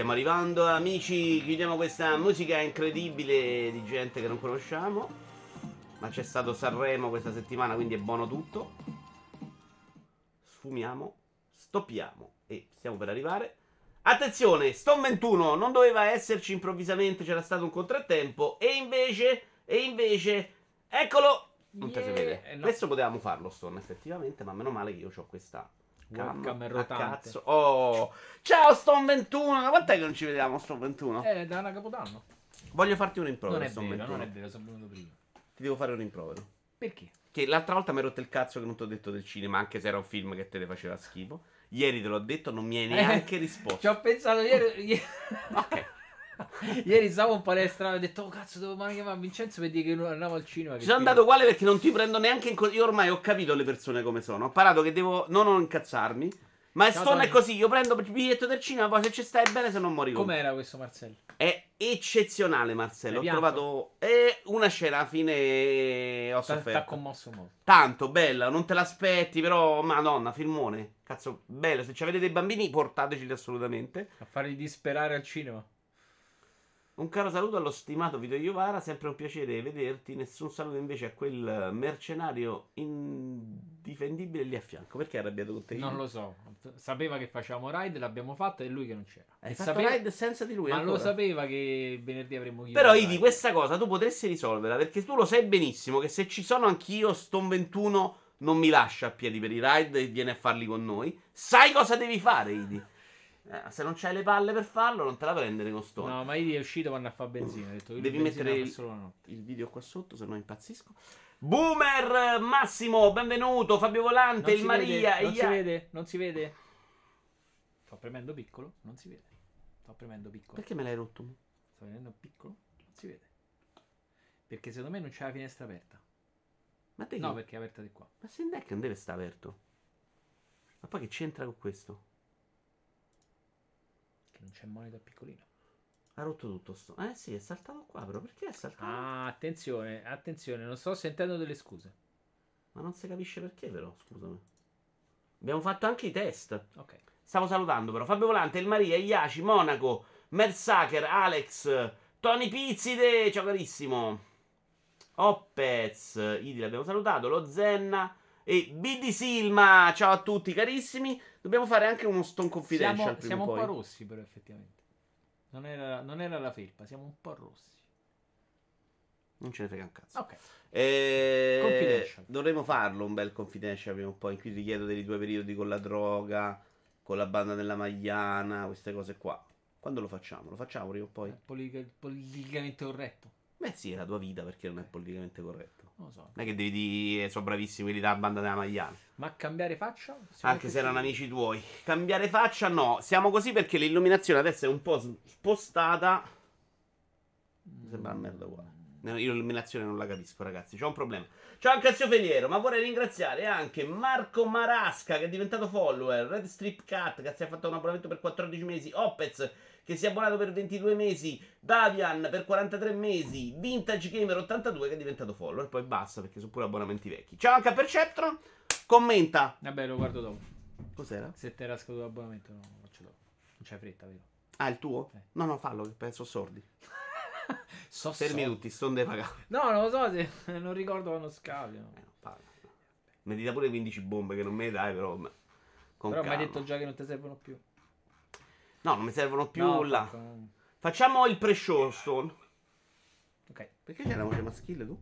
Stiamo arrivando, amici. Chiudiamo questa musica incredibile di gente che non conosciamo. Ma c'è stato Sanremo questa settimana, quindi è buono tutto. Sfumiamo, stoppiamo e stiamo per arrivare. Attenzione, Stone 21 non doveva esserci improvvisamente, c'era stato un contrattempo. E invece, e invece, eccolo. Non te si Yeah. vede. Eh, no. Questo potevamo farlo, Stone, effettivamente. Ma meno male che io ho questa Cam a rotante. Oh, ciao Stone 21. Da quant'è che non ci vediamo, Stone 21? Eh, da una capodanno. Voglio farti un Non rimprovero, è Stone vero, 21. non è vero, sono venuto prima. Ti devo fare un rimprovero. Perché? Che l'altra volta mi hai rotto il cazzo che non ti ho detto del cinema, anche se era un film che te ne faceva schifo. Ieri te l'ho detto, non mi hai neanche risposto. Ci ho pensato ieri. ieri... Ok. Ieri stavo in palestra e ho detto, oh cazzo, devo mai chiamare Vincenzo per dire che non andavo al cinema. Ci sono andato uguale perché non ti prendo neanche in considerazione. Io ormai ho capito le persone come sono. Ho imparato che devo non non incazzarmi. Ma Ciao, Stone è così. Io prendo il biglietto del cinema, poi se ci stai bene, se non mori con. Com'era questo Marcello? È eccezionale, Marcello. Ho trovato. È una scena alla fine. Ho T'ha t'ha sofferto. commosso molto. Tanto bella, non te l'aspetti, però. Madonna, filmone. Cazzo, bello. Se ci avete dei bambini, portateceli assolutamente. A farli disperare al cinema. Un caro saluto allo stimato Vito Iovara, sempre un piacere vederti. Nessun saluto invece a quel mercenario indifendibile lì a fianco. Perché è arrabbiato con te? Non lo so. Sapeva che facciamo ride, l'abbiamo fatta e lui che non c'era. Hai E fatto sapeva- ride senza di lui Ma ancora? lo sapeva che venerdì avremmo chiuso. Però Idi, questa cosa tu potresti risolverla perché tu lo sai benissimo che se ci sono anch'io, Stone 21 non mi lascia a piedi per i ride e viene a farli con noi. Sai cosa devi fare, Idi? Eh, se non c'hai le palle per farlo, non te la prendere con Stone. No, ma Idi è uscito quando a fare benzina. Ha detto Devi mettere fa il-. Il video qua sotto, se no impazzisco. Boomer Massimo, benvenuto. Fabio Volante, Non il si Maria. vede, non si Ia- vede, non si vede. Sto premendo piccolo, non si vede. Sto premendo piccolo. Perché me l'hai rotto? Sto premendo piccolo, non si vede. Perché secondo me non c'è la finestra aperta. Ma te No, perché è aperta di qua. Ma se deck non deve stare aperto. Ma poi che c'entra con questo? Che non c'è monitor piccolino. Ha rotto tutto sto. Eh sì, è saltato qua, però perché è saltato? Ah, attenzione, attenzione, non sto sentendo delle scuse. Ma non si capisce perché, però, scusami. Abbiamo fatto anche i test. Ok. Stavo salutando, però. Fabio Volante, il Maria, Iaci, Monaco, Mersacher, Alex, Tony Pizzide, ciao carissimo. Oppez, Idi l'abbiamo salutato, lo Zenna e BD Silma, ciao a tutti carissimi. Dobbiamo fare anche uno Stone Confidential Siamo, siamo un po' rossi, però, effettivamente. Non era, non era la felpa, siamo un po' rossi. Non ce ne frega un cazzo. Ok. Eh, Confidential. Dovremmo farlo un bel confidential prima o poi. In cui ti chiedo dei tuoi periodi con la droga, con la banda della Magliana, queste cose qua. Quando lo facciamo? Lo facciamo prima o poi? Politica- politicamente corretto. Beh, sì, è la tua vita perché non è politicamente corretto. Non lo so. Non è che devi dire sono bravissimi quelli della banda della Magliana. Ma cambiare faccia? Anche se erano amici tuoi. Cambiare faccia, no. Siamo così perché l'illuminazione adesso è un po' spostata. Mi sembra una merda uguale. Io l'illuminazione non la capisco, ragazzi. C'ho un problema. Ciao anche a Zio Feliero, ma vorrei ringraziare anche Marco Marasca che è diventato follower, Red Strip Cat che si è fatto un abbonamento per 14 mesi, Opez che si è abbonato per 22 mesi, Davian per 43 mesi, Vintage Gamer 82 che è diventato follower, poi basta perché sono pure abbonamenti vecchi. Ciao anche a Perceptron, commenta. Vabbè, lo guardo dopo. Cos'era? Se ti era scaduto l'abbonamento, no, lo faccio dopo. Non c'hai fretta, vero? Ah, il tuo? Eh. No, no, fallo che penso sordi. So, Fermi so. tutti, sto de pagare. No, non lo so se non ricordo quando scavano. Eh, no. Mi dita pure 15 bombe che non me le dai, però. ma- Con Però mi hai detto già che non ti servono più. No, non mi servono più No, là. fatto, no. Facciamo il pre-show, Stone. Ok, Perché c'è la voce maschile tu?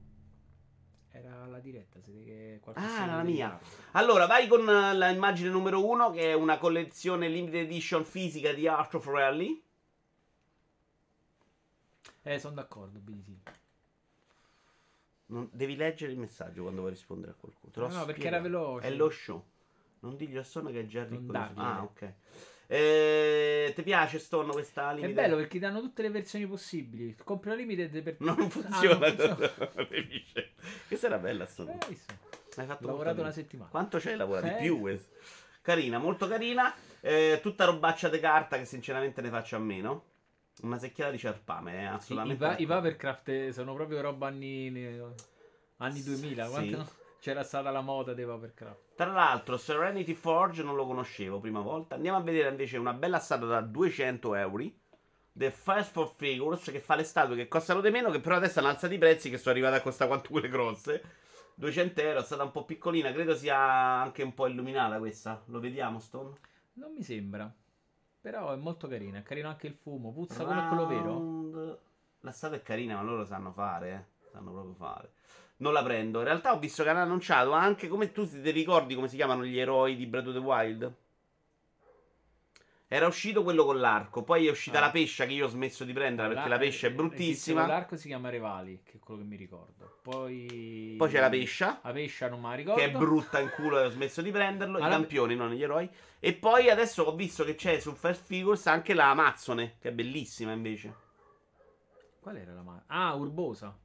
era la diretta, siete che qualche Ah, la mia. Allora, vai con eh, l'immagine numero 1, che è una collezione limited edition fisica di Art of Rally. Eh, sono d'accordo, BDC. Non- devi leggere il messaggio quando vuoi rispondere a qualcuno. Te No, no, perché era veloce. È lo show. Non digli a Stone che è già ricco. di- dargliele. Ah, ok. Eh, ti piace Stone questa È limited? bello perché ti danno tutte le versioni possibili. Compri la limited per... Non Ah, funziona. non funziona. Questa era bella Stone. Eh. Hai fatto Ho lavorato una settimana. Quanto c'hai lavorato? Di Eh. più questo. Carina, molto carina. Eh, tutta robaccia di carta che sinceramente ne faccio a meno. Una secchiata di ciarpame, eh, I, assolutamente. va- i Papercraft eh, sono proprio roba anni, anni 2000. Sì. Quanto c'era stata la moda dei Papercraft? Tra l'altro, Serenity Forge non lo conoscevo prima volta. Andiamo a vedere invece una bella assata da 200 euro. The Fast for Figures che fa le statue che costano di meno, che però adesso hanno alzato i prezzi che sono arrivate a costare quanto quelle grosse. 200 euro, è stata un po' piccolina, credo sia anche un po' illuminata questa. Lo vediamo, Stone? Non mi sembra. Però è molto carina. È carino anche il fumo. Puzza quello è quello vero. Round. La statua è carina, ma loro sanno fare, eh. Sanno proprio fare. Non la prendo. In realtà ho visto che hanno annunciato anche come tu ti ricordi come si chiamano gli eroi di Breath of the Wild? Era uscito quello con l'arco, poi è uscita Ah. la pescia che io ho smesso di prendere perché la pescia è bruttissima. L'arco si chiama Revali, che è quello che mi ricordo. Poi. Poi c'è la pescia. La pescia non me la ricordo. Che è brutta in culo e ho smesso di prenderlo. I Ma la- campioni, non gli eroi. E poi adesso ho visto che c'è su Fast Figures anche la Amazzone, che è bellissima invece. Qual era la mano? Ah, Urbosa.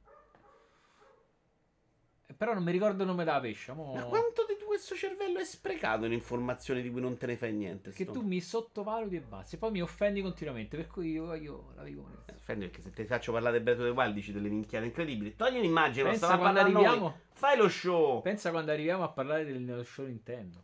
Però non mi ricordo il nome della pescia. mo- Ma quanto di questo cervello è sprecato in informazioni di cui non te ne fai niente? Che sto? tu mi sottovaluti e basta. E poi mi offendi continuamente. Per cui io, io la vivo Eh, Fendi perché se ti faccio parlare del Breath of the Wild dici delle minchiate incredibili. Togli un'immagine, Pensa quando parlando a noi. arriviamo. Fai lo show. Pensa quando arriviamo a parlare del show Nintendo.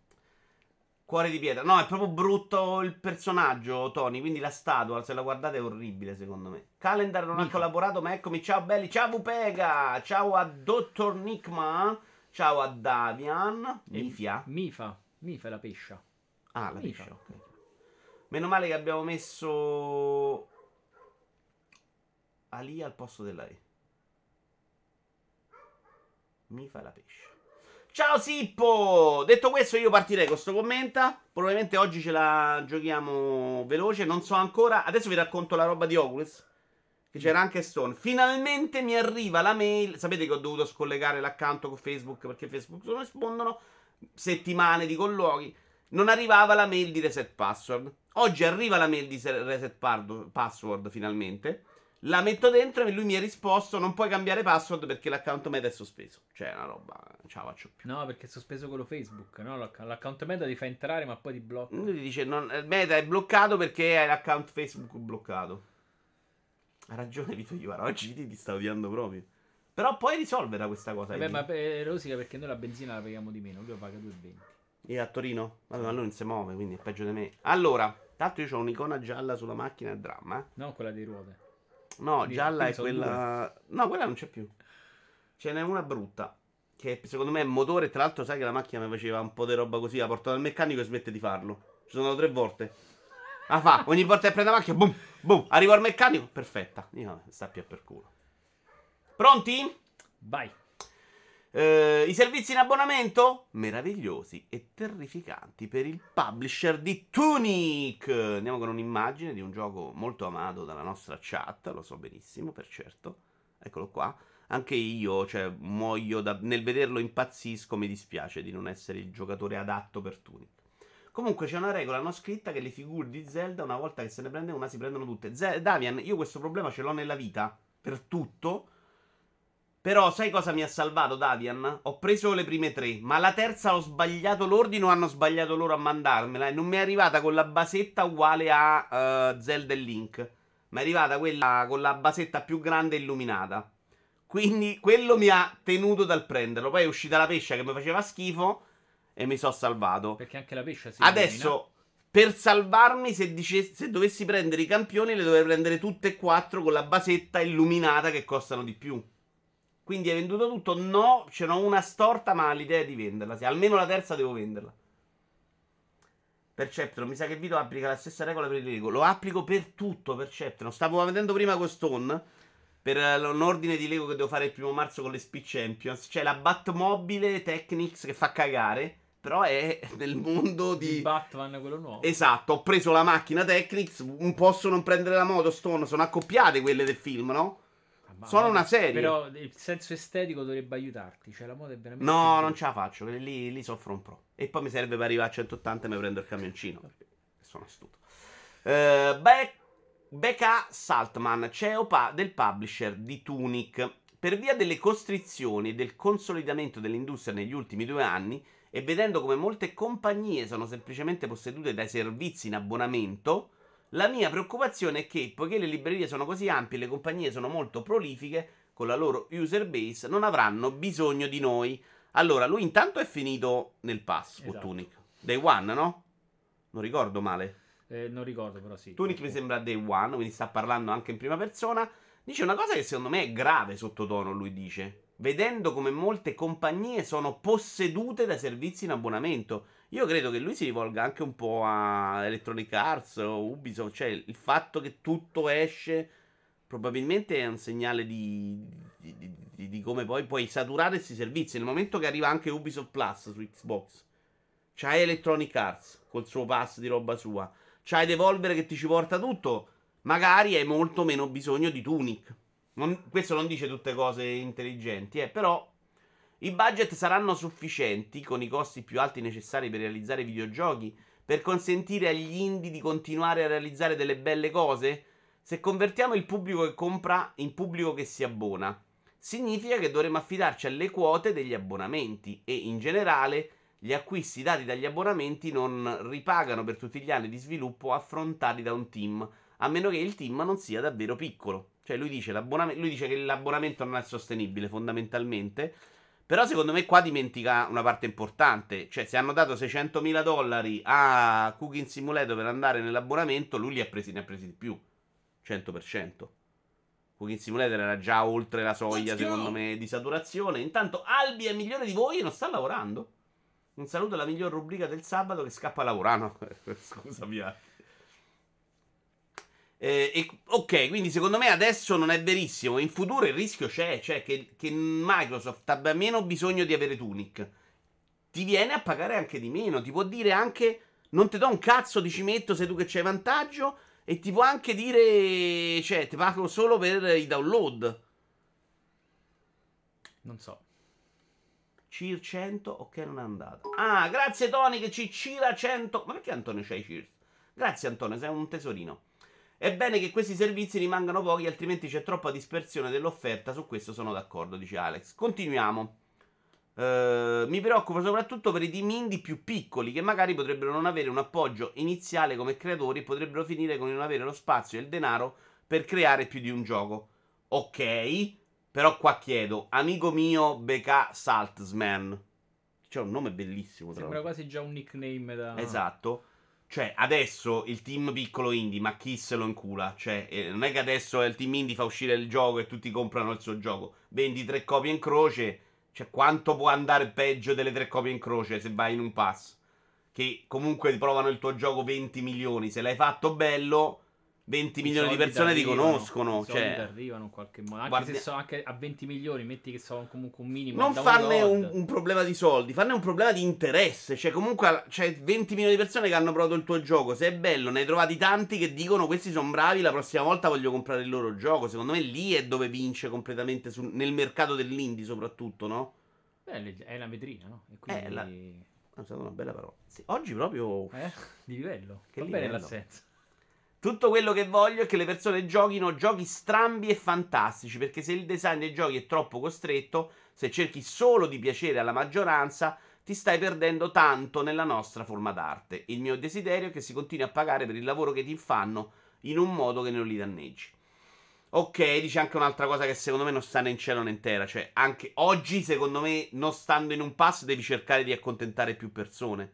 Cuore di pietra. No, è proprio brutto il personaggio, Tony. Quindi la statua, se la guardate, è orribile, secondo me. Calendar non ha Mifa. collaborato, ma eccomi. Ciao belli. Ciao Vupega. Ciao a Dottor Nickman. Ciao a Davian. Mifia. Mifa. Mifa è la pescia. Ah, la Mifa. pescia, ok. Meno male che abbiamo messo Ali al posto della E. Mi fa la pesce. Ciao Sippo! Detto questo, io partirei con sto commenta. Probabilmente oggi ce la giochiamo veloce. Non so ancora. Adesso vi racconto la roba di Oculus. Che c'era anche Stone. Finalmente mi arriva la mail. Sapete che ho dovuto scollegare l'account con Facebook perché Facebook non rispondono. Settimane di colloqui. Non arrivava la mail di reset password. Oggi arriva la mail di se- reset password finalmente. La metto dentro e lui mi ha risposto: Non puoi cambiare password perché l'account meta è sospeso. Cioè, una roba. Non ce la faccio più. No, perché è sospeso quello Facebook. No? L'acc- L'account meta ti fa entrare, ma poi ti blocca. Lui ti dice: non, il meta è bloccato perché hai l'account Facebook bloccato. Ha ragione, Vito Iovara. Oggi ti, ti sta odiando proprio. Però puoi risolvere questa cosa. Eddie. ma per rosica perché noi la benzina la paghiamo di meno. Lui la paga 2,20. Io a Torino? Vabbè, ma lui non si muove, quindi è peggio di me. Allora, tanto io ho un'icona gialla sulla macchina, è dramma. eh. No, quella di ruote. No, Quindi- gialla è quella. No, quella non c'è più. Ce n'è una brutta. Che secondo me è motore. Tra l'altro, sai che la macchina mi faceva un po' di roba così. La porto dal meccanico e smette di farlo. Ci sono andato tre volte. La fa. Ogni volta che prende la macchina, boom, boom. Arrivo al meccanico, perfetta. Io sta più per culo. Pronti? Vai. Eh, I servizi in abbonamento? Meravigliosi e terrificanti per il publisher di Tunic. Andiamo con un'immagine di un gioco molto amato dalla nostra chat, lo so benissimo, per certo. Eccolo qua. Anche io, cioè, muoio da- nel vederlo impazzisco, mi dispiace di non essere il giocatore adatto per Tunic. Comunque c'è una regola non scritta che le figure di Zelda, una volta che se ne prende una, si prendono tutte. Ze- Davian, io questo problema ce l'ho nella vita, per tutto. Però sai cosa mi ha salvato Davian? Ho preso le prime tre, ma la terza ho sbagliato l'ordine o hanno sbagliato loro a mandarmela e non mi è arrivata con la basetta uguale a eh, Zelda e Link. Mi è arrivata quella con la basetta più grande illuminata. Quindi quello mi ha tenuto dal prenderlo. Poi è uscita la pescia che mi faceva schifo e mi sono salvato. Perché anche la pescia si Adesso, per salvarmi, se, dice- se dovessi prendere i campioni, le dovrei prendere tutte e quattro con la basetta illuminata che costano di più. Quindi hai venduto tutto? No, ce n'ho una storta, ma l'idea di venderla. Se almeno la terza devo venderla. Perceptron, mi sa che Vito applica la stessa regola per il Lego. Lo applico per tutto, Perceptron. Stavo vedendo prima con Stone per eh, un ordine di Lego che devo fare il primo marzo con le Speed Champions. C'è la Batmobile Technics che fa cagare, però è nel mondo Di di... Batman, quello nuovo. Esatto, ho preso la macchina Technics, non posso non prendere la moto Stone, sono accoppiate quelle del film, no? Ma- sono una serie. Però il senso estetico dovrebbe aiutarti. Cioè, la moda è veramente. No, non ce la faccio, lì, lì soffro un po'. E poi mi serve per arrivare a 180 e mi prendo il camioncino, sono astuto. Eh, Be- Becca Saltman, CEO pa- del publisher di Tunic. Per via delle costrizioni e del consolidamento dell'industria negli ultimi due anni, e vedendo come molte compagnie sono semplicemente possedute dai servizi in abbonamento, la mia preoccupazione è che, poiché le librerie sono così ampie e le compagnie sono molto prolifiche, con la loro user base, non avranno bisogno di noi. Allora, lui intanto è finito nel pass Esatto. Tunic. Day One, no? Non ricordo male. Eh, non ricordo, però sì. Tunic mi sembra Day One, quindi sta parlando anche in prima persona. Dice una cosa che secondo me è grave sottotono, lui dice. Vedendo come molte compagnie sono possedute da servizi in abbonamento. Io credo che lui si rivolga anche un po' a Electronic Arts o Ubisoft, cioè il fatto che tutto esce probabilmente è un segnale di, di, di, di come poi puoi saturare questi servizi. Nel momento che arriva anche Ubisoft Plus su Xbox, c'hai Electronic Arts col suo pass di roba sua, c'hai Devolver che ti ci porta tutto, magari hai molto meno bisogno di Tunic. Non, questo non dice tutte cose intelligenti, eh, però i budget saranno sufficienti, con i costi più alti necessari per realizzare videogiochi, per consentire agli indie di continuare a realizzare delle belle cose? Se convertiamo il pubblico che compra in pubblico che si abbona, significa che dovremo affidarci alle quote degli abbonamenti e in generale gli acquisti dati dagli abbonamenti non ripagano per tutti gli anni di sviluppo affrontati da un team, a meno che il team non sia davvero piccolo. Cioè lui dice, lui dice che l'abbonamento non è sostenibile fondamentalmente però secondo me qua dimentica una parte importante. Cioè, se hanno dato 600.000 dollari a Cooking Simulator per andare nell'abbonamento, lui li ha presi, ne ha presi di più. 100%. Cooking Simulator era già oltre la soglia, secondo me, di saturazione. Intanto Albi è migliore di voi e non sta lavorando. Un saluto alla miglior rubrica del sabato che scappa a lavorare. Scusa, via. Eh, e, ok, quindi secondo me adesso non è verissimo. In futuro il rischio c'è, cioè che, che Microsoft abbia meno bisogno di avere Tunic. Ti viene a pagare anche di meno. Ti può dire anche: Non ti do un cazzo, ti ci metto, sei tu che c'hai vantaggio. E ti può anche dire: Cioè, ti pago solo per i download. Non so. Cir 100, ok, non è andato. Ah, grazie Tony che ci cira 100. Ma perché Antonio c'hai Cir? Grazie Antonio, sei un tesorino. È bene che questi servizi rimangano pochi, altrimenti c'è troppa dispersione dell'offerta. Su questo sono d'accordo, dice Alex. Continuiamo. Uh, mi preoccupo soprattutto per i team indie più piccoli che magari potrebbero non avere un appoggio iniziale come creatori e potrebbero finire con non avere lo spazio e il denaro per creare più di un gioco. Ok, però qua chiedo, amico mio BK Saltzman. C'è un nome bellissimo. Sembra quasi già un nickname da... Esatto. Cioè, adesso il team piccolo indie, ma chi se lo incula? Cioè, eh, non è che adesso il team indie fa uscire il gioco e tutti comprano il suo gioco. Vendi tre copie in croce. Cioè, quanto può andare peggio delle tre copie in croce se vai in un pass? Che comunque provano il tuo gioco 20 milioni. Se l'hai fatto bello, 20 milioni di persone ti conoscono. Cioè, arrivano in qualche modo. Anche guardi... se sono anche a 20 milioni, metti che sono comunque un minimo. Non farne un, un, problema di soldi, farne un problema di interesse. Cioè, comunque, c'è 20 milioni di persone che hanno provato il tuo gioco. Se è bello, ne hai trovati tanti che dicono questi sono bravi, la prossima volta voglio comprare il loro gioco. Secondo me lì è dove vince completamente su, nel mercato dell'indie, soprattutto, no? Beh, è la vetrina, no? E quindi... È la... È stata una bella parola. Sì, oggi proprio... Eh? Di livello. Che Va livello. bene l'assenza. Tutto quello che voglio è che le persone giochino giochi strambi e fantastici, perché se il design dei giochi è troppo costretto, se cerchi solo di piacere alla maggioranza, ti stai perdendo tanto nella nostra forma d'arte. Il mio desiderio è che si continui a pagare per il lavoro che ti fanno in un modo che non li danneggi. Ok, dice anche un'altra cosa che secondo me non sta né in cielo né in terra. Cioè, anche oggi, secondo me, non stando in un pass, devi cercare di accontentare più persone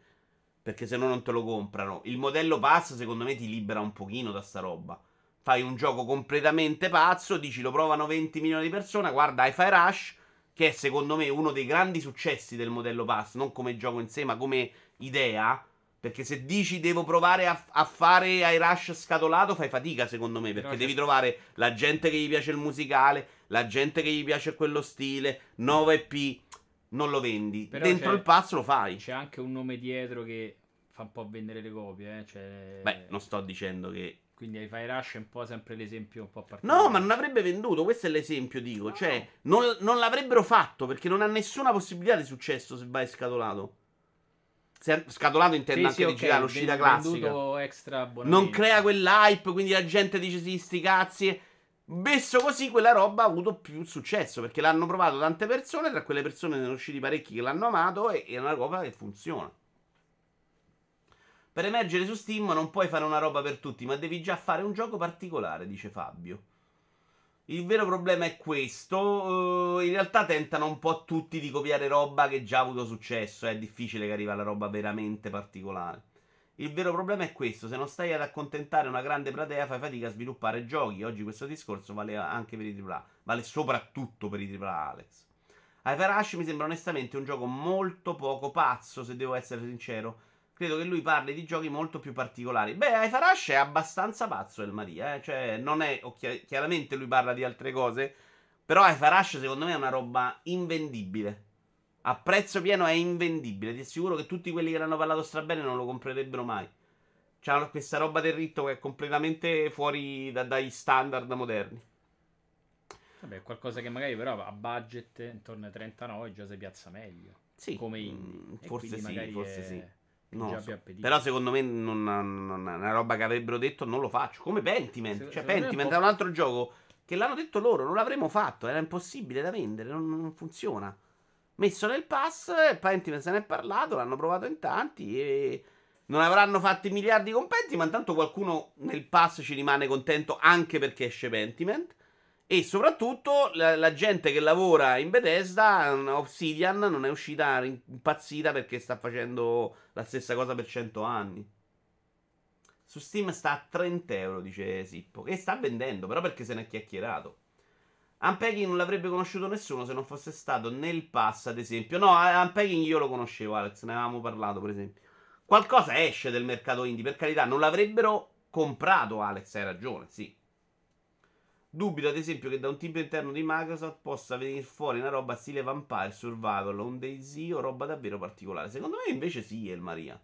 perché se no non te lo comprano. Il modello pass secondo me ti libera un pochino da sta roba. Fai un gioco completamente pazzo, dici lo provano 20 milioni di persone, guarda Hi-Fi Rush, che è secondo me uno dei grandi successi del modello pass, non come gioco in sé, ma come idea. Perché se dici devo provare a, a fare Hi Rush scatolato, fai fatica secondo me. Perché devi trovare la gente che gli piace il musicale, la gente che gli piace quello stile, 9P non lo vendi. Però Dentro il pass lo fai. C'è anche un nome dietro che fa un po' vendere le copie. Eh? Cioè... Beh, non sto dicendo che. Quindi hai Fire Rush è un po' sempre l'esempio un po' particolare. No, ma non avrebbe venduto. Questo è l'esempio, dico. No. Cioè, non, non, l'avrebbero fatto perché non ha nessuna possibilità di successo se vai scatolato. Se scatolato intendo sì, anche sì, digitale, okay. l'uscita classica. Extra non crea quell'hype, quindi la gente dice sì, sti cazzi. Messo così, quella roba ha avuto più successo perché l'hanno provato tante persone. Tra quelle persone ne sono usciti parecchi che l'hanno amato e è una roba che funziona. Per emergere su Steam non puoi fare una roba per tutti, ma devi già fare un gioco particolare, dice Fabio. Il vero problema è questo. Uh, in realtà tentano un po' tutti di copiare roba che già ha avuto successo. È difficile che arriva la roba veramente particolare. Il vero problema è questo: se non stai ad accontentare una grande platea, fai fatica a sviluppare giochi. Oggi questo discorso vale anche per i AAA, vale soprattutto per i AAA, Alex. Hyper mi sembra onestamente un gioco molto poco pazzo, se devo essere sincero. Credo che lui parli di giochi molto più particolari. Beh, Hyper è abbastanza pazzo, El Maria, eh? Cioè, non è. chiaramente lui parla di altre cose. Però Hyper secondo me è una roba invendibile. A prezzo pieno è invendibile. Ti assicuro che tutti quelli che l'hanno parlato strabene non lo comprerebbero mai. C'ha questa roba del ritmo che è completamente fuori da, dai standard moderni. Vabbè, qualcosa che magari però a budget intorno ai 39 già si piazza meglio. Sì. Come indie. Mm, forse sì, forse sì. No, so. Però secondo me non, non, è una roba che avrebbero detto non lo faccio. Come Pentiment. Se, cioè Pentiment è un altro gioco che l'hanno detto loro, non l'avremmo fatto, era impossibile da vendere, non, non funziona messo nel pass. Pentiment se ne è parlato, l'hanno provato in tanti e non avranno fatto i miliardi con Pentiment. Tanto qualcuno nel pass ci rimane contento anche perché esce Pentiment. E soprattutto la, la, gente che lavora in Bethesda, Obsidian, non è uscita impazzita perché sta facendo la stessa cosa per 100 anni. Su Steam sta a 30 euro, dice Sippo. E sta vendendo, però perché se ne è chiacchierato. Unpacking non l'avrebbe conosciuto nessuno se non fosse stato nel pass, ad esempio. No, Unpacking io lo conoscevo, Alex, ne avevamo parlato, per esempio. Qualcosa esce del mercato indie, per carità, non l'avrebbero comprato, Alex, hai ragione, sì. Dubito, ad esempio, che da un team interno di Microsoft possa venire fuori una roba stile Vampire, Survival, un DayZ o roba davvero particolare. Secondo me invece sì, El Maria.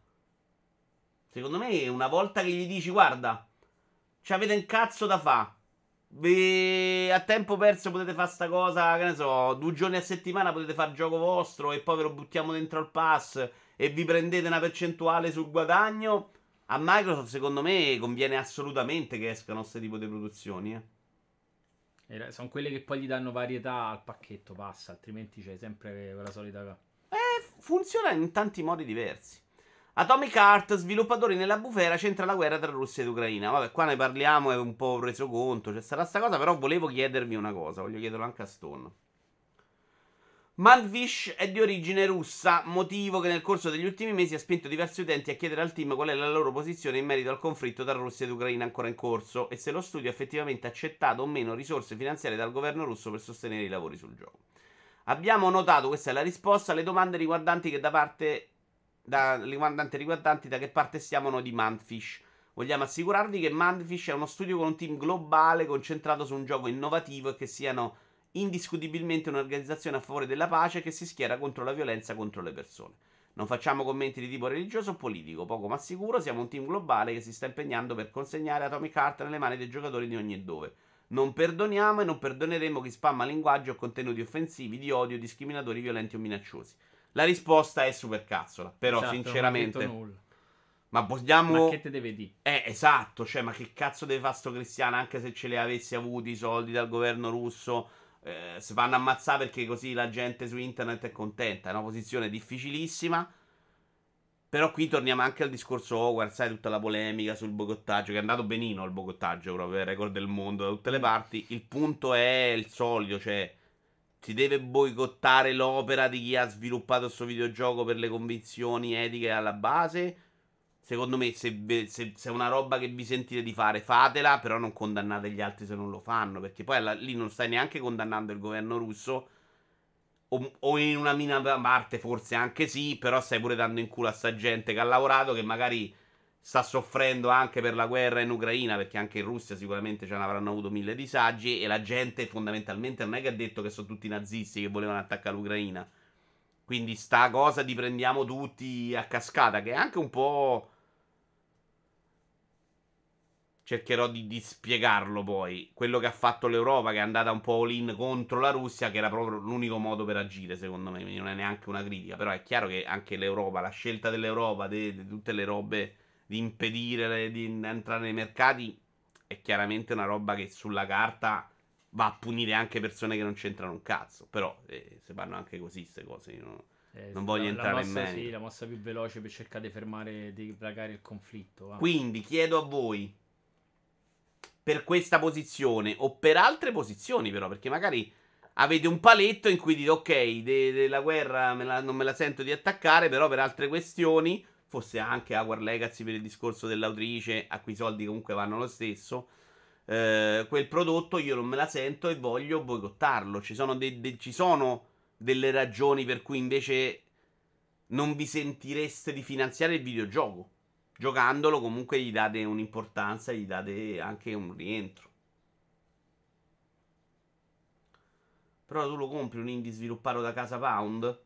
Secondo me una volta che gli dici, guarda, ci avete un cazzo da fa' Vi... A tempo perso potete fare sta cosa, che ne so, due giorni a settimana potete fare gioco vostro e poi ve lo buttiamo dentro al pass e vi prendete una percentuale sul guadagno. A Microsoft, secondo me, conviene assolutamente che escano questo tipo di produzioni. Eh. Sono quelle che poi gli danno varietà al pacchetto pass, altrimenti c'è sempre quella solita. Eh, funziona in tanti modi diversi. Atomic Heart, sviluppatori nella bufera, c'entra la guerra tra Russia ed Ucraina. Vabbè, qua ne parliamo, è un po' reso conto, c'è sarà sta cosa, però volevo chiedervi una cosa, voglio chiederlo anche a Stone. Manfish è di origine russa, motivo che nel corso degli ultimi mesi ha spinto diversi utenti a chiedere al team qual è la loro posizione in merito al conflitto tra Russia ed Ucraina ancora in corso e se lo studio ha effettivamente accettato o meno risorse finanziarie dal governo russo per sostenere i lavori sul gioco. Abbiamo notato, questa è la risposta, alle domande riguardanti che da parte da, riguardanti, riguardanti da che parte stiamo noi di Manfish. Vogliamo assicurarvi che Manfish è uno studio con un team globale concentrato su un gioco innovativo e che siano indiscutibilmente un'organizzazione a favore della pace che si schiera contro la violenza contro le persone. Non facciamo commenti di tipo religioso o politico, poco ma sicuro siamo un team globale che si sta impegnando per consegnare Atomic Heart nelle mani dei giocatori di ogni dove. Non perdoniamo e non perdoneremo chi spamma linguaggio o contenuti offensivi, di odio, discriminatori, violenti o minacciosi. La risposta è super cazzola. Però, esatto, sinceramente. Ma vogliamo. Ma che te deve dire? Eh, esatto. Cioè, ma che cazzo deve fare sto cristiano? Anche se ce li avessi avuti i soldi dal governo russo. Eh, si fanno ammazzare perché così la gente su internet è contenta. È una posizione difficilissima. Però qui torniamo anche al discorso Hogwarts, sai, tutta la polemica sul bogottaggio, che è andato benino il bogottaggio, proprio il record del mondo da tutte le parti. Il punto è il solito, cioè si deve boicottare l'opera di chi ha sviluppato questo videogioco per le convinzioni etiche alla base. Secondo me, se, se, se, è una roba che vi sentite di fare, fatela, però non condannate gli altri se non lo fanno, perché poi alla, lì non stai neanche condannando il governo russo, o, o in una minima parte forse anche sì, però stai pure dando in culo a sta gente che ha lavorato, che magari sta soffrendo anche per la guerra in Ucraina, perché anche in Russia sicuramente ce ne avranno avuto mille disagi e la gente fondamentalmente non è che ha detto che sono tutti nazisti che volevano attaccare l'Ucraina. Quindi sta cosa di prendiamo tutti a cascata, che è anche un po'... Cercherò di, di spiegarlo poi. Quello che ha fatto l'Europa, che è andata un po' all-in contro la Russia, che era proprio l'unico modo per agire, secondo me. Non è neanche una critica. Però è chiaro che anche l'Europa, la scelta dell'Europa, di tutte le robe di impedire di entrare nei mercati è chiaramente una roba che sulla carta va a punire anche persone che non c'entrano un cazzo. Però eh, se vanno anche così queste cose, io non, eh, non voglio entrare mossa, in merito. Sì, la mossa più veloce per cercare di fermare, di placare il conflitto. Va. Quindi chiedo a voi, per questa posizione o per altre posizioni però, perché magari avete un paletto in cui dite ok, della guerra me la, non me la sento di attaccare, però per altre questioni fosse anche Howard Legacy per il discorso dell'autrice, a cui i soldi comunque vanno lo stesso. Eh, quel prodotto io non me la sento e voglio boicottarlo. Ci sono, de- de- ci sono delle ragioni per cui invece non vi sentireste di finanziare il videogioco. Giocandolo comunque gli date un'importanza, gli date anche un rientro. Però tu lo compri un indie sviluppato da casa Pound?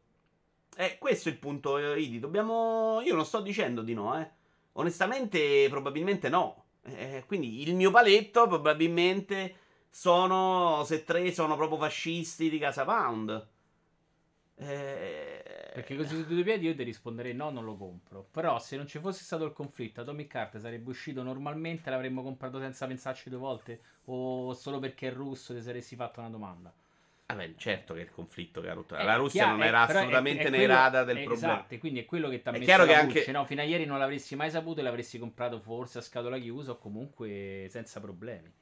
Eh, questo è il punto, eh, Idi. Dobbiamo. Io non sto dicendo di no, eh. Onestamente, probabilmente no. Eh, quindi il mio paletto, probabilmente, sono. Se tre sono proprio fascisti di casa Pound. Eh... Perché così su due piedi io ti risponderei no, non lo compro. Però se non ci fosse stato il conflitto, Atomic Heart sarebbe uscito normalmente, l'avremmo comprato senza pensarci due volte? O solo perché è russo ti saresti fatto una domanda? Vabbè, certo che il conflitto che ha rotto. La Russia chiaro, non era assolutamente è, è nei radar del problema. Esatto, quindi è quello che ti ha messo chiaro che anche... no? Fino a ieri non l'avresti mai saputo e l'avresti comprato forse a scatola chiusa o comunque senza problemi.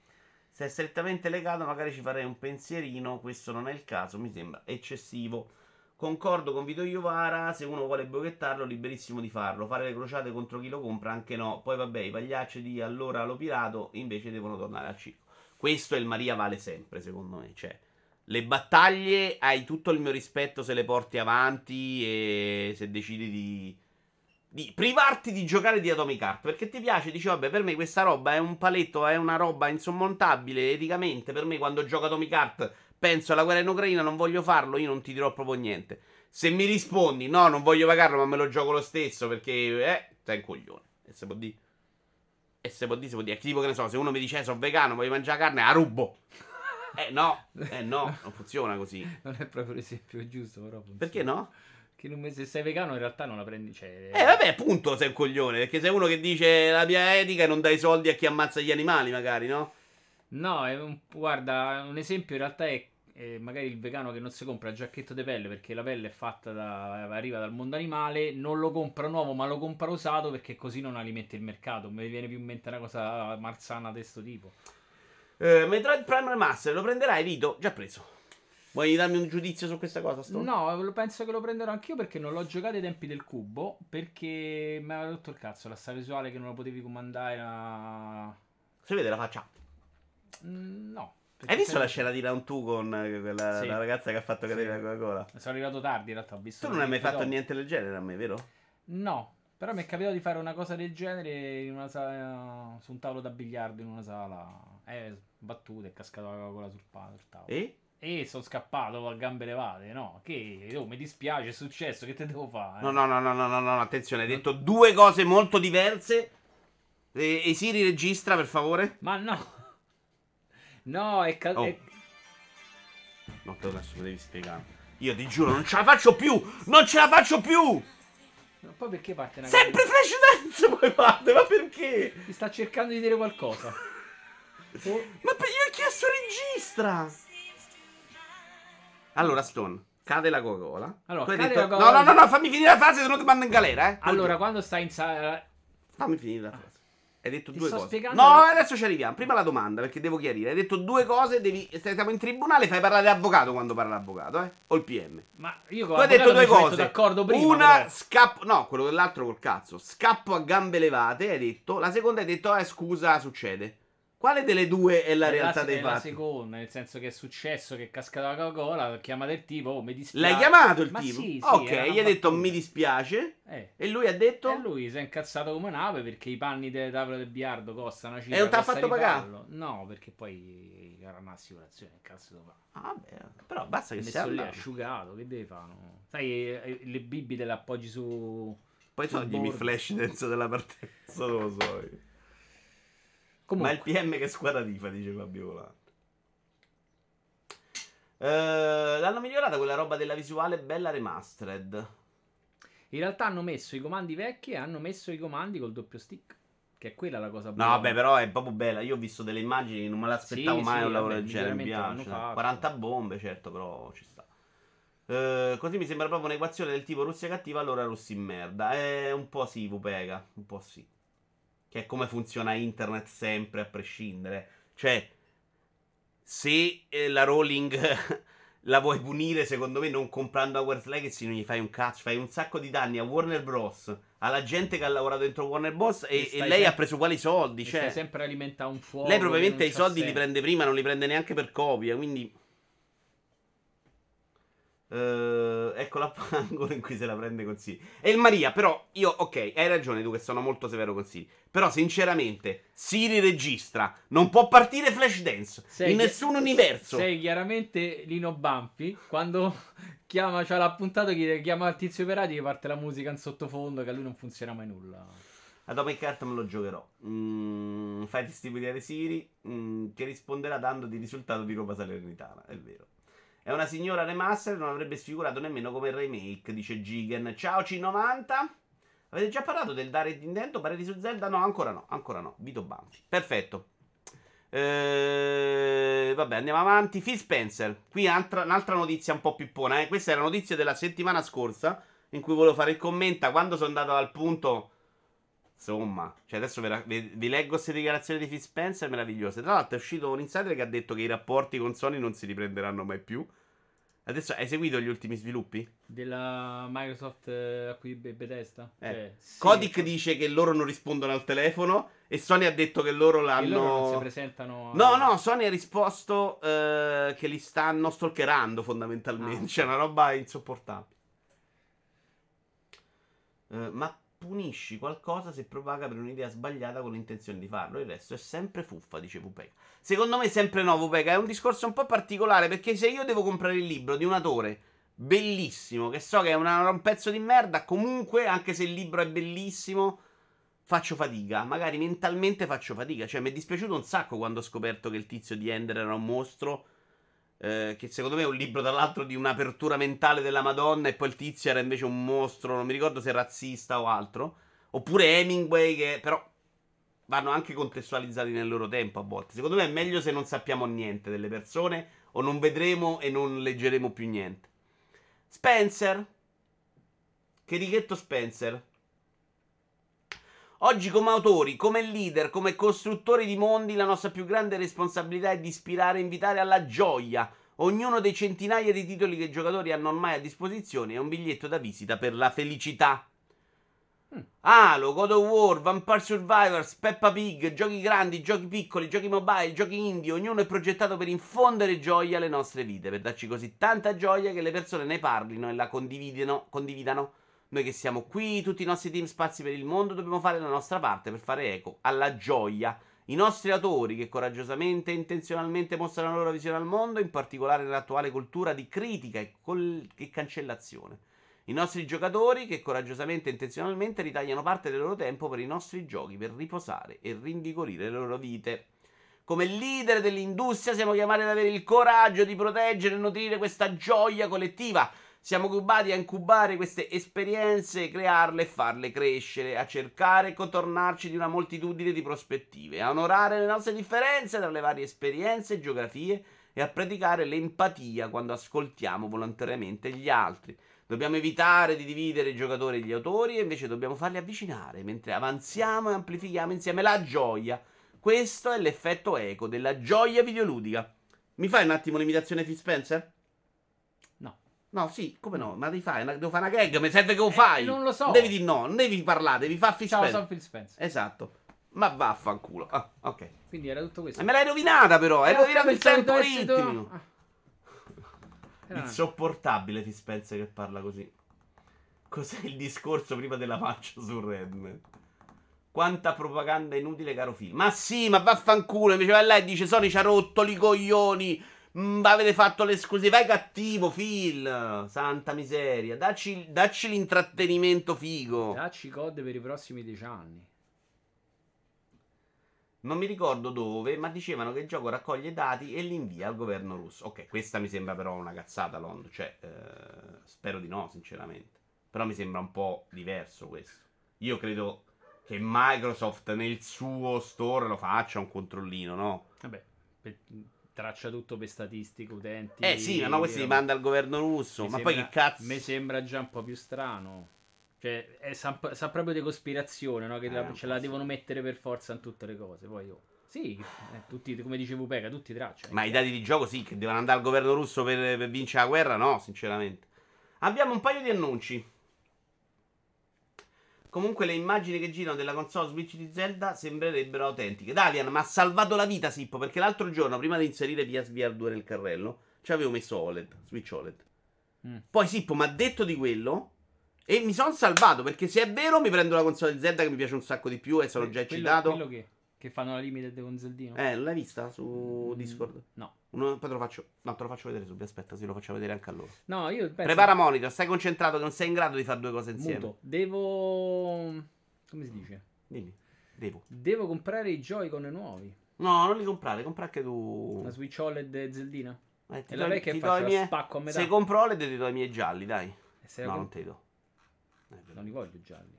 Se è strettamente legato, magari ci farei un pensierino. Questo non è il caso, mi sembra eccessivo. Concordo con Vito Iovara. Se uno vuole bocchettarlo, liberissimo di farlo. Fare le crociate contro chi lo compra, anche no. Poi, vabbè, i pagliacci di allora lo pirato invece devono tornare al circo. Questo è il Maria vale sempre, secondo me. Cioè le battaglie hai tutto il mio rispetto se le porti avanti e se decidi di, di privarti di giocare di Atomic Heart perché ti piace, dici vabbè per me questa roba è un paletto, è una roba insormontabile eticamente, per me quando gioco Atomic Heart penso alla guerra in Ucraina, non voglio farlo, io non ti dirò proprio niente. Se mi rispondi no, non voglio pagarlo ma me lo gioco lo stesso perché eh, sei un coglione. E se può dire. E se può dire, se può dire. Tipo che ne so, se uno mi dice eh, sono vegano, voglio mangiare carne, a rubo. Eh no, eh no, non funziona così. non è proprio l'esempio giusto, però funziona. Perché no? Che non, se sei vegano in realtà non la prendi. Cioè... Eh vabbè, appunto sei un coglione. Perché sei uno che dice la mia etica e non dai soldi a chi ammazza gli animali, magari, no? No, un, guarda, un esempio in realtà è eh, magari il vegano che non si compra il giacchetto di pelle perché la pelle è fatta da arriva dal mondo animale, non lo compra nuovo ma lo compra usato perché così non alimenta il mercato. Mi viene più in mente una cosa marzana di questo tipo. Eh, Metroid Prime Remaster lo prenderai, Vito? Già preso. Vuoi darmi un giudizio su questa cosa? Stone? No, penso che lo prenderò anch'io perché non l'ho giocato ai tempi del cubo. Perché mi aveva rotto il cazzo la storia visuale che non lo potevi comandare. A... Si vede la faccia? Mm, no. Hai visto la scena di Round 2 con eh, quella sì. la ragazza che ha fatto cadere sì. la Coca-Cola? Sono arrivato tardi in realtà. Ho visto tu non hai mai fatto dopo. niente del genere a me, vero? No, però mi è capitato di fare una cosa del genere in una sala, su un tavolo da biliardo in una sala eh, battuto, è cascato la Coca-Cola sul, sul tavolo. E? E sono scappato a gambe levate, no? Che oh, mi dispiace, è successo, che te devo fare? No, no, no, no, no, no, no, attenzione, hai detto due cose molto diverse. E, e Siri registra, per favore? Ma no. No, è caduto. Oh. No, te lo adesso devi spiegare. Io ti giuro, non ce la faccio più! Non ce la faccio più! Ma poi perché parte una Sempre Flash Dance poi parte, ma perché? Ti sta cercando di dire qualcosa. Ma per io ho chiesto registra! Allora, Stone, cade la Coca-Cola. Allora, cade detto... la Coca-Cola. No, no, no, no, fammi finire la frase, se no ti mando in galera, eh. Allora, quando stai in sala. Fammi finire la frase. Hai detto Ti due sto cose. spiegando- No, adesso ci arriviamo. Prima la domanda, perché devo chiarire. Hai detto due cose, devi... Stiamo in tribunale, fai parlare l'avvocato quando parla l'avvocato, eh? O il PM. Ma io con Tu hai detto due cose. d'accordo prima. Una però. scappo. No, quello dell'altro col cazzo. Scappo a gambe levate, hai detto. La seconda hai detto, eh, scusa, succede. Quale delle due è la È realtà la, dei è la fatti? seconda, nel senso che è successo che è cascata la Coca-Cola, chiama del tipo, oh, mi dispiace. L'hai chiamato il Ma tipo? sì, sì, ok, gli hai detto mi dispiace. Eh. E lui ha detto? E lui si è incazzato come un'ape perché i panni delle tavole del biliardo costano una cifra. E non t'ha costa fatto pagare? No, perché poi era un'assicurazione, che cazzo devo fare? Ah, vabbè, però basta che sia lì asciugato, che devi fare? no? Sai, eh, le bibite le appoggi su... Poi toglimi flash dance della partenza, non lo so. io. Ma Comunque, il PM che squadra tifa, dice Fabio Volante. Eh, l'hanno migliorata quella roba della visuale bella remastered. in realtà hanno messo i comandi vecchi e hanno messo i comandi col doppio stick. Che è quella la cosa No, buona. vabbè, però è proprio bella. Io ho visto delle immagini, non me l'aspettavo Sì, mai sì, un lavoro del genere. Mi piace. l'hanno fatto. 40 bombe, certo, però ci sta. Eh, così mi sembra proprio un'equazione del tipo Russia cattiva, allora russi in merda. È un po' sì, Vupega. Un po' sì. Che è come funziona internet sempre, a prescindere. Cioè, se eh, la Rowling la vuoi punire, secondo me, non comprando Hogwarts Legacy non gli fai un cazzo. Fai un sacco di danni a Warner Bros., alla gente che ha lavorato dentro Warner Bros. E, E e lei sempre- ha preso quali soldi? Cioè, sempre a alimentare un fuoco. lei probabilmente i soldi li senso. prende prima, non li prende neanche per copia. Quindi. Eh, ecco l'angolo in cui se la prende con Siri. E il Maria, però, io, ok, hai ragione tu che sono molto severo con Siri. Però, sinceramente, Siri registra. Non può partire Flashdance Sei in chi- nessun universo. Sei chiaramente Lino Banfi quando chiama, c'ha l'appuntato che chiama il tizio Perati che parte la musica in sottofondo che a lui non funziona mai nulla. Atomic Heart me lo giocherò. Mm, fai distribuire Siri mm, che risponderà dandoti il risultato di Roma Salernitana. È vero. È una signora remaster, non avrebbe sfigurato nemmeno come remake, dice Gigan. Ciao C90. Avete già parlato del dare di Nintendo? Pareri su Zelda? No, ancora no, ancora no. Vito Banfi. Perfetto. Eh, vabbè, andiamo avanti. Phil Spencer. Qui altra- un'altra notizia un po' pippona. Eh. Questa è la notizia della settimana scorsa. In cui volevo fare il commento. Quando sono andato al punto. Insomma, cioè adesso ve la- vi, vi leggo queste dichiarazioni di Phil Spencer meravigliose. Tra l'altro è uscito un insider che ha detto che i rapporti con Sony non si riprenderanno mai più. Adesso hai seguito gli ultimi sviluppi? Della Microsoft eh, a cui Be- Bethesda? Eh. Cioè, sì, Kodik cioè, dice che loro non rispondono al telefono e Sony ha detto che loro che l'hanno... loro non si presentano. No, no, Sony ha risposto eh, che li stanno stalkerando fondamentalmente. Ah. C'è una roba insopportabile. Eh, ma punisci qualcosa se propaga per un'idea sbagliata con l'intenzione di farlo. Il resto è sempre fuffa, dice Vupega. Secondo me, sempre no, Vupega. È un discorso un po' particolare perché se io devo comprare il libro di un autore bellissimo, che so che è una- un pezzo di merda, comunque, anche se il libro è bellissimo, faccio fatica. Magari mentalmente faccio fatica. Cioè, mi è dispiaciuto un sacco quando ho scoperto che il tizio di Ender era un mostro. Eh, che secondo me è un libro, tra l'altro, di un'apertura mentale della Madonna. E poi il tizio era invece un mostro. Non mi ricordo se razzista o altro. Oppure Hemingway, che però vanno anche contestualizzati nel loro tempo a volte. Secondo me è meglio se non sappiamo niente delle persone. O non vedremo e non leggeremo più niente. Spencer. Che righetto Spencer. Oggi come autori, come leader, come costruttori di mondi, la nostra più grande responsabilità è di ispirare e invitare alla gioia. Ognuno dei centinaia di titoli che i giocatori hanno ormai a disposizione è un biglietto da visita per la felicità. Mm. Halo, God of War, Vampire Survivors, Peppa Pig, giochi grandi, giochi piccoli, giochi mobile, giochi indie, ognuno è progettato per infondere gioia alle nostre vite, per darci così tanta gioia che le persone ne parlino e la condividano. Noi che siamo qui, tutti i nostri team spazi per il mondo, dobbiamo fare la nostra parte per fare eco alla gioia. I nostri autori che coraggiosamente e intenzionalmente mostrano la loro visione al mondo, in particolare nell'attuale cultura di critica e, col- e cancellazione. I nostri giocatori che coraggiosamente e intenzionalmente ritagliano parte del loro tempo per i nostri giochi, per riposare e rinvigorire le loro vite. Come leader dell'industria siamo chiamati ad avere il coraggio di proteggere e nutrire questa gioia collettiva. Siamo cubati a incubare queste esperienze, crearle e farle crescere, a cercare e contornarci di una moltitudine di prospettive, a onorare le nostre differenze tra le varie esperienze e geografie e a praticare l'empatia quando ascoltiamo volontariamente gli altri. Dobbiamo evitare di dividere i giocatori e gli autori e invece dobbiamo farli avvicinare mentre avanziamo e amplifichiamo insieme la gioia. Questo è l'effetto eco della gioia videoludica. Mi fai un attimo l'imitazione Phil Spencer? No. Sì, come no? Ma devi fare, una- devo fare una gag, mi serve che lo fai. Eh, non lo so. Devi dire no, non devi parlare, devi fare Phil Ciao, Spencer. sono Phil Spencer. Esatto. Ma vaffanculo. Ah, ok. Quindi era tutto questo. E me l'hai rovinata però, hai Eh, rovinato il tempo ritmico. Ah. Insopportabile Phil Spencer che parla così. Cos'è il discorso prima della faccia su Redman? Quanta propaganda inutile, caro film. Ma sì, ma vaffanculo. Invece va là e dice: Sony ci ha rotto li coglioni. Mm, avete fatto le scuse. Vai cattivo, Phil. Santa miseria. Dacci, dacci l'intrattenimento figo. Dacci code per i prossimi dieci anni. Non mi ricordo dove, ma dicevano che il gioco raccoglie dati e li invia al governo russo. Ok, questa mi sembra però una cazzata, Lond. Cioè, eh, spero di no, sinceramente. Però mi sembra un po' diverso questo. Io credo che Microsoft nel suo store lo faccia un controllino, no? Vabbè, per- traccia tutto per statistiche, utenti. Eh sì, ma no, questo li manda al governo russo. Mi Ma sembra- poi che cazzo? Mi sembra già un po' più strano. Cioè, è, sa, sa proprio di cospirazione, no? Che Eh, la- ce la devono mettere per forza in tutte le cose. Poi io. Sì, eh, tutti, come dicevo Pega, tutti tracciano. Ma i dati di gioco sì, che devono andare al governo russo per, per vincere la guerra, no, sinceramente. Abbiamo un paio di annunci. Comunque le immagini che girano della console Switch di Zelda sembrerebbero autentiche. Davian mi ha salvato la vita, Sippo, perché l'altro giorno, prima di inserire PSVR 2 nel carrello, ci avevo messo OLED, Switch OLED. Mm. Poi Sippo mi ha detto di quello e mi sono salvato, perché se è vero mi prendo la console di Zelda che mi piace un sacco di più e sono già Quello- eccitato. Quello che, che fanno la limited con Zeldino? Eh, l'hai vista su Mm, Discord? No. Uno- poi te lo faccio. No, te lo faccio vedere subito. Aspetta, sì, lo faccio vedere anche a loro. No, io penso... Prepara monitor, stai concentrato che non sei in grado di fare due cose insieme. Muto. Devo... Come si dice? Dimmi. Devo. Devo comprare i Joy-Con nuovi. No, non li comprare, compra anche tu. La Switch OLED e Zeldina. Eh, E la vecchia ti che faccio? miei- spacco a metà. Se compro OLED ti do i miei gialli, dai. No, comp- non te li do. Non li voglio gialli.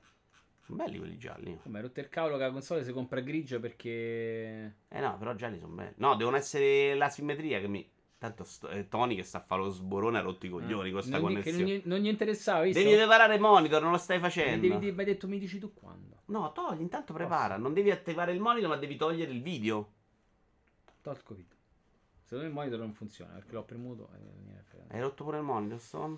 Sono belli quelli gialli. Come hai rotto il cavolo che la console si compra grigia perché... Eh no, però gialli sono belli. No, devono essere la simmetria che mi. Tanto sto- eh, Tony che sta a fare lo sborone ha rotto i coglioni con sta non, gli, che connessione. non, gli, non gli interessava, visto? Devi preparare il monitor, non lo stai facendo. devi, devi- mi hai detto mi dici tu quando. No, togli, intanto prepara. Non devi attivare il monitor, ma devi togliere il video. Tolgo video. Secondo me il monitor non funziona perché l'ho premuto e. Hai rotto pure il monitor, Stone?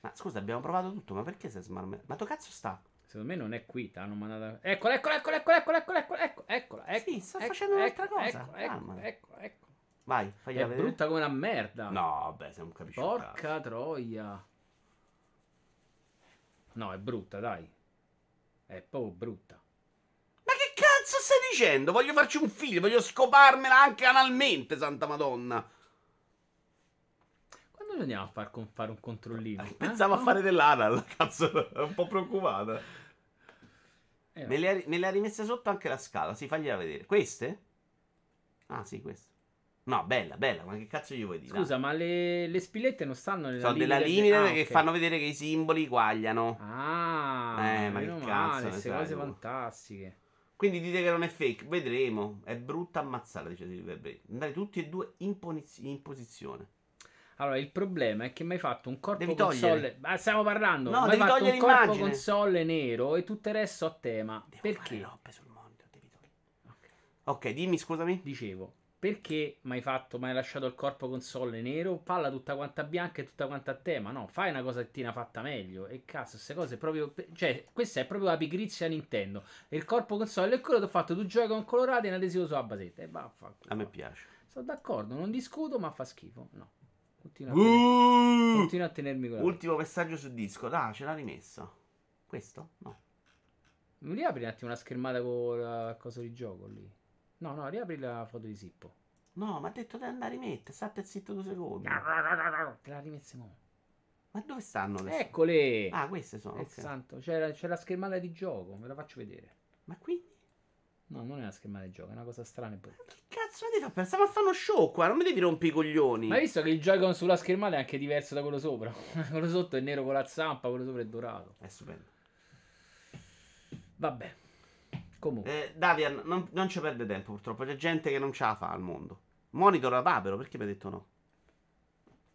Ma scusa, abbiamo provato tutto, ma perché sei smart? Ma tu cazzo sta? Secondo me non è qui, t'hanno mandato... Eccola, eccola, eccola, eccola, eccola, eccola, eccola, eccola, eccola, eccola. Sì, sta eccola, facendo un'altra eccola, cosa. Eccola, eccola, Calmati. eccola, eccola. Vai, fagliela È vedere. brutta come una merda. No, vabbè, sei un capisci. Porca troia. No, è brutta, dai. È proprio brutta. Ma che cazzo stai dicendo? Voglio farci un figlio, voglio scoparmela anche analmente, santa madonna. Quando andiamo a far con- fare un controllino? eh? Pensavo a No? fare dell'anal, cazzo, è un po' preoccupata. Eh, Me le, ha, me le ha rimesse sotto anche la scala, sì, fagliela vedere. Queste? Ah, sì, queste. No, bella, bella, ma che cazzo gli vuoi dire? Scusa, ma le, le spillette non stanno nella Sono della limited- limited Ah, che ok. fanno vedere che i simboli quagliano. Ah, Eh, ma che cazzo male, queste cose fantastiche. Quindi dite che non è fake, vedremo. È brutta ammazzata, dice Silver Bay. Andare tutti e due in, poniz- in posizione. Allora, il problema è che mi hai fatto un corpo Devi console. Ma stiamo parlando. No, mi hai devi fatto un corpo l'immagine. console nero e tutto il resto a tema. Devo perché? fare sul monitor, devi togliere. Ok, dimmi, scusami. Dicevo, perché mi hai fatto, mi hai lasciato il corpo console nero, palla tutta quanta bianca e tutta quanta a tema? No, fai una cosettina fatta meglio. E cazzo, queste cose proprio. Cioè, questa è proprio la pigrizia Nintendo. Il corpo console è quello che ho fatto due giochi con colorati un adesivo sulla basetta. E vaffanculo. A me piace. Sono d'accordo, non discuto, ma fa schifo. No. Continua a, Uh! continua a tenermi con la Ultimo messaggio su Discord. Ah, ce l'ha rimessa. Questo? No. Mi riapri un attimo la schermata con la cosa di gioco lì. No, no, riapri la foto di Sippo. No, ma ha detto di andare a rimettere. State zitto due secondi. Te la rimesse mo. Ma dove stanno adesso? Eccole! Ah, queste sono. Eh, ok. santo, c'è la, c'è la schermata di gioco, ve la faccio vedere. Ma quindi? No, non è una schermata di gioco, è una cosa strana e brutta. Che cazzo mi devi fare? Stiamo a fare uno show qua. Non mi devi rompere i coglioni. Ma hai visto che il Joy-Con sulla schermata è anche diverso da quello sopra? quello sotto è nero con la zampa, quello sopra è dorato. È stupendo. Vabbè. Comunque. Eh, Davian, non, non ci perde tempo purtroppo. C'è gente che non ce la fa al mondo. Monitor a papero, perché mi hai detto no?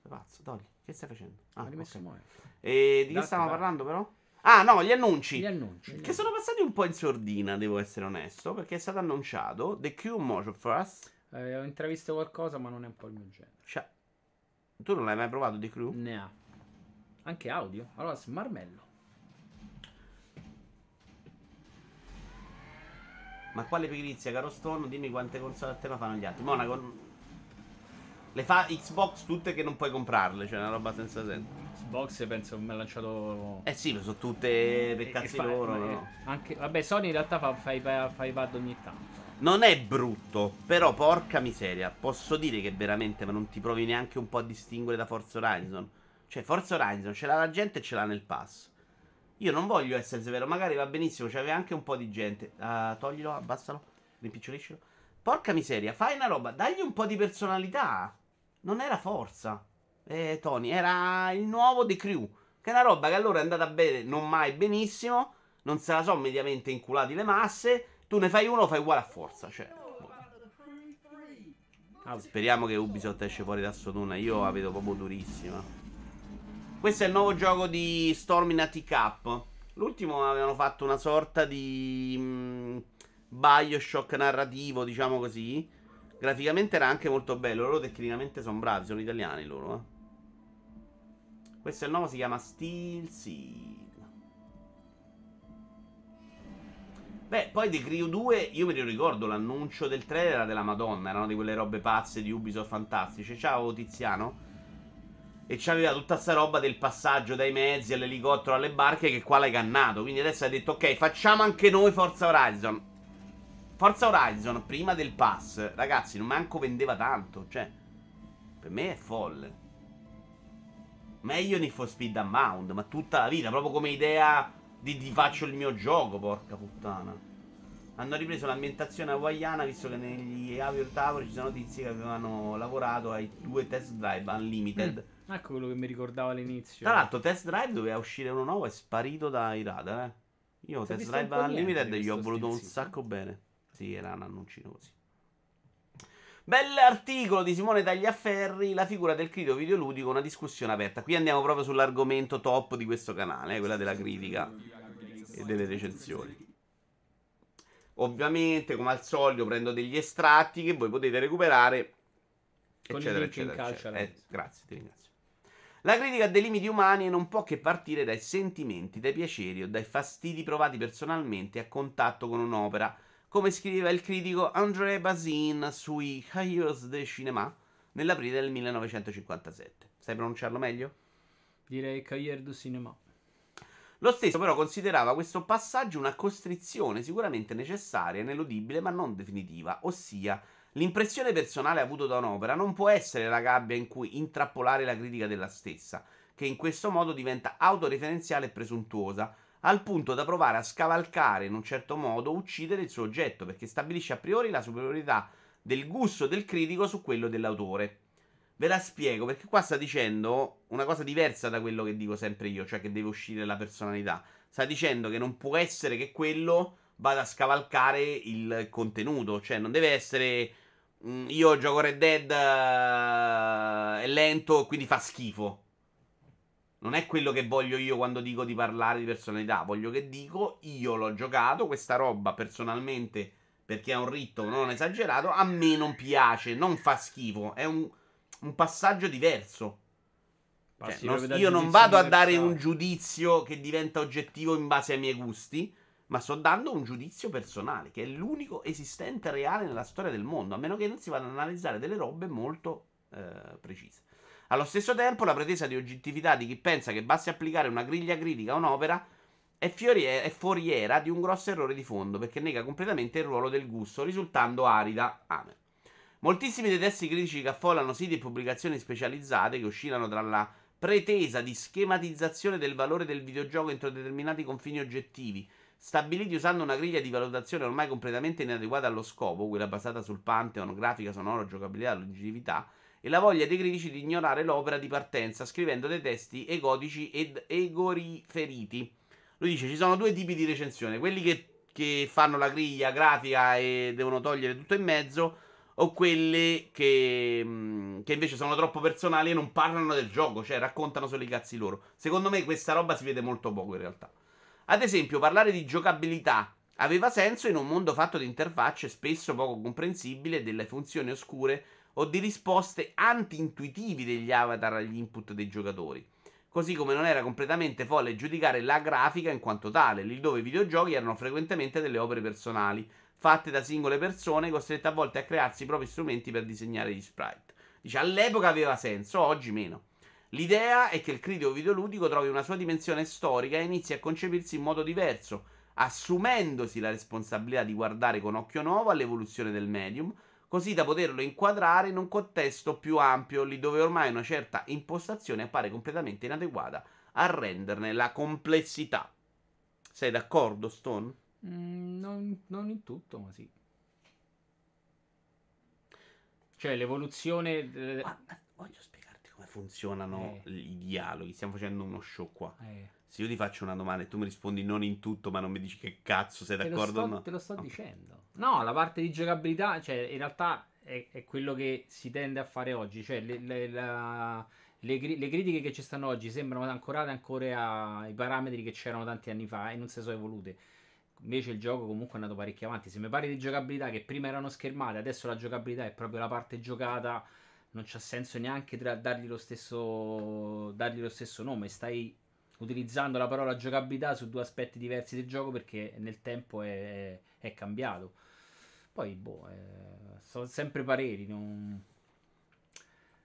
Pazzo, togli. Che stai facendo? Ah, ho rimesso ok. muore. E di che Datti, stavamo vai. parlando però? Ah, no, gli annunci. Gli annunci. Che sono passati un po' in sordina, devo essere onesto, perché è stato annunciato The Q Motion First. Eh, ho intravisto qualcosa, ma non è un po' il mio genere. Cioè, tu non l'hai mai provato The Crew? Ne ha. Anche audio. Allora, smarmello. Ma quale pigrizia, caro Stone? Dimmi quante console a tema fanno gli altri. Monaco. Le fa Xbox tutte che non puoi comprarle, cioè una roba senza senso. Xbox penso che mi ha lanciato. Eh sì, sono tutte per E- cazzi loro. no? Anche, vabbè, Sony in realtà fa, fa, i, fa i pad ogni tanto. Non è brutto, però porca miseria, posso dire che veramente, ma non ti provi neanche un po' a distinguere da Forza Horizon. Cioè, Forza Horizon ce l'ha la gente e ce l'ha nel pass. Io non voglio essere severo, magari va benissimo, c'aveva anche un po' di gente. Ah, toglilo, abbassalo, rimpiccioliscilo. Porca miseria, fai una roba, dagli un po' di personalità. Non era Forza, eh, Tony, era il nuovo The Crew. Che è una roba che allora è andata bene, non mai benissimo. Non se la so mediamente inculati le masse. Tu ne fai uno, fai uguale a Forza. Cioè, boh. Audio. Speriamo che Ubisoft esce fuori da Soduna. Io la vedo proprio durissima. Questo è il nuovo gioco di Storm in Cup. L'ultimo avevano fatto una sorta di mm, Bioshock narrativo, diciamo così. Graficamente era anche molto bello. Loro tecnicamente sono bravi, sono italiani loro. eh. Questo è il nuovo, si chiama Steel Seed. Beh, poi di Crew 2 io me lo ricordo, l'annuncio del trailer era della Madonna, erano di quelle robe pazze di Ubisoft fantastiche. Ciao Tiziano. E c'aveva tutta sta roba del passaggio dai mezzi all'elicottero alle barche che qua l'hai cannato. Quindi adesso hai detto ok, facciamo anche noi Forza Horizon. Forza Horizon prima del pass, ragazzi, non manco vendeva tanto, cioè per me è folle. Meglio Need for Speed Unbound, ma tutta la vita, proprio come idea di, di faccio il mio gioco, porca puttana. Hanno ripreso l'ambientazione hawaiana visto che negli Avio Tower ci sono tizi che avevano lavorato ai due test drive Unlimited. Mm, ecco quello che mi ricordavo all'inizio. Tra l'altro, test drive doveva uscire uno nuovo, è sparito dai radar. Eh. Io Si è test un drive Unlimited gli ho voluto un Steel sacco bene. Sì, era un annuncino così. Bell'articolo di Simone Tagliaferri, la figura del critico videoludico, una discussione aperta. Qui andiamo proprio sull'argomento top di questo canale, eh, quella della critica e delle recensioni. Ovviamente, come al solito, prendo degli estratti che voi potete recuperare. Eccetera, eccetera, eccetera. Eh, grazie, ti ringrazio. La critica dei limiti umani non può che partire dai sentimenti, dai piaceri o dai fastidi provati personalmente a contatto con un'opera, come scriveva il critico André Bazin sui Cahiers de Cinéma nell'aprile del 1957. Sai pronunciarlo meglio? Direi Cahiers du Cinema. Lo stesso però considerava questo passaggio una costrizione sicuramente necessaria, ineludibile ma non definitiva, ossia l'impressione personale avuta da un'opera non può essere la gabbia in cui intrappolare la critica della stessa, che in questo modo diventa autoreferenziale e presuntuosa, al punto da provare a scavalcare in un certo modo, uccidere il suo oggetto, perché stabilisce a priori la superiorità del gusto del critico su quello dell'autore. Ve la spiego perché qua sta dicendo una cosa diversa da quello che dico sempre io, cioè che deve uscire la personalità. Sta dicendo che non può essere che quello vada a scavalcare il contenuto, cioè non deve essere mm, io gioco Red Dead eh, è lento quindi fa schifo. Non è quello che voglio io quando dico di parlare di personalità, voglio che dico io l'ho giocato, questa roba personalmente perché è un ritmo non esagerato, a me non piace, non fa schifo, è un un passaggio diverso. Cioè, non- io non vado a dare un giudizio che diventa oggettivo in base ai miei gusti, ma sto dando un giudizio personale, che è l'unico esistente reale nella storia del mondo, a meno che non si vadano ad analizzare delle robe molto eh, precise. Allo stesso tempo, la pretesa di oggettività di chi pensa che basti applicare una griglia critica a un'opera è, fiorie- è foriera di un grosso errore di fondo, perché nega completamente il ruolo del gusto, risultando arida. Amen. Moltissimi dei testi critici che affollano siti e pubblicazioni specializzate che oscillano tra la pretesa di schematizzazione del valore del videogioco entro determinati confini oggettivi, stabiliti usando una griglia di valutazione ormai completamente inadeguata allo scopo, quella basata sul Pantheon, grafica, sonoro, giocabilità, longevità, e la voglia dei critici di ignorare l'opera di partenza scrivendo dei testi egotici ed egoriferiti. Lui dice ci sono due tipi di recensione, quelli che, che fanno la griglia grafica e devono togliere tutto in mezzo, o quelle che, mh, che invece sono troppo personali e non parlano del gioco, cioè raccontano solo i cazzi loro. Secondo me questa roba si vede molto poco in realtà. Ad esempio, parlare di giocabilità aveva senso in un mondo fatto di interfacce spesso poco comprensibili e delle funzioni oscure o di risposte anti-intuitivi degli avatar agli input dei giocatori. Così come non era completamente folle giudicare la grafica in quanto tale, lì dove i videogiochi erano frequentemente delle opere personali, fatte da singole persone costrette a volte a crearsi i propri strumenti per disegnare gli sprite. Dice all'epoca aveva senso, oggi meno. L'idea è che il critico videoludico trovi una sua dimensione storica e inizi a concepirsi in modo diverso, assumendosi la responsabilità di guardare con occhio nuovo all'evoluzione del medium, così da poterlo inquadrare in un contesto più ampio, lì dove ormai una certa impostazione appare completamente inadeguata a renderne la complessità. Sei d'accordo, Stone? Mm, non, non in tutto, ma sì. Cioè, l'evoluzione. Guarda, voglio spiegarti come funzionano Eh. i dialoghi. Stiamo facendo uno show qua. eh, Se io ti faccio una domanda e tu mi rispondi non in tutto, ma non mi dici che cazzo sei te, d'accordo o no? te lo sto Ok. dicendo. No, la parte di giocabilità, cioè, in realtà è, è quello che si tende a fare oggi. Cioè, le, le- la- le le critiche che ci stanno oggi sembrano ancorate ancora ai parametri che c'erano tanti anni fa e non si sono evolute. Invece il gioco comunque è andato parecchio avanti. Se mi parli di giocabilità che prima erano schermate, adesso la giocabilità è proprio la parte giocata. Non c'ha senso neanche tra- dargli lo stesso dargli lo stesso nome. Stai utilizzando la parola giocabilità su due aspetti diversi del gioco perché nel tempo è, è cambiato. Poi, boh, eh, sono sempre pareri. Non...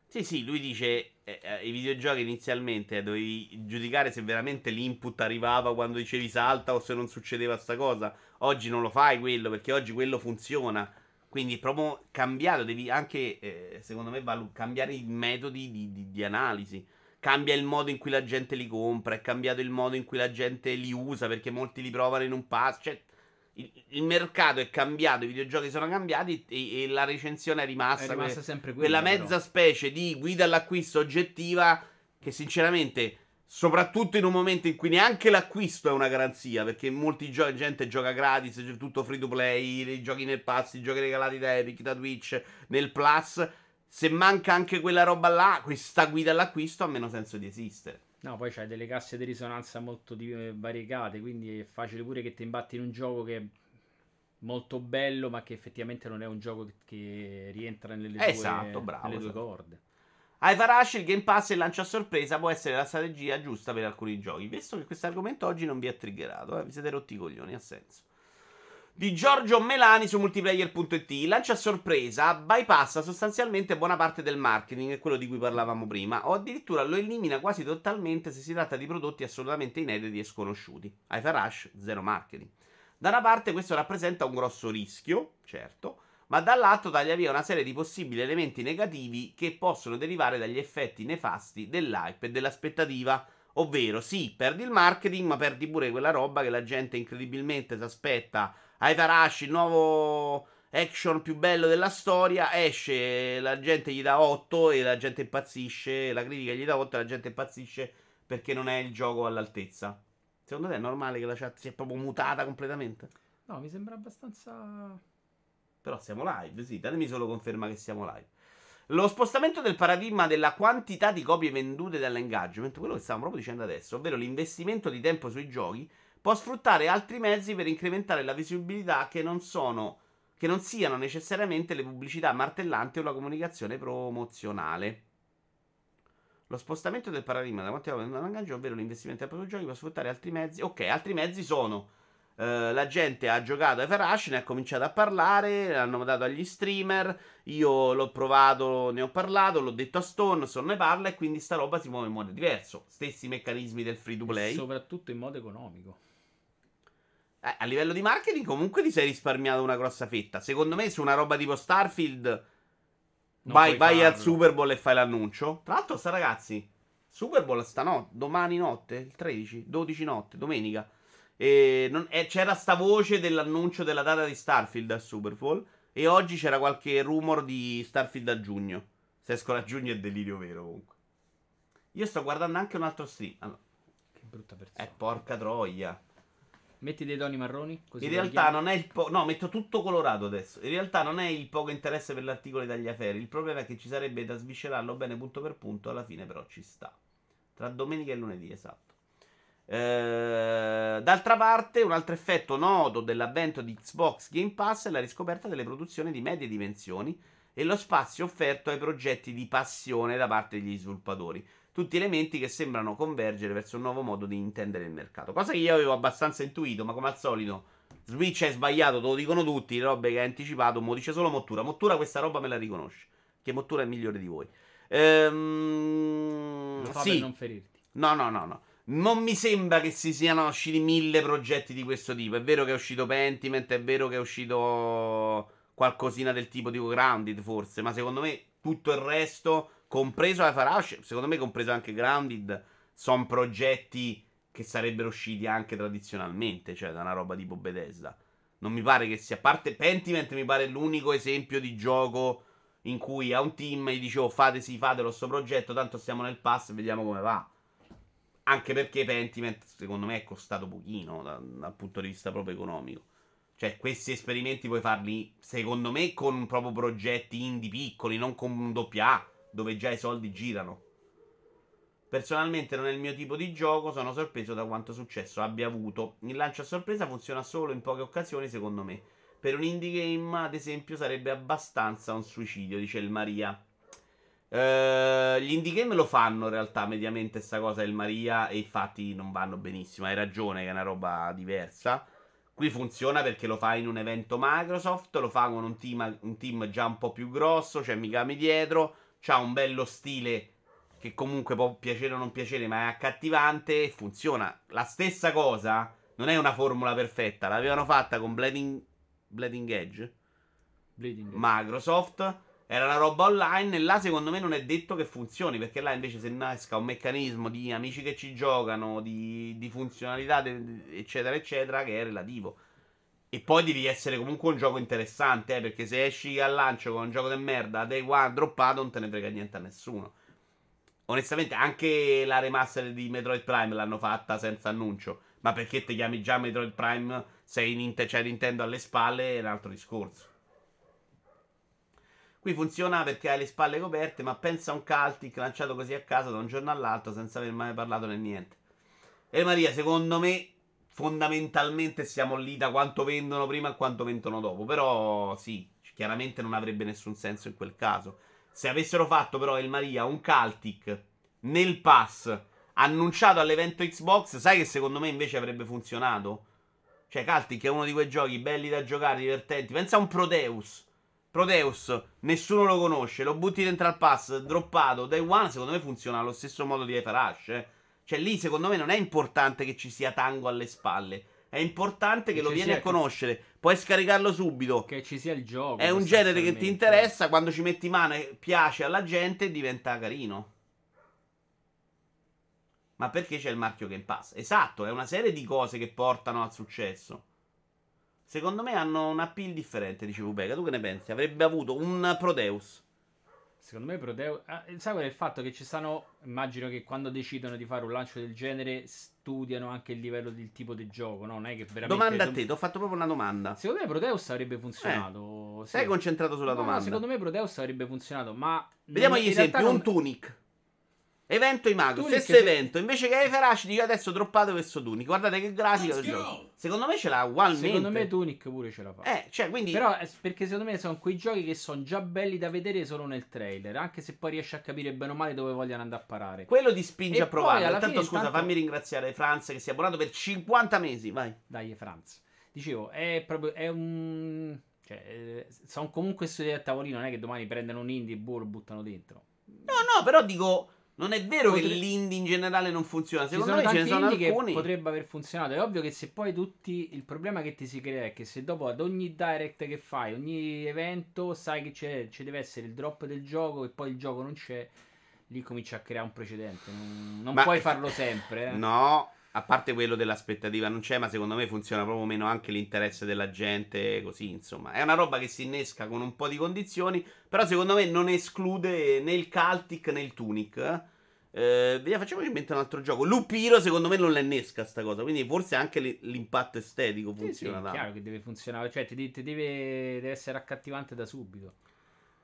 Sì, sì, lui dice eh, eh, i videogiochi inizialmente dovevi giudicare se veramente l'input arrivava quando dicevi salta o se non succedeva sta cosa. Oggi non lo fai quello perché oggi quello funziona. Quindi proprio cambiato, devi anche, eh, secondo me, valu- cambiare i metodi di, di, di, analisi. Cambia il modo in cui la gente li compra, è cambiato il modo in cui la gente li usa perché molti li provano in un pass. Cioè, il, mercato è cambiato, i videogiochi sono cambiati e, e la recensione è rimasta, è rimasta que- sempre quella, quella mezza specie di guida all'acquisto oggettiva che sinceramente Soprattutto in un momento in cui neanche l'acquisto è una garanzia, perché molti gio- gente gioca gratis, tutto free to play, i giochi nel pass, i giochi regalati da Epic, da Twitch, nel plus. Se manca anche quella roba là, questa guida all'acquisto ha meno senso di esistere. No, poi c'hai delle casse di risonanza molto eh, variegate, quindi è facile pure che ti imbatti in un gioco che è molto bello, ma che effettivamente non è un gioco che, che rientra nelle due, Esatto, bravo, nelle esatto. corde. Ai Farashi il Game Pass e il lancio a sorpresa può essere la strategia giusta per alcuni giochi. Visto che questo argomento oggi non vi ha triggerato, eh, vi siete rotti i coglioni, ha senso. Di Giorgio Melani su multiplayer.it. Il lancio a sorpresa bypassa sostanzialmente buona parte del marketing, quello di cui parlavamo prima, o addirittura lo elimina quasi totalmente se si tratta di prodotti assolutamente inediti e sconosciuti. Farash, zero marketing. Da una parte questo rappresenta un grosso rischio, certo, ma dall'altro taglia via una serie di possibili elementi negativi che possono derivare dagli effetti nefasti dell'hype e dell'aspettativa. Ovvero, sì, perdi il marketing, ma perdi pure quella roba che la gente incredibilmente si aspetta. Ai Tarashi, il nuovo action più bello della storia, esce, la gente gli dà 8 e la gente impazzisce, la critica gli dà 8 e la gente impazzisce perché non è il gioco all'altezza. Secondo te è normale che la chat sia proprio mutata completamente? No, mi sembra abbastanza... Però siamo live, sì, datemi solo conferma che siamo live. Lo spostamento del paradigma della quantità di copie vendute dall'engagement, quello che stavamo proprio dicendo adesso, ovvero l'investimento di tempo sui giochi, può sfruttare altri mezzi per incrementare la visibilità che non sono che non siano necessariamente le pubblicità martellanti o la comunicazione promozionale. Lo spostamento del paradigma da quantità vendute dall'engagement, ovvero l'investimento tempo sui giochi, può sfruttare altri mezzi. Ok, altri mezzi sono Uh, la gente ha giocato ai Farashi, ne ha cominciato a parlare, l'hanno dato agli streamer, io l'ho provato, ne ho parlato, l'ho detto a Stone, Stone ne parla e quindi sta roba si muove in modo diverso. Stessi meccanismi del free to play. Soprattutto in modo economico. Eh, a livello di marketing comunque ti sei risparmiato una grossa fetta. Secondo me su una roba tipo Starfield Non vai, vai al. Super Bowl e fai l'annuncio. Tra l'altro sta ragazzi, Super Bowl stanotte, domani notte, il 13, 12 notte, domenica. E non- e c'era sta voce dell'annuncio della data di Starfield al Super Bowl. E oggi c'era qualche rumor di Starfield a giugno. Se escono a giugno è delirio vero comunque. Io sto guardando anche un altro stream. Allora, Che brutta persona. eh, porca troia. Metti dei toni marroni? Così In realtà non è il po- No, metto tutto colorato adesso. In realtà non è il poco interesse per l'articolo di Tagliaferri. Il problema è che ci sarebbe da sviscerarlo bene punto per punto. Alla fine, però, ci sta. Tra domenica e lunedì, esatto. Eh, d'altra parte, un altro effetto noto dell'avvento di Xbox Game Pass è la riscoperta delle produzioni di medie dimensioni e lo spazio offerto ai progetti di passione da parte degli sviluppatori. Tutti elementi che sembrano convergere verso un nuovo modo di intendere il mercato. Cosa che io avevo abbastanza intuito, ma come al solito, Switch è sbagliato, te lo dicono tutti, le robe che hai anticipato, mo dice solo Mottura. Mottura questa roba me la riconosce, che Mottura è migliore di voi. Ehm, Lo fa sì, per non ferirti. No, no, no, no. Non mi sembra che si siano usciti mille progetti di questo tipo. È vero che è uscito Pentiment, è vero che è uscito qualcosina del tipo di Grounded, forse. Ma secondo me tutto il resto, compreso la Farash, secondo me compreso anche Grounded, sono progetti che sarebbero usciti anche tradizionalmente, cioè da una roba tipo Bethesda. Non mi pare che sia. A parte Pentiment, mi pare l'unico esempio di gioco in cui a un team gli dicevo fate sì, fatelo sto progetto, tanto stiamo nel pass e vediamo come va. Anche perché Pentiment, secondo me, è costato pochino da- dal punto di vista proprio economico. Cioè, questi esperimenti puoi farli, secondo me, con proprio progetti indie piccoli, non con un doppia A, dove già i soldi girano. Personalmente non è il mio tipo di gioco, sono sorpreso da quanto successo abbia avuto. Il lancio a sorpresa funziona solo in poche occasioni, secondo me. Per un indie game, ad esempio, sarebbe abbastanza un suicidio, dice il Maria. Eh, gli indie game lo fanno in realtà mediamente sta cosa il Maria e infatti non vanno benissimo. Hai ragione che è una roba diversa. Qui funziona perché lo fa in un evento Microsoft, lo fa con un team, un team già un po' più grosso, c'è Mikami dietro, c'ha un bello stile che comunque può piacere o non piacere, ma è accattivante e funziona. La stessa cosa non è una formula perfetta, l'avevano fatta con Bleeding, Bleeding Edge, Bleeding. Microsoft, era una roba online e là secondo me non è detto che funzioni, perché là invece se nasca un meccanismo di amici che ci giocano, di, di funzionalità, de- eccetera, eccetera, che è relativo. E poi devi essere comunque un gioco interessante, eh, perché se esci al lancio con un gioco di merda, day one droppato, non te ne frega niente a nessuno. Onestamente, anche la remaster di Metroid Prime l'hanno fatta senza annuncio. Ma perché ti chiami già Metroid Prime? Sei Nint- c'è Nintendo alle spalle, è un altro discorso. Qui funziona perché hai le spalle coperte, ma pensa a un Caltic lanciato così a caso da un giorno all'altro senza aver mai parlato né niente. E Maria, secondo me, fondamentalmente siamo lì da quanto vendono prima a quanto vendono dopo. Però sì, chiaramente non avrebbe nessun senso in quel caso. Se avessero fatto però il Maria un Caltic nel pass annunciato all'evento Xbox, sai che secondo me invece avrebbe funzionato? Cioè, Caltic è uno di quei giochi belli da giocare, divertenti. Pensa a un Proteus. Proteus, nessuno lo conosce, lo butti dentro al pass, droppato, day one, secondo me funziona allo stesso modo di Etarash, eh. Cioè lì secondo me non è importante che ci sia Tango alle spalle, è importante che, Che lo vieni a conoscere, puoi scaricarlo subito. Che ci sia il gioco. È un genere che ti interessa, quando ci metti mano e piace alla gente diventa carino. Ma perché c'è il marchio Game Pass? Esatto, è una serie di cose che portano al successo. Secondo me hanno un appeal differente, dice Vubega. Tu che ne pensi? Avrebbe avuto un Proteus. Secondo me Proteus. Ah, sai qual è il fatto che ci stanno. Immagino che quando decidono di fare un lancio del genere studiano anche il livello del tipo di gioco, no? Non è che veramente. Domanda a te, ti ho fatto proprio una domanda. Secondo me Proteus avrebbe funzionato. sì. Sei concentrato sulla No, no, domanda. secondo me Proteus avrebbe funzionato, ma. Vediamo non- gli esempi. realtà Un non- Tunic. Evento Imago, Tunic stesso se- evento. Invece che Feraci dico adesso droppato verso Tunic. Guardate che grafica del gioco. Secondo me ce l'ha ugualmente. Secondo me Tunic pure ce la fa. Eh, cioè, quindi Però è perché secondo me sono quei giochi che sono già belli da vedere solo nel trailer, anche se poi riesci a capire bene o male dove vogliono andare a parare. quello ti spinge E a provare. Intanto fine, scusa, intanto- fammi ringraziare Franz che si è abbonato per 50 mesi, vai. Dai, Franz. Dicevo, è proprio è un cioè, eh, sono comunque studi a tavolino, non è che domani prendono un indie e boh, lo buttano dentro. No, no, però dico non è vero che Potre- l'indie in generale non funziona. Secondo me ce ne sono alcuni. che potrebbe aver funzionato. È ovvio che se poi tutti. Il problema che ti si crea è che se dopo ad ogni direct che fai, ogni evento, sai che c'è, ci deve essere il drop del gioco e poi il gioco non c'è, lì comincia a creare un precedente. Non, non puoi farlo sempre. Eh. No, a parte quello dell'aspettativa non c'è, ma secondo me funziona proprio meno anche l'interesse della gente, così, insomma. È una roba che si innesca con un po' di condizioni, però secondo me non esclude né il Caltic né il Tunic. eh. Eh, vediamo, facciamo in mente un altro gioco. Lupiro, secondo me, non la innesca sta cosa. Quindi, forse anche li- l'impatto estetico Sì, sì, funziona. è chiaro che deve funzionare, cioè ti, ti deve, deve essere accattivante da subito.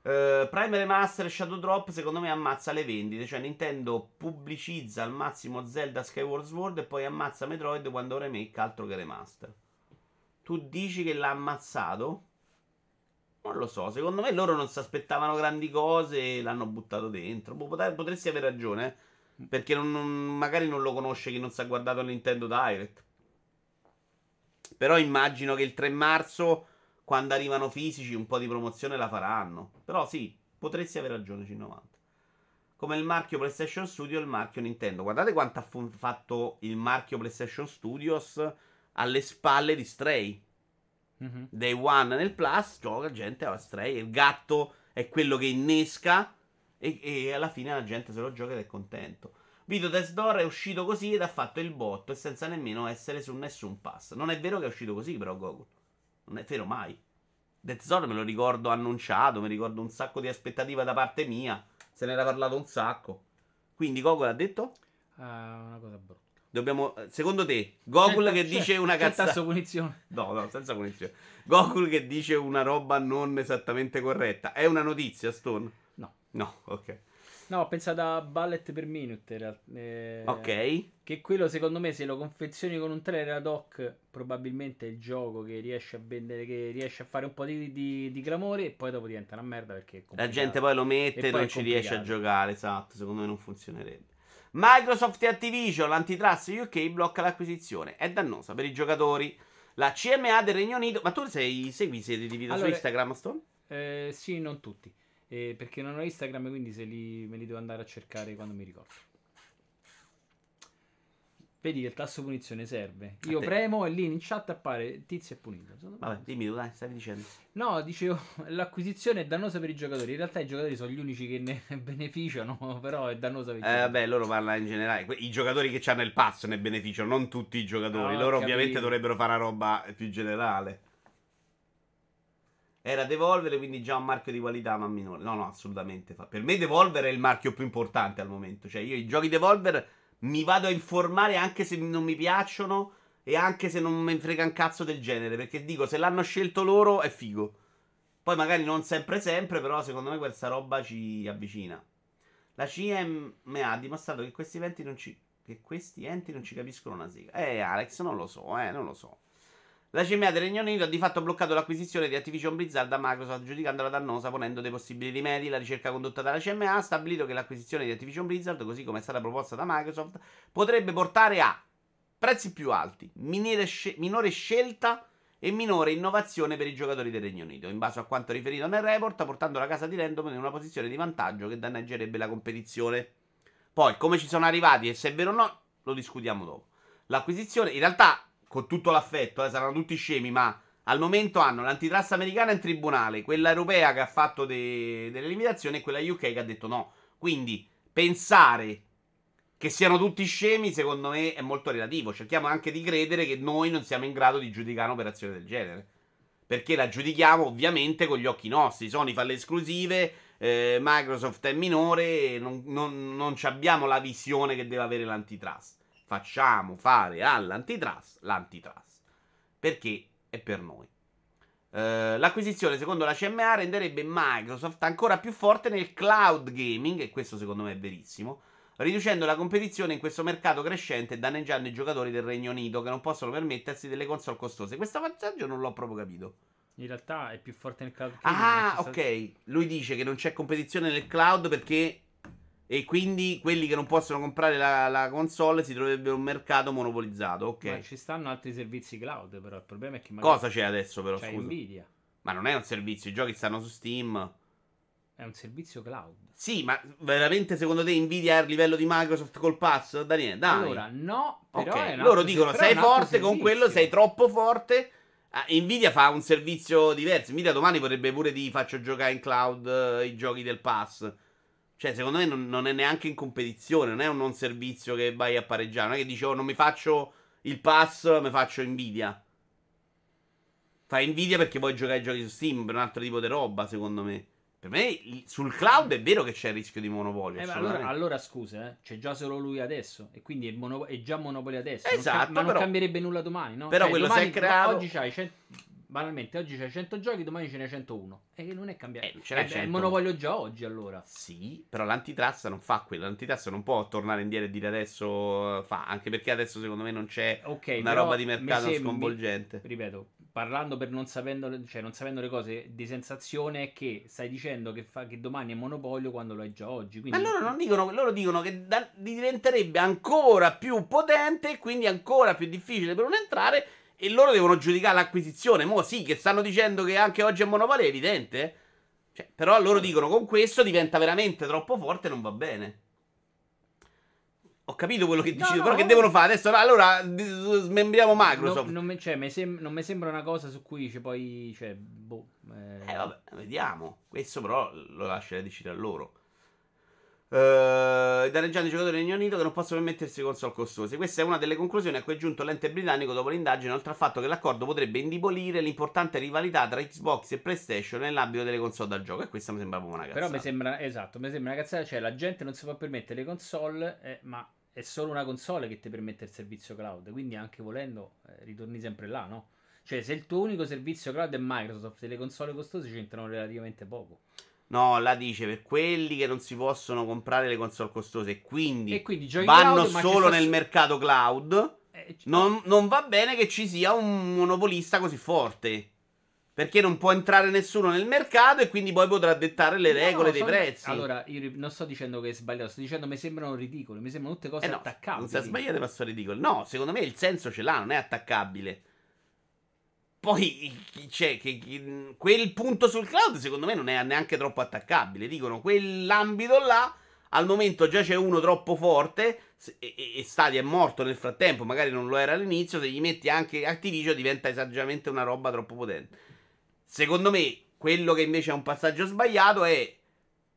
Eh, Prime Remaster Shadow Drop secondo me ammazza le vendite, cioè Nintendo pubblicizza al massimo Zelda Skyward Sword e poi ammazza Metroid quando remake altro che remaster. Tu dici che l'ha ammazzato? Non lo so, secondo me loro non si aspettavano grandi cose e l'hanno buttato dentro. Boh, potre- potresti avere ragione, eh, perché non- non- magari non lo conosce chi non si è guardato Nintendo Direct. Però immagino che il 3 marzo quando arrivano fisici un po' di promozione la faranno. Però sì, potresti avere ragione C90. Come il marchio PlayStation Studio e il marchio Nintendo. Guardate quanto ha fu- fatto il marchio PlayStation Studios alle spalle di Stray. Mhm. Day One nel Plus, gioca gente a Stray. Il gatto è quello che innesca e, e alla fine la gente se lo gioca ed è contento. Video Test Door è uscito così ed ha fatto il botto e senza nemmeno essere su nessun pass. Non è vero che è uscito così però Goku. Non è vero mai. Death Zone me lo ricordo annunciato, mi ricordo un sacco di aspettativa da parte mia. Se ne era parlato un sacco. Quindi Goku ha detto? Ah, una cosa brutta. Dobbiamo. Secondo te, C'è- che c'è- dice una cazzata. tasso punizione. No, no, senza punizione. Goku che dice una roba non esattamente corretta. È una notizia, Stone? No. No, ok. No, ho pensato a Ballet per Minute. eh, Ok. Che quello secondo me se lo confezioni con un trailer ad hoc probabilmente è il gioco che riesce a vendere, che riesce a fare un po' di, di, di clamore e poi dopo diventa una merda perché La gente poi lo mette E e non ci riesce a giocare, esatto, secondo me non funzionerebbe. Microsoft e Activision, l'antitrust UK blocca l'acquisizione. È dannosa per i giocatori. La CMA del Regno Unito. Ma tu sei, segui i di video Allora- su Instagram, Stone? Eh, sì, non tutti. Eh, perché non ho Instagram, quindi se li, me li devo andare a cercare quando mi ricordo. Vedi che il tasto punizione serve. Io premo e lì in chat appare tizio è punito. Me- Vabbè, dimmi tu, dai, stavi dicendo. No, dicevo, l'acquisizione è dannosa per i giocatori. In realtà i giocatori sono gli unici che ne beneficiano, però è dannosa per i Eh, giocatori. vabbè, loro parlano in generale. I giocatori che hanno il pass ne beneficiano, non tutti i giocatori. Ho loro capito. ovviamente dovrebbero fare una roba più generale. Era Devolver, quindi già un marchio di qualità, ma minore. No, no, assolutamente. Per me Devolver è il marchio più importante al momento. Cioè, io i giochi Devolver mi vado a informare anche se non mi piacciono e anche se non mi frega un cazzo del genere. Perché dico, se l'hanno scelto loro è figo. Poi magari non sempre sempre, però secondo me questa roba ci avvicina. La CMA ha dimostrato che questi eventi non ci. Che questi enti non ci capiscono una sega. Eh, Alex, non lo so, eh, non lo so. La CMA del Regno Unito ha di fatto bloccato l'acquisizione di Activision Blizzard da Microsoft, giudicandola dannosa, ponendo dei possibili rimedi. La ricerca condotta dalla CMA ha stabilito che l'acquisizione di Activision Blizzard, così come è stata proposta da Microsoft, potrebbe portare a prezzi più alti, minore, sce- minore scelta e minore innovazione per i giocatori del Regno Unito, in base a quanto riferito nel report, portando la casa di Random in una posizione di vantaggio che danneggerebbe la competizione. Poi, come ci sono arrivati e se è vero o no, lo discutiamo dopo. L'acquisizione, in realtà, con tutto l'affetto, eh, saranno tutti scemi, ma al momento hanno l'antitrust americana in tribunale, quella europea che ha fatto de- delle limitazioni e quella UK che ha detto no. Quindi, pensare che siano tutti scemi, secondo me, è molto relativo. Cerchiamo anche di credere che noi non siamo in grado di giudicare un'operazione del genere. Perché la giudichiamo ovviamente con gli occhi nostri. Sony fa le esclusive, eh, Microsoft è minore, non, non, non abbiamo la visione che deve avere l'antitrust. Facciamo fare all'antitrust l'antitrust. Perché è per noi. Eh, l'acquisizione, secondo la CMA, renderebbe Microsoft ancora più forte nel cloud gaming, e questo secondo me è verissimo, riducendo la competizione in questo mercato crescente e danneggiando i giocatori del Regno Unito che non possono permettersi delle console costose. Questo passaggio non l'ho proprio capito. In realtà è più forte nel cloud gaming, Ah, ok. Lui dice che non c'è competizione nel cloud perché. E quindi quelli che non possono comprare la, la console si troverebbe un mercato monopolizzato. Ok. Ma ci stanno altri servizi cloud, però il problema è che magari Cosa c'è adesso, però? c'è Scusa. Nvidia. Ma non è un servizio, i giochi stanno su Steam. È un servizio cloud. Sì, ma veramente secondo te Nvidia è a livello di Microsoft col pass? Daniele, dai. Allora, no, però Ok, è un loro dicono sei forte con quello, sei troppo forte. Ah, Nvidia fa un servizio diverso. Nvidia domani vorrebbe pure di faccio giocare in cloud eh, i giochi del pass. Cioè, secondo me non, non è neanche in competizione, non è un non servizio che vai a pareggiare. Non è che dici, oh, non mi faccio il pass, mi faccio Nvidia. Fai Nvidia perché vuoi giocare ai giochi su Steam, per un altro tipo di roba, secondo me. Per me sul cloud è vero che c'è il rischio di monopolio. Eh, allora, allora scusa, eh, c'è già solo lui adesso. E quindi è, mono- è già monopolio adesso. Esatto, non ca- ma non però- cambierebbe nulla domani, no? però Cioè, quello si è creato- Oggi c'hai 100 banalmente, oggi c'hai 100 giochi, domani ce n'è 101. E non è cambiato. Eh, ce Eh, beh, 100. È monopolio già oggi allora. Sì, però l'antitrust non fa quello. L'antitrust non può tornare indietro e dire adesso fa. Anche perché adesso secondo me non c'è Ok, una roba di mercato mi sem- sconvolgente. ripeto, parlando per non sapendo, cioè non sapendo le cose di sensazione è che stai dicendo che, fa, che domani è monopolio quando lo è già oggi. Ma Quindi loro non dicono, loro dicono che da- diventerebbe ancora più potente e quindi ancora più difficile per uno entrare. E loro devono giudicare l'acquisizione. Mo sì, che stanno dicendo che anche oggi è monopolio, è evidente. Cioè, però loro dicono con questo diventa veramente troppo forte e non va bene. Ho capito quello che No, dici, no, però che no. devono fare? Adesso allora smembriamo Microsoft. Non, non mi, cioè, mi sem- non mi sembra una cosa su cui c'è poi. Cioè, boh. eh, Eh vabbè, vediamo. Questo però lo lascerei decidere a loro. Uh, danneggiando i giocatori del Regno Unito che non possono permettersi console costose. Questa è una delle conclusioni a cui è giunto l'ente britannico dopo l'indagine, oltre al fatto che l'accordo potrebbe indebolire l'importante rivalità tra Xbox e PlayStation nell'ambito delle console da gioco. E questa mi sembra proprio una cazzata. Però mi sembra, esatto, mi sembra una cazzata. Cioè, la gente non si può permettere le console, eh, ma è solo una console che ti permette il servizio cloud. Quindi, anche volendo, eh, ritorni sempre là, no? Cioè, se il tuo unico servizio cloud è Microsoft e le console costose c'entrano relativamente poco. No, la dice per quelli che non si possono comprare le console costose e quindi, E quindi vanno cloud, solo nel su- mercato cloud. Eh, Non, non va bene che ci sia un monopolista così forte. Perché non può entrare nessuno nel mercato e quindi poi potrà dettare le No, regole no, dei sono- prezzi. Allora, io non sto dicendo che è sbagliato, sto dicendo che mi sembrano ridicole, mi sembrano tutte cose Eh no, attaccabili. non sia sbagliato ma sono ridicolo. No, secondo me il senso ce l'ha, non è attaccabile. Poi c'è che, che- quel punto sul cloud secondo me non è neanche troppo attaccabile. Dicono quell'ambito là al momento già c'è uno troppo forte e, e- e Stadia è morto nel frattempo, magari non lo era all'inizio, se gli metti anche Activision diventa esageramente una roba troppo potente. Secondo me quello che invece è un passaggio sbagliato è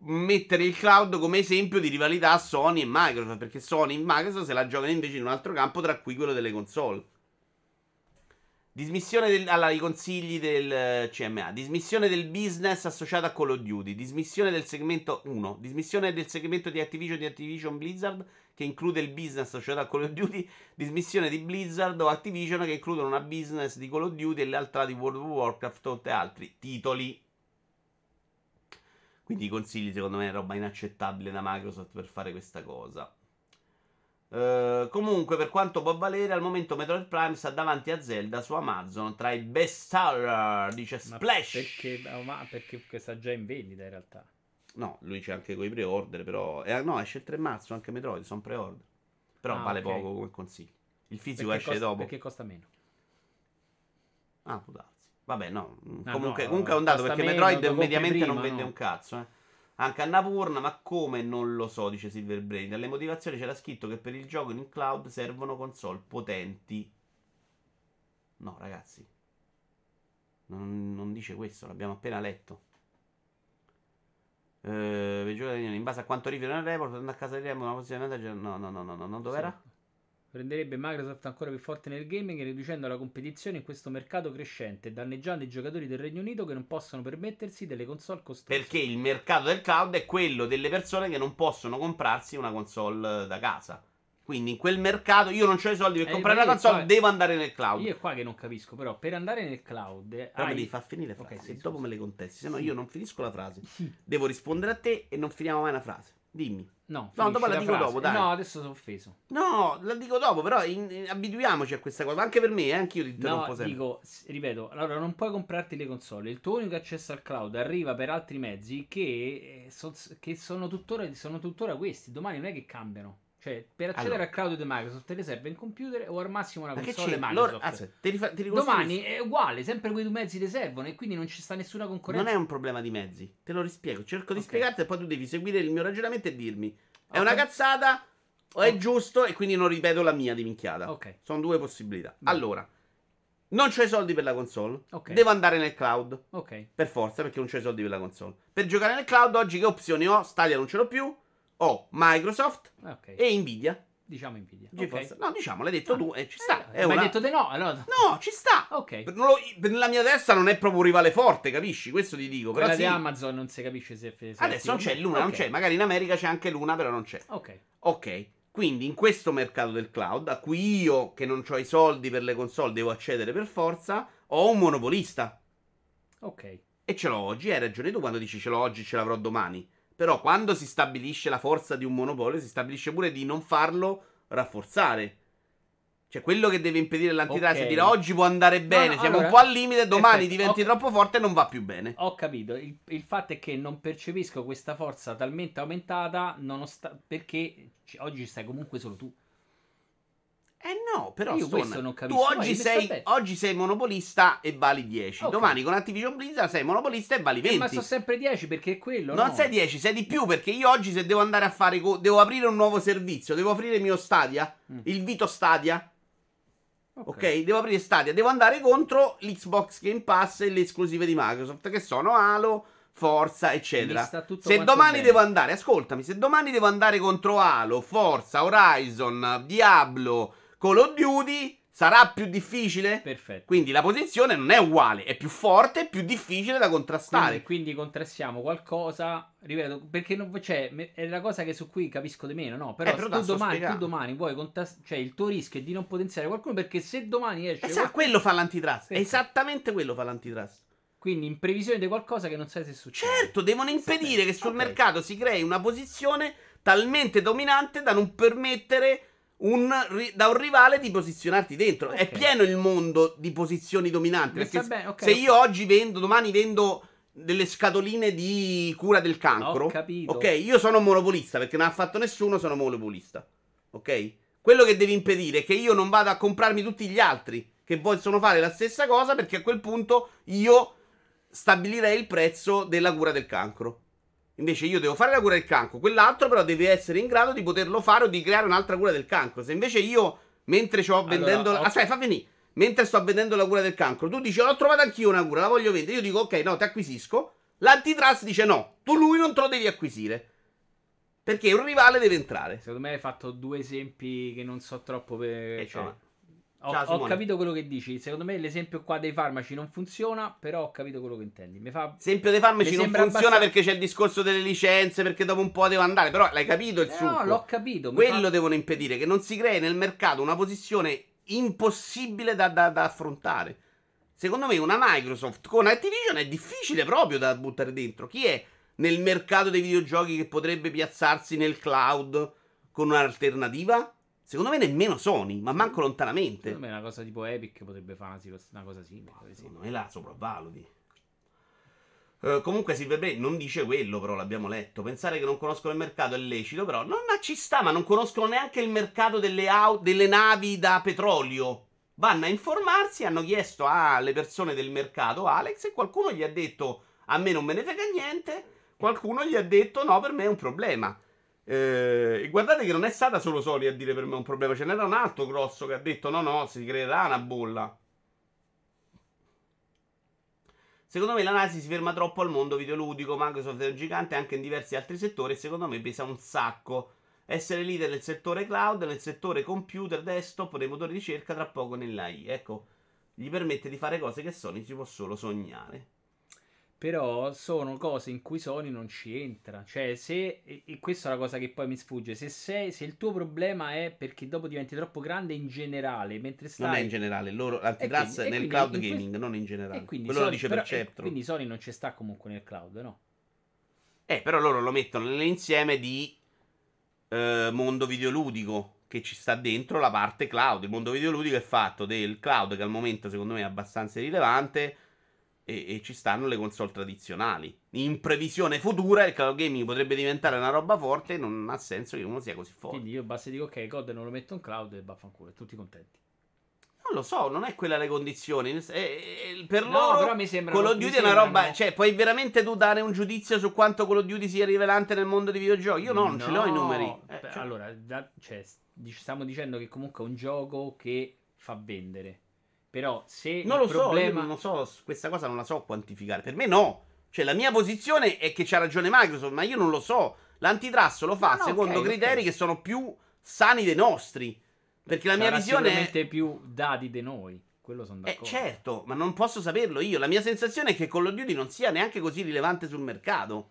mettere il cloud come esempio di rivalità a Sony e Microsoft, perché Sony e Microsoft se la giocano invece in un altro campo, tra cui quello delle console. Dismissione del, allora, i consigli del eh, CMA. Dismissione del business associato a Call of Duty. Dismissione del segmento 1. Dismissione del segmento di Activision di Activision Blizzard che include il business associato a Call of Duty. Dismissione di Blizzard o Activision che includono una business di Call of Duty e le altre di World of Warcraft e altri titoli. Quindi i consigli secondo me è roba inaccettabile da Microsoft per fare questa cosa. Eh, comunque, per quanto può valere, al momento Metroid Prime sta davanti a Zelda su Amazon tra i best seller, dice Ma Splash. Perché, ma perché sta già in vendita in realtà. No, lui c'è anche con i pre-order, però... eh, no, esce il 3 marzo anche Metroid, sono pre-order. Però Ah, vale ok. poco come consiglio. Il fisico Perché esce costa, dopo. Perché costa meno. Ah, può darsi. Vabbè, no. Ah, comunque, no, comunque è un dato perché meno, Metroid mediamente non prima, vende no? un cazzo, eh. Anche Annapurna, ma come non lo so, dice Silverbrain. Nelle motivazioni c'era scritto che per il gioco in cloud servono console potenti. No, ragazzi. Non, non dice questo, l'abbiamo appena letto. Eh, in base a quanto rifero nel report, tornando a casa di Remo, una posizione vantaggio- No, no, no, no, no, no, dov'era? Sì. Renderebbe Microsoft ancora più forte nel gaming, riducendo la competizione in questo mercato crescente e danneggiando i giocatori del Regno Unito che non possono permettersi delle console costose. Perché il mercato del cloud è quello delle persone che non possono comprarsi una console da casa. Quindi in quel mercato io non ho i soldi per Eh, comprare una console, qua- devo andare nel cloud. Io è qua che non capisco, però per andare nel cloud eh, Però hai- devi far finire la frase. sì, se dopo me le contesti, se no Sì. io non finisco la frase. Sì. Devo rispondere a te e non finiamo mai una frase. Dimmi. No, No, dopo finisci la dico frase. dopo, dai. No, adesso sono offeso. No, la dico dopo, però in- in- abituiamoci a questa cosa. Anche per me, eh, anch'io ti interrompo No, sempre. dico, ripeto, allora non puoi comprarti le console. Il tuo unico accesso al cloud arriva per altri mezzi che, eh, so- che sono, tuttora, sono tuttora questi. Domani non è che cambiano. Cioè, per accedere Allora. al cloud di Microsoft te ne serve un computer o al massimo una che console c'è? Microsoft. Loro, aspetta, ti, rifa- ti. Domani è uguale, sempre quei due mezzi ti servono e quindi non ci sta nessuna concorrenza. Non è un problema di mezzi, te lo rispiego. Cerco di Ok. spiegarti e poi tu devi seguire il mio ragionamento e dirmi: è Ok. una cazzata o è giusto? E quindi non ripeto la mia di minchiata. Ok. Sono due possibilità. Bene. Allora, non c'ho i soldi per la console. Ok. Devo andare nel cloud. Ok. Per forza, perché non c'ho i soldi per la console. Per giocare nel cloud, oggi che opzioni ho? Stadia non ce l'ho più. Ho Microsoft Ok. e Nvidia. Diciamo Nvidia. GeForce. Ok. No, diciamo, l'hai detto Ah. tu e ci sta. Eh, È ma una- hai detto di no, allora... No, ci sta. Ok. Non lo- nella mia testa non è proprio un rivale forte, capisci? Questo ti dico. Però Quella sì. di Amazon non si capisce se... se Adesso non c'è l'una, non Ok. c'è. Magari in America c'è anche l'una, però non c'è. Ok. Ok. Quindi in questo mercato del cloud, a cui io, che non ho i soldi per le console, devo accedere per forza, ho un monopolista. Ok. E ce l'ho oggi. Hai ragione tu quando dici ce l'ho oggi, ce l'avrò domani. Però quando si stabilisce la forza di un monopolio, si stabilisce pure di non farlo rafforzare. Cioè, quello che deve impedire l'antitrust Ok. è dire oggi può andare bene, no, siamo allora- un po' al limite, domani Perfetto, diventi ok. troppo forte e non va più bene. Ho capito. Il, il fatto è che non percepisco questa forza talmente aumentata nonosta- perché c- oggi stai comunque solo tu. Eh no, però Io Stone, questo non tu capisco. Vai, oggi sei, oggi sei monopolista e vali 10. Ok. Domani con Activision Blizzard sei monopolista e vali Eh, 20. ma sono sempre 10 perché è quello. Non no? sei 10, sei di più perché io oggi se devo andare a fare co- devo aprire un nuovo servizio, devo aprire il mio Stadia, Mm. il Vito Stadia, Ok. ok? Devo aprire Stadia, devo andare contro l'Xbox Game Pass e le esclusive di Microsoft che sono Halo, Forza, eccetera. Se domani bene. devo andare, ascoltami, se domani devo andare contro Halo, Forza, Horizon, Diablo, Call of Duty, sarà più difficile? Perfetto. Quindi la posizione non è uguale, è più forte e più difficile da contrastare. Quindi, quindi contrastiamo qualcosa, ripeto, perché non, cioè, è la cosa che su cui capisco di meno, no? Però, Eh, però tu, domani, tu domani vuoi contrastare, cioè il tuo rischio è di non potenziare qualcuno perché se domani esce Esatto, quello fa l'antitrust. Perfetto. Esattamente quello fa l'antitrust. Quindi in previsione di qualcosa che non sai se succede. Certo, devono impedire che sul Ok. mercato si crei una posizione talmente dominante da non permettere un da un rivale di posizionarti dentro. È Ok. pieno il mondo di posizioni dominanti. Mi Perché sta bene, ok. se io oggi vendo, domani vendo delle scatoline di cura del cancro. Ho capito. Ok, io sono monopolista perché non ha fatto nessuno, sono monopolista. Ok? Quello che devi impedire è che io non vada a comprarmi tutti gli altri che vogliono fare la stessa cosa perché a quel punto io stabilirei il prezzo della cura del cancro. Invece io devo fare la cura del cancro, quell'altro però deve essere in grado di poterlo fare o di creare un'altra cura del cancro. Se invece io, mentre sto vendendo... ho- Aspetta, fa venire. Mentre sto vendendo la cura del cancro, tu dici, l'ho trovata anch'io una cura, la voglio vendere. Io dico, ok, no, ti acquisisco. L'antitrust dice no, tu lui non te lo devi acquisire. Perché un rivale deve entrare. Secondo me hai fatto due esempi che non so troppo per... E cioè, ciao. Ho, Ciao, ho capito quello che dici. Secondo me l'esempio qua dei farmaci non funziona, però ho capito quello che intendi. Mi fa... Esempio dei farmaci non funziona abbastanza- perché c'è il discorso delle licenze, perché dopo un po' devo andare. Però l'hai capito il Eh, succo? no, l'ho capito. Quello fa- devono impedire, che non si crei nel mercato una posizione impossibile da, da- da affrontare. Secondo me una Microsoft con Activision è difficile proprio da buttare dentro. Chi è nel mercato dei videogiochi che potrebbe piazzarsi nel cloud con un'alternativa? Secondo me nemmeno Sony, ma manco lontanamente. Secondo me una cosa tipo Epic potrebbe fare una, una cosa simile. esempio. Secondo me la sopravvaluti. Eh, comunque Silverblade non dice quello, però l'abbiamo letto. Pensare che non conoscono il mercato è lecito, però. No, ma ci sta, ma non conoscono neanche il mercato delle, au- delle navi da petrolio. Vanno a informarsi, hanno chiesto alle persone del mercato, Alex, e qualcuno gli ha detto a me non me ne frega niente. Qualcuno gli ha detto no, per me è un problema. Eh, e guardate che non è stata solo Sony a dire per me un problema, ce n'era un altro grosso che ha detto no, no, si creerà una bolla. Secondo me l'analisi si ferma troppo al mondo videoludico, Microsoft è un gigante anche in diversi altri settori e secondo me pesa un sacco. Essere leader nel settore cloud, nel settore computer, desktop, nei motori di ricerca, tra poco nell'AI. Ecco, gli permette di fare cose che Sony si può solo sognare. Però sono cose in cui Sony non ci entra. Cioè, se. E questa è la cosa che poi mi sfugge. Se, sei, se il tuo problema è perché dopo diventi troppo grande in generale, mentre stai. Non è in generale, loro l'antitrust quindi- nel cloud quindi gaming, non in generale. Quindi Quello lo Sony- dice però- Perceptron. e quindi Sony non ci sta comunque nel cloud, no? Eh, però loro lo mettono nell'insieme di eh, mondo videoludico che ci sta dentro la parte cloud. Il mondo videoludico è fatto del cloud che al momento secondo me è abbastanza rilevante e, e ci stanno le console tradizionali. In previsione futura il cloud gaming potrebbe diventare una roba forte, non ha senso che uno sia così forte. Quindi io basta dico ok, COD non lo metto in cloud e vaffanculo, tutti contenti. Non lo so, non è quella le condizioni. Eh, eh, per No, loro però mi sembrano- Call of Duty è una roba. Cioè, puoi veramente tu dare un giudizio su quanto Call of Duty sia rivelante nel mondo dei videogiochi? Io no, non ce l'ho i No, numeri. Eh, cioè- Allora, da- cioè, stiamo dicendo che comunque è un gioco che fa vendere. Però se Non lo so, problema... io non so, questa cosa non la so quantificare. Per me no. Cioè, la mia posizione è che c'ha ragione Microsoft, ma io non lo so. L'antitrust lo fa No, no, secondo ok, criteri ok. che sono più sani dei nostri. Perché la mia sarà visione è... più dati di noi. Quello sono Eh, d'accordo. certo, ma non posso saperlo io. La mia sensazione è che Call of Duty non sia neanche così rilevante sul mercato.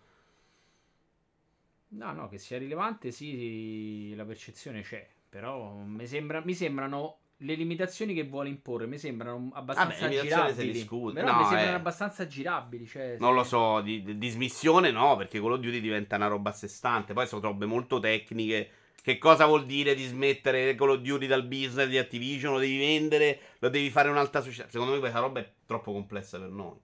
No, no, che sia rilevante, sì, la percezione c'è. Però mi, sembra, mi sembrano le limitazioni che vuole imporre. Mi sembrano abbastanza Vabbè, girabili. discute. Però No, mi sembrano eh. abbastanza girabili. Cioè, Non lo se- so, di, di dismissione no, perché Call of Duty diventa una roba a sé stante. Poi sono robe molto tecniche. Che cosa vuol dire dismettere Call of Duty dal business di Activision? Lo devi vendere, lo devi fare un'altra società. Secondo me questa roba è troppo complessa per noi.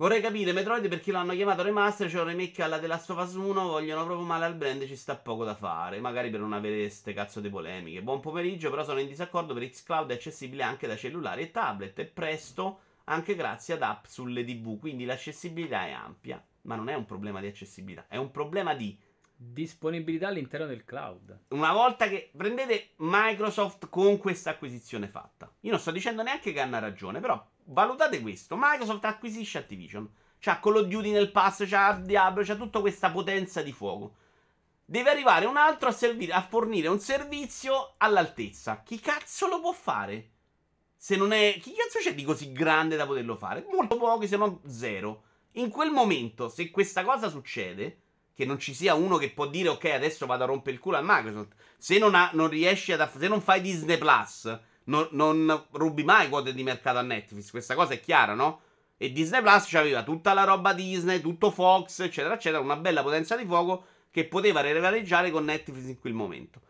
Vorrei capire Metroid perché l'hanno chiamato remaster, c'è un remake alla The Last of Us 1, vogliono proprio male al brand, ci sta poco da fare, magari per non avere ste cazzo di polemiche. Buon pomeriggio, però sono in disaccordo per Xcloud è accessibile anche da cellulari e tablet e presto anche grazie ad app sulle TV, quindi l'accessibilità è ampia, ma non è un problema di accessibilità, è un problema di Disponibilità all'interno del cloud. una volta che prendete Microsoft con questa acquisizione fatta. Io non sto dicendo neanche che hanno ragione, però valutate questo. Microsoft acquisisce Activision. C'ha Call of Duty nel pass, c'ha Diablo, c'ha tutta questa potenza di fuoco. Deve arrivare un altro a, servire, a fornire un servizio all'altezza. Chi cazzo lo può fare? Se non è... Chi cazzo c'è di così grande da poterlo fare? Molto pochi, se non zero. In quel momento, se questa cosa succede, che non ci sia uno che può dire ok, adesso vado a rompere il culo a Microsoft. Se non, ha- non riesci ad... aff- se non fai Disney Plus, non, non rubi mai quote di mercato a Netflix. Questa cosa è chiara, no? E Disney Plus aveva tutta la roba Disney, tutto Fox, eccetera, eccetera, una bella potenza di fuoco che poteva rivaleggiare con Netflix in quel momento.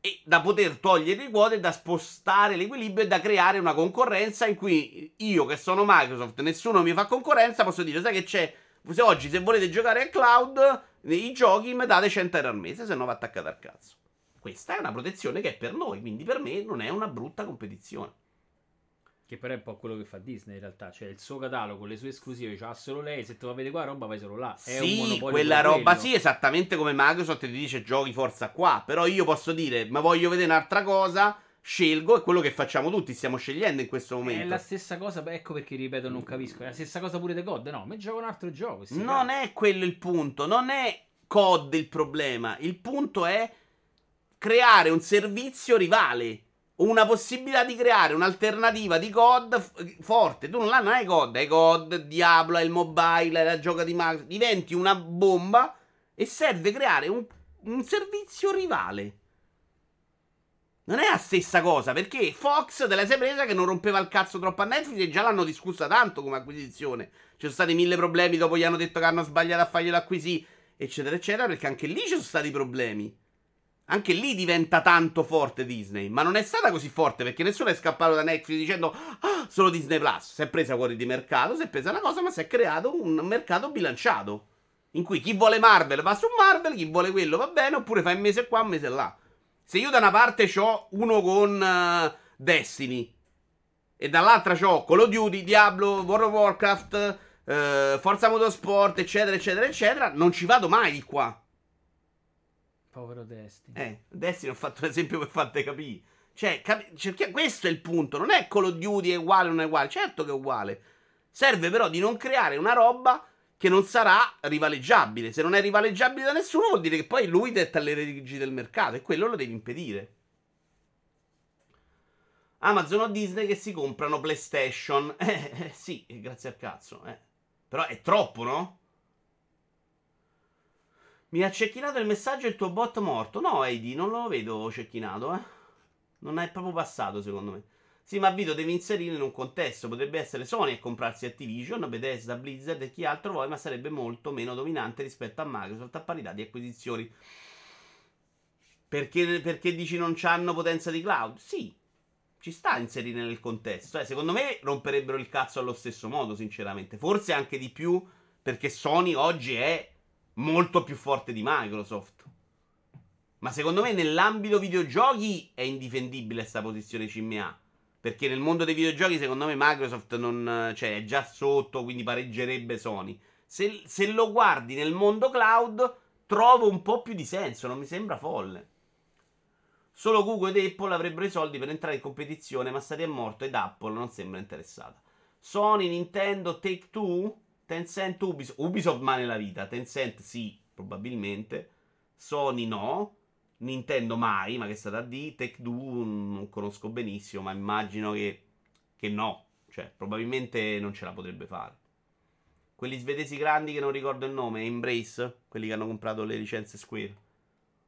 E da poter togliere i quote, da spostare l'equilibrio e da creare una concorrenza in cui io che sono Microsoft, nessuno mi fa concorrenza, posso dire, sai che c'è, se oggi se volete giocare al cloud, i giochi mi date 100 euro al mese, se no va attaccato al cazzo. Questa è una protezione che è per noi, quindi per me non è una brutta competizione. Che però è un po' quello che fa Disney in realtà, cioè il suo catalogo, le sue esclusive, c'ha solo lei, se va a vedere qua roba vai solo là. È sì, quella roba quello. sì, esattamente come Microsoft ti dice giochi forza qua, però io posso dire, ma voglio vedere un'altra cosa, scelgo, è quello che facciamo tutti, stiamo scegliendo in questo momento. È la stessa cosa, ecco perché ripeto, non capisco, è la stessa cosa pure di COD, no, ma gioco un altro gioco. Non cazzo. è quello il punto, non è COD il problema, il punto è creare un servizio rivale una possibilità di creare un'alternativa di COD f- forte. Tu non, non hai COD, hai COD, Diablo, hai il mobile, hai la gioca di Max. Diventi una bomba e serve creare un, un servizio rivale. Non è la stessa cosa, perché Fox te la sei presa che non rompeva il cazzo troppo a Netflix e già l'hanno discussa tanto come acquisizione. Ci sono stati mille problemi, dopo gli hanno detto che hanno sbagliato a farglielo acquisire, eccetera, eccetera, perché anche lì ci sono stati problemi. Anche lì diventa tanto forte Disney, ma non è stata così forte perché nessuno è scappato da Netflix dicendo ah, solo Disney Plus. Si è presa fuori di mercato, si è presa una cosa, ma si è creato un mercato bilanciato. In cui chi vuole Marvel va su Marvel, chi vuole quello va bene, oppure fa un mese qua, un mese là. Se io da una parte ho uno con uh, Destiny e dall'altra ho Call of Duty, Diablo, World of Warcraft, uh, Forza Motorsport, eccetera, eccetera, eccetera, non ci vado mai di qua. Povero Destiny. Eh, Destiny ho fatto un esempio per farti capire. Cioè, capi- cerchi- questo è il punto. Non è Call of Duty è uguale o non è uguale. Certo che è uguale. Serve però di non creare una roba che non sarà rivaleggiabile. Se non è rivaleggiabile da nessuno, vuol dire che poi lui detta le leggi del mercato e quello lo devi impedire. Amazon o Disney che si comprano PlayStation. Eh, eh sì, grazie al cazzo. Eh. Però è troppo, no? Mi ha cecchinato il messaggio il tuo bot morto. No, Eddie, non lo vedo cecchinato, eh. Non è proprio passato, secondo me. Sì, ma Vito devi inserire in un contesto. Potrebbe essere Sony a comprarsi Activision, Bethesda, Blizzard e chi altro vuoi, ma sarebbe molto meno dominante rispetto a Microsoft a parità di acquisizioni. Perché, perché dici non hanno potenza di cloud? Sì, ci sta a inserire nel contesto. Eh, secondo me romperebbero il cazzo allo stesso modo, sinceramente. Forse anche di più, perché Sony oggi è molto più forte di Microsoft. Ma secondo me nell'ambito videogiochi è indifendibile questa posizione CMA. Perché nel mondo dei videogiochi, secondo me, Microsoft non, cioè, è già sotto, quindi pareggerebbe Sony. Se, se, lo guardi nel mondo cloud, trovo un po' più di senso, non mi sembra folle. Solo Google ed Apple avrebbero i soldi per entrare in competizione, ma Stadia è morto ed Apple non sembra interessata. Sony, Nintendo, Take Two Tencent, Ubisoft, Ubisoft mai nella vita, Tencent sì, probabilmente, Sony no, Nintendo mai, ma che è stata di Tech 2 non conosco benissimo, ma immagino che, che no, cioè probabilmente non ce la potrebbe fare. Quelli svedesi grandi che non ricordo il nome, Embrace, quelli che hanno comprato le licenze Square.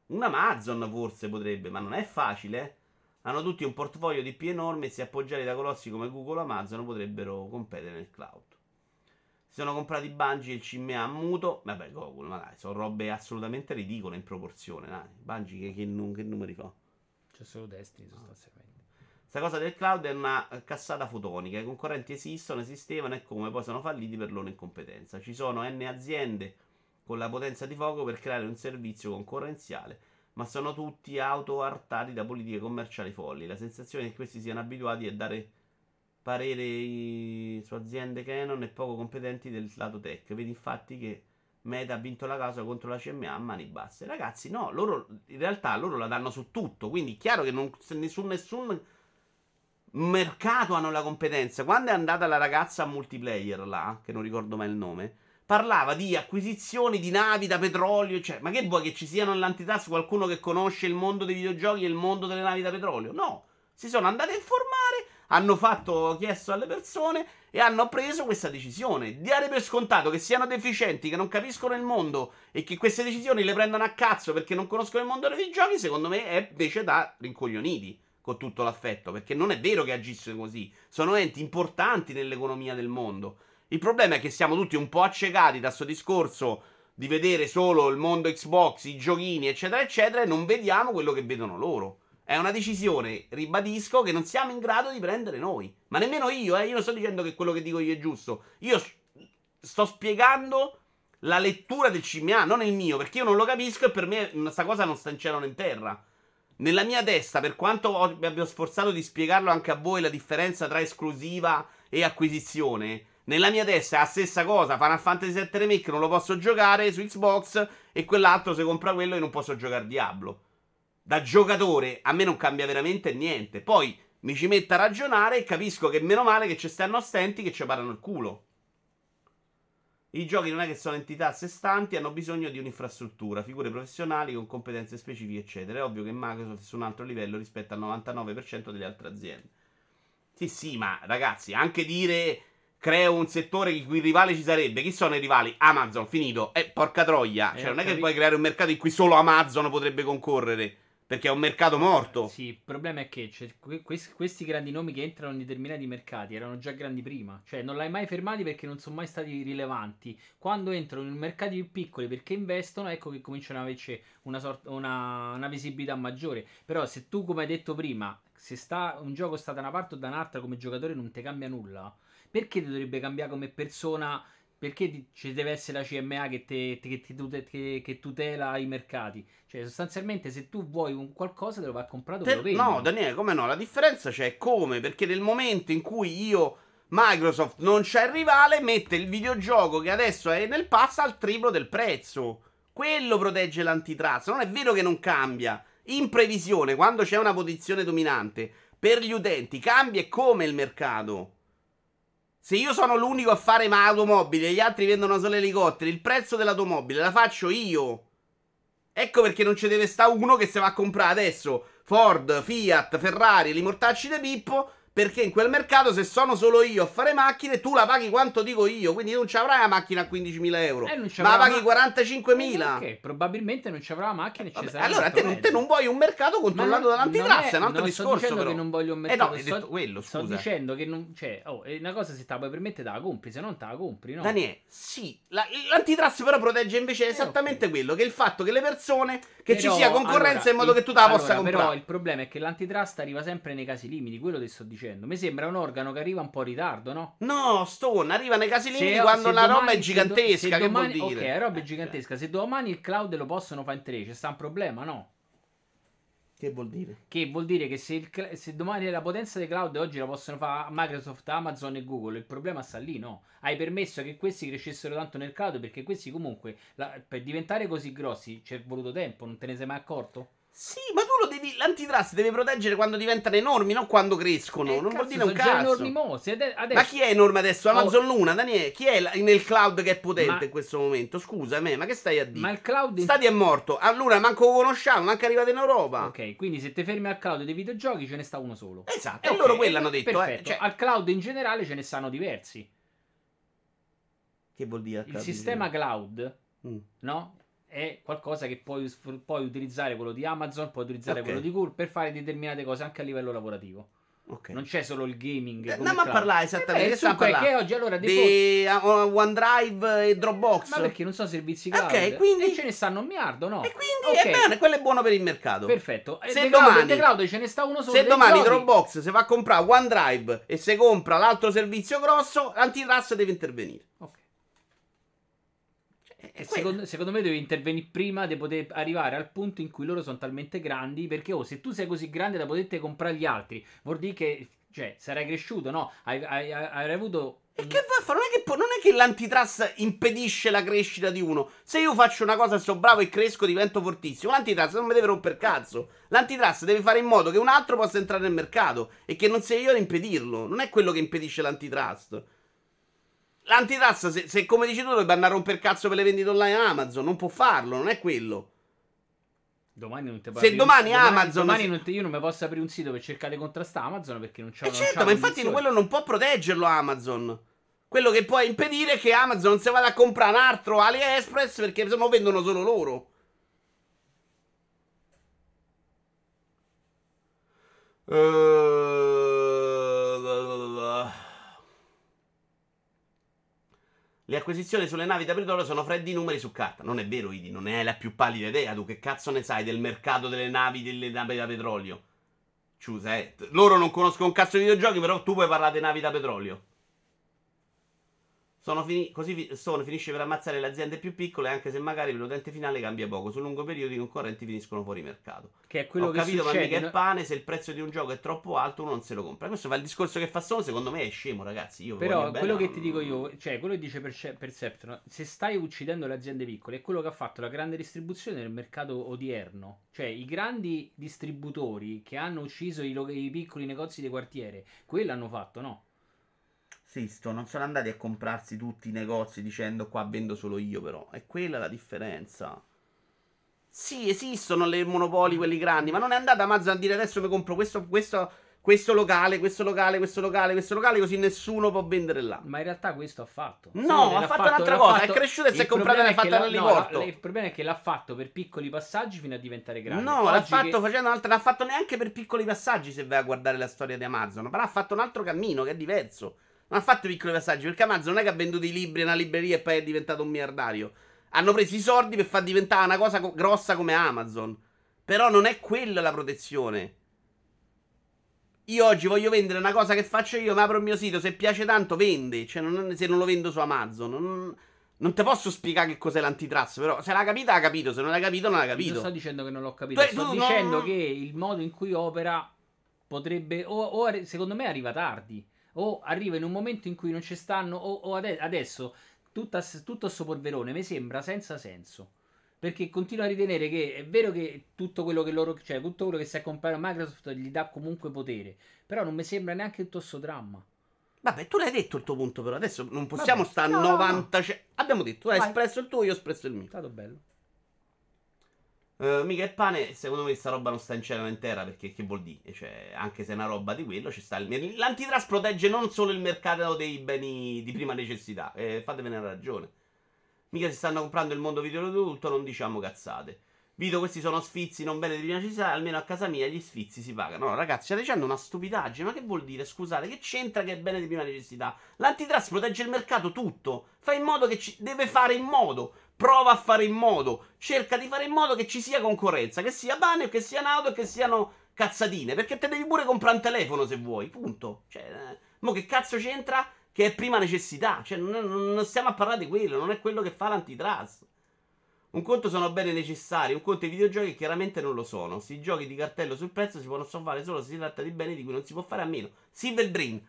Una Amazon forse potrebbe, ma non è facile. Eh? Hanno tutti un portfolio di più enorme e se appoggiati da colossi come Google o Amazon potrebbero competere nel cloud. Si sono comprati Bungie e il CMA a muto. Vabbè, Google, ma dai, sono robe assolutamente ridicole in proporzione. Dai. Bungie che, che, che numeri fa? C'è solo Destiny sostanzialmente. Questa cosa del cloud è una cassata fotonica. I concorrenti esistono, esistevano e come poi sono falliti per loro incompetenza. Ci sono N aziende con la potenza di fuoco per creare un servizio concorrenziale, ma sono tutti auto-artati da politiche commerciali folli. La sensazione che questi siano abituati a dare parere su aziende Canon e poco competenti del lato tech. Vedi infatti che Meta ha vinto la causa contro la CMA a mani basse. Ragazzi, no, loro in realtà loro la danno su tutto, quindi è chiaro che non, nessun, nessun mercato hanno la competenza. Quando è andata la ragazza a multiplayer là, che non ricordo mai il nome, parlava di acquisizioni di navi da petrolio, cioè, ma che vuoi che ci siano nell'antitrust qualcuno che conosce il mondo dei videogiochi e il mondo delle navi da petrolio? No, si sono andati a informare hanno fatto, chiesto alle persone e hanno preso questa decisione. Dare per scontato che siano deficienti, che non capiscono il mondo e che queste decisioni le prendano a cazzo perché non conoscono il mondo dei giochi, secondo me è invece da rincoglioniti. Con tutto l'affetto, perché non è vero che agissero così. Sono enti importanti nell'economia del mondo. Il problema è che siamo tutti un po' accecati da questo discorso di vedere solo il mondo Xbox, i giochini, eccetera, eccetera, e non vediamo quello che vedono loro. È una decisione, ribadisco, che non siamo in grado di prendere noi. Ma nemmeno io, eh. Io non sto dicendo che quello che dico io è giusto. Io sto spiegando la lettura del CMA, non il mio, perché io non lo capisco e per me questa cosa non sta in cielo né in terra. Nella mia testa, per quanto mi abbia sforzato di spiegarlo anche a voi, la differenza tra esclusiva e acquisizione, nella mia testa è la stessa cosa. Final Fantasy VII Remake non lo posso giocare su Xbox e quell'altro se compra quello io non posso giocare Diablo. Da giocatore a me non cambia veramente niente. Poi mi ci metto a ragionare e capisco che meno male che ci stanno stenti che ci parano il culo. I giochi non è che sono entità a sé stanti, hanno bisogno di un'infrastruttura, figure professionali con competenze specifiche, eccetera. È ovvio che Microsoft è su un altro livello rispetto al 99% delle altre aziende. Sì, sì, ma ragazzi, anche dire creo un settore in cui il rivale ci sarebbe. Chi sono i rivali? Amazon, finito. Eh, porca troia. Eh, cioè, non è che puoi creare un mercato in cui solo Amazon potrebbe concorrere. Perché è un mercato morto. Sì, il problema è che cioè, questi, questi, grandi nomi che entrano in determinati mercati erano già grandi prima. Cioè, non l'hai mai fermati perché non sono mai stati rilevanti. Quando entrano in mercati più piccoli perché investono, ecco che cominciano ad averci una, sorta, una, una visibilità maggiore. Però, se tu, come hai detto prima, se sta, un gioco sta da una parte o da un'altra come giocatore non ti cambia nulla, perché ti dovrebbe cambiare come persona perché ci deve essere la CMA che, te, che, che, che, tutela i mercati? Cioè, sostanzialmente, se tu vuoi un qualcosa, te lo vai a comprare te, lo. No, Daniele, come no? La differenza c'è come? Perché nel momento in cui io, Microsoft, non c'è il rivale, mette il videogioco che adesso è nel pass al triplo del prezzo. Quello protegge l'antitrust. Non è vero che non cambia. In previsione, quando c'è una posizione dominante, per gli utenti cambia come il mercato. Se io sono l'unico a fare automobili e gli altri vendono solo elicotteri, il prezzo dell'automobile la faccio io. Ecco perché non ci deve stare uno che si va a comprare adesso Ford, Fiat, Ferrari, li mortacci di Pippo perché in quel mercato, se sono solo io a fare macchine, tu la paghi quanto dico io. Quindi non ci avrai la macchina a 15.000 euro. Eh, ma la paghi ma... 45.000. Eh, ok, probabilmente non ci avrà la macchina e ci sarà. Allora, te non, te non, vuoi un mercato controllato dall'antitrust. È un altro discorso. Sto dicendo però. che non voglio un mercato. Eh no, sto, detto quello, sto dicendo che non. Cioè, oh, una cosa se te la puoi permettere, te la compri. Se non te la compri, no? Daniele, sì. La, l'antitrust però protegge invece eh, esattamente okay. quello: che il fatto che le persone. Che però, ci sia concorrenza allora, in modo il, che tu te la allora, possa comprare. Però il problema è che l'antitrust arriva sempre nei casi limiti. Quello ti sto dicendo. Mi sembra un organo che arriva un po' in ritardo, no? No, Stone, arriva nei casi limiti se, quando se la domani, roba è gigantesca. Domani, che vuol dire? Ok, la roba è gigantesca. Se domani il cloud lo possono fare in tre, c'è sta un problema, no? Che vuol dire? Che vuol dire che se, il, se, domani la potenza dei cloud oggi la possono fare Microsoft, Amazon e Google, il problema sta lì, no? Hai permesso che questi crescessero tanto nel cloud perché questi comunque la, per diventare così grossi ci è voluto tempo, non te ne sei mai accorto? Sì, ma tu lo devi. L'antitrust deve proteggere quando diventano enormi, non quando crescono. Eh, non vuol dire un cazzo. Adesso... Ma chi è enorme adesso? Amazon oh. Luna, Daniele. Chi è nel cloud che è potente ma... in questo momento? Scusa, me, ma che stai a dire? Ma il cloud. In... Stadia è morto. Allora, manco lo conosciamo, manca arrivato in Europa. Ok, quindi se ti fermi al cloud dei videogiochi ce ne sta uno solo. Esatto, e okay, loro quello hanno detto. Eh, perfetto. Eh. Cioè... Al cloud in generale ce ne stanno diversi. Che vuol dire? Il sistema cloud, mm. no? È qualcosa che puoi, puoi, utilizzare quello di Amazon, puoi utilizzare okay. quello di Google per fare determinate cose anche a livello lavorativo. Okay. Non c'è solo il gaming. Eh, andiamo a parlare esattamente. Eh beh, che oggi allora di uh, OneDrive e Dropbox. Ma perché non so servizi cloud. Ok, quindi e ce ne stanno un miliardo, no? E quindi okay. è bene, quello è buono per il mercato. Perfetto. Se domani cloud, cloud ce ne sta uno solo. Se domani giochi. Dropbox se va a comprare OneDrive e se compra l'altro servizio grosso, l'antitrust deve intervenire. Ok. Secondo, secondo, me devi intervenire prima di poter arrivare al punto in cui loro sono talmente grandi. Perché oh, se tu sei così grande da poter comprare gli altri, vuol dire che cioè, sarai cresciuto, no? Hai, hai, hai avuto. E che va a fare? Non è, che, non è che l'antitrust impedisce la crescita di uno. Se io faccio una cosa, sono bravo e cresco, divento fortissimo. L'antitrust non mi deve rompere cazzo. L'antitrust deve fare in modo che un altro possa entrare nel mercato e che non sia io ad impedirlo. Non è quello che impedisce l'antitrust. L'antitrust, se, se, come dici tu, dovrebbe andare a romper cazzo per le vendite online a Amazon, non può farlo, non è quello. Domani non ti Se domani Amazon. Domani, non te, io non mi posso aprire un sito per cercare di contrastare Amazon perché non c'è eh certo, ma infatti quello non può proteggerlo Amazon. Quello che può impedire è che Amazon si vada a comprare un altro AliExpress perché se no vendono solo loro. Uh... Le acquisizioni sulle navi da petrolio sono freddi numeri su carta. Non è vero, Idi, non ne hai la più pallida idea. Tu che cazzo ne sai del mercato delle navi, delle navi da petrolio? Eh. Loro non conoscono un cazzo di videogiochi, però tu puoi parlare di navi da petrolio. Fini- così Stone finisce per ammazzare le aziende più piccole, anche se magari per l'utente finale cambia poco. Sul lungo periodo i concorrenti finiscono fuori mercato. Che è quello Ho che capito, succede. ma mica è pane. Se il prezzo di un gioco è troppo alto, uno non se lo compra. Questo fa il discorso che fa Stone. Secondo me è scemo, ragazzi. Io Però quello bene, che ti dico io, cioè quello che dice Perce- Perceptron, se stai uccidendo le aziende piccole, è quello che ha fatto la grande distribuzione nel mercato odierno. Cioè i grandi distributori che hanno ucciso i, lo- i piccoli negozi di quartiere, quello hanno fatto, no? Sisto, non sono andati a comprarsi tutti i negozi dicendo qua vendo solo io, però. È quella la differenza. Sì, esistono le monopoli, quelli grandi, ma non è andata Amazon a dire adesso mi compro questo, questo, questo locale, questo locale, questo locale, questo locale, così nessuno può vendere là. Ma in realtà questo ha fatto. No, ha l'ha fatto un'altra l'ha cosa, fatto- è cresciuto e si è il comprato e l'ha fatta l'ha- all'eliporto. no, il problema è che l'ha fatto per piccoli passaggi fino a diventare grande. No, l'ha Oggi fatto che- facendo un'altra. L'ha fatto neanche per piccoli passaggi. Se vai a guardare la storia di Amazon, però ha fatto un altro cammino che è diverso. Non ha fatto piccoli passaggi perché Amazon non è che ha venduto i libri nella libreria e poi è diventato un miliardario. Hanno preso i soldi per far diventare una cosa co- grossa come Amazon. Però non è quella la protezione. Io oggi voglio vendere una cosa che faccio io, mi apro il mio sito, se piace tanto vende, cioè non- se non lo vendo su Amazon. Non, non ti posso spiegare che cos'è l'antitrust, però se l'ha capita ha capito, se non l'ha capito non l'ha Non capito. sto dicendo che non l'ho capito, Tu- sto tu dicendo non- che il modo in cui opera potrebbe o, o secondo me arriva tardi o arriva in un momento in cui non ci stanno o, o ade- adesso tutta, tutto sto polverone mi sembra senza senso. Perché continuo a ritenere che è vero che tutto quello che loro, cioè tutto quello che si è comprato a Microsoft gli dà comunque potere, però non mi sembra neanche tutto sto dramma. Vabbè, tu l'hai detto il tuo punto, però adesso non possiamo Vabbè. stare a No, no, no. 90. ce- Abbiamo detto, tu hai Vai. espresso il tuo, io ho espresso il È mio. stato bello. Eh, mica il pane, secondo me sta roba non sta in cielo in terra perché che vuol dire? Cioè, anche se è una roba di quello, ci sta il... l'antitrust protegge non solo il mercato dei beni di prima necessità, eh, fatevene ragione. Mica si stanno comprando il mondo video adulto, non diciamo cazzate. Vito, questi sono sfizi, non bene di prima necessità, almeno a casa mia gli sfizi si pagano. No, ragazzi, state dicendo una stupidaggine, ma che vuol dire? Scusate, che c'entra che è bene di prima necessità? L'antitrust protegge il mercato tutto, fa in modo che ci... deve fare in modo, prova a fare in modo, cerca di fare in modo che ci sia concorrenza, che sia bagno, che sia auto, che siano cazzatine, perché te devi pure comprare un telefono se vuoi, punto. Cioè, eh, mo che cazzo c'entra che è prima necessità? Cioè, non, non stiamo a parlare di quello, non è quello che fa l'antitrust. Un conto sono bene necessari, un conto i videogiochi chiaramente non lo sono. Si giochi di cartello sul prezzo si possono salvare solo se si tratta di beni di cui non si può fare a meno. Silver Brain,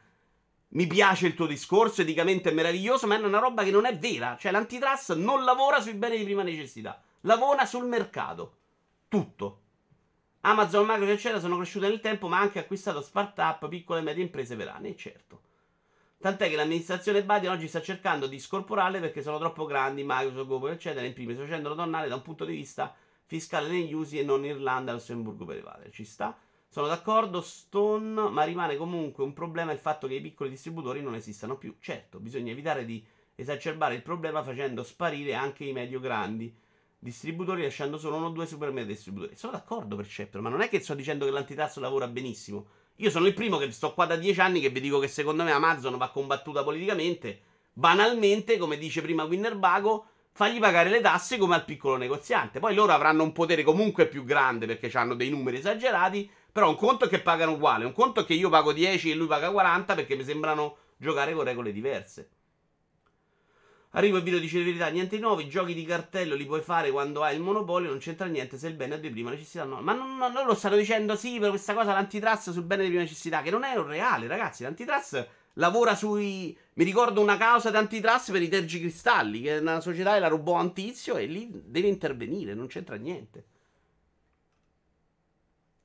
mi piace il tuo discorso, eticamente è meraviglioso, ma è una roba che non è vera. Cioè l'antitrust non lavora sui beni di prima necessità, lavora sul mercato. Tutto. Amazon, Microsoft eccetera sono cresciute nel tempo, ma ha anche acquistato start-up, piccole e medie imprese per anni, certo. Tant'è che l'amministrazione Biden oggi sta cercando di scorporarle perché sono troppo grandi, Microsoft, Google, eccetera, in primis facendolo tornare da un punto di vista fiscale negli usi e non Irlanda e Lussemburgo per evadere. Ci sta? Sono d'accordo, Stone, ma rimane comunque un problema il fatto che i piccoli distributori non esistano più. Certo, bisogna evitare di esacerbare il problema facendo sparire anche i medio-grandi distributori lasciando solo uno o due super mega distributori. Sono d'accordo per Cepper, ma non è che sto dicendo che l'antitrust lavora benissimo. Io sono il primo che sto qua da dieci anni che vi dico che secondo me Amazon va combattuta politicamente. Banalmente, come dice prima Winnerbago, fagli pagare le tasse come al piccolo negoziante. Poi loro avranno un potere comunque più grande perché hanno dei numeri esagerati. Però un conto è che pagano uguale, un conto è che io pago 10 e lui paga 40 perché mi sembrano giocare con regole diverse. Arrivo il video dice la verità, niente di nuovo, i giochi di cartello li puoi fare quando hai il monopolio, non c'entra niente se il bene è di prima necessità. No. Ma non, non, loro stanno dicendo sì per questa cosa l'antitrust sul bene di prima necessità, che non è un reale, ragazzi. L'antitrust lavora sui... Mi ricordo una causa di antitrust per i tergicristalli, che una società la rubò a un tizio e lì deve intervenire, non c'entra niente.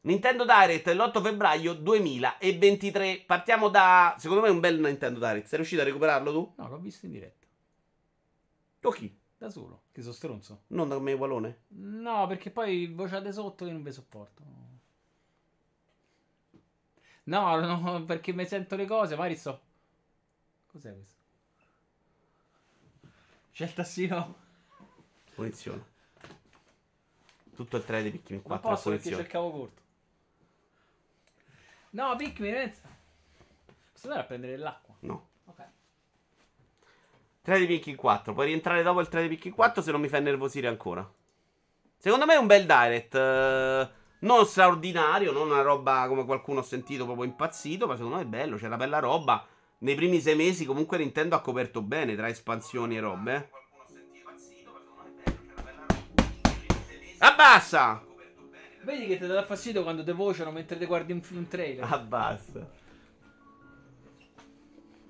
Nintendo Direct l'8 febbraio 2023. Partiamo da. Secondo me è un bel Nintendo Direct. Sei riuscito a recuperarlo tu? No, l'ho visto in diretta. O chi? Da solo, che sono stronzo. Non da me Walone. No, perché poi vociate sotto io non vi sopporto. No, no, perché mi sento le cose, magari sto... Cos'è questo? C'è il tassino. Punizione. Tutto il 3 di Pikmin Non 4 è posso perché c'è punizione. il cavo corto. No, Pikmin, pensa. Posso andare a prendere l'acqua? No. Ok. 3 di picchi in 4. Puoi rientrare dopo il 3 di picchi in 4 se non mi fai nervosire ancora. Secondo me è un bel direct. eh, non straordinario, non una roba come qualcuno ho sentito proprio impazzito, ma secondo me è bello, c'è una bella roba. Nei primi sei mesi comunque Nintendo ha coperto bene tra espansioni e robe. eh. Abbassa! Vedi che ti dà fastidio quando te vociano mentre ti guardi un, un trailer. Abbassa.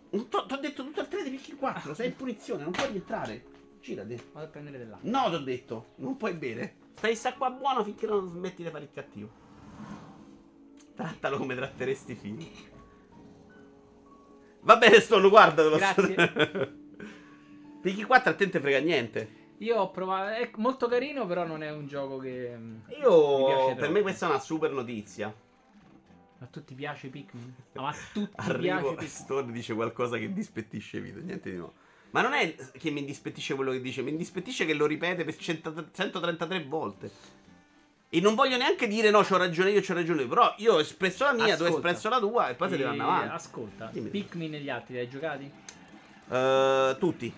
Non Ti ho detto tutto il 3 di picchi in 4, sei in punizione, non puoi rientrare. Girati. Vado a prendere dell'acqua. No, ti ho detto, non puoi bere. Stai sta qua buono finché non smetti di fare il cattivo. Trattalo come tratteresti i figli. Va bene, Stone, guardatelo. Grazie. Picchi 4 a te non te frega niente. Io ho provato. È molto carino, però non è un gioco che. mm, Io, per me questa è una super notizia. A tutti piace Pikmin? No, ma a tutti Arrivo, piace Pikmin. Stone dice qualcosa che dispettisce Vito, niente di nuovo. Ma non è che mi indispettisce quello che dice, mi indispettisce che lo ripete per 100 133 volte. E non voglio neanche dire no, c'ho ragione io, c'ho ragione io. Però io ho espresso la mia, tu hai Ascolta. espresso la tua e poi se ne vanno E, avanti. Ascolta, Dimmi. Pikmin e gli altri li hai giocati? Eh, tutti.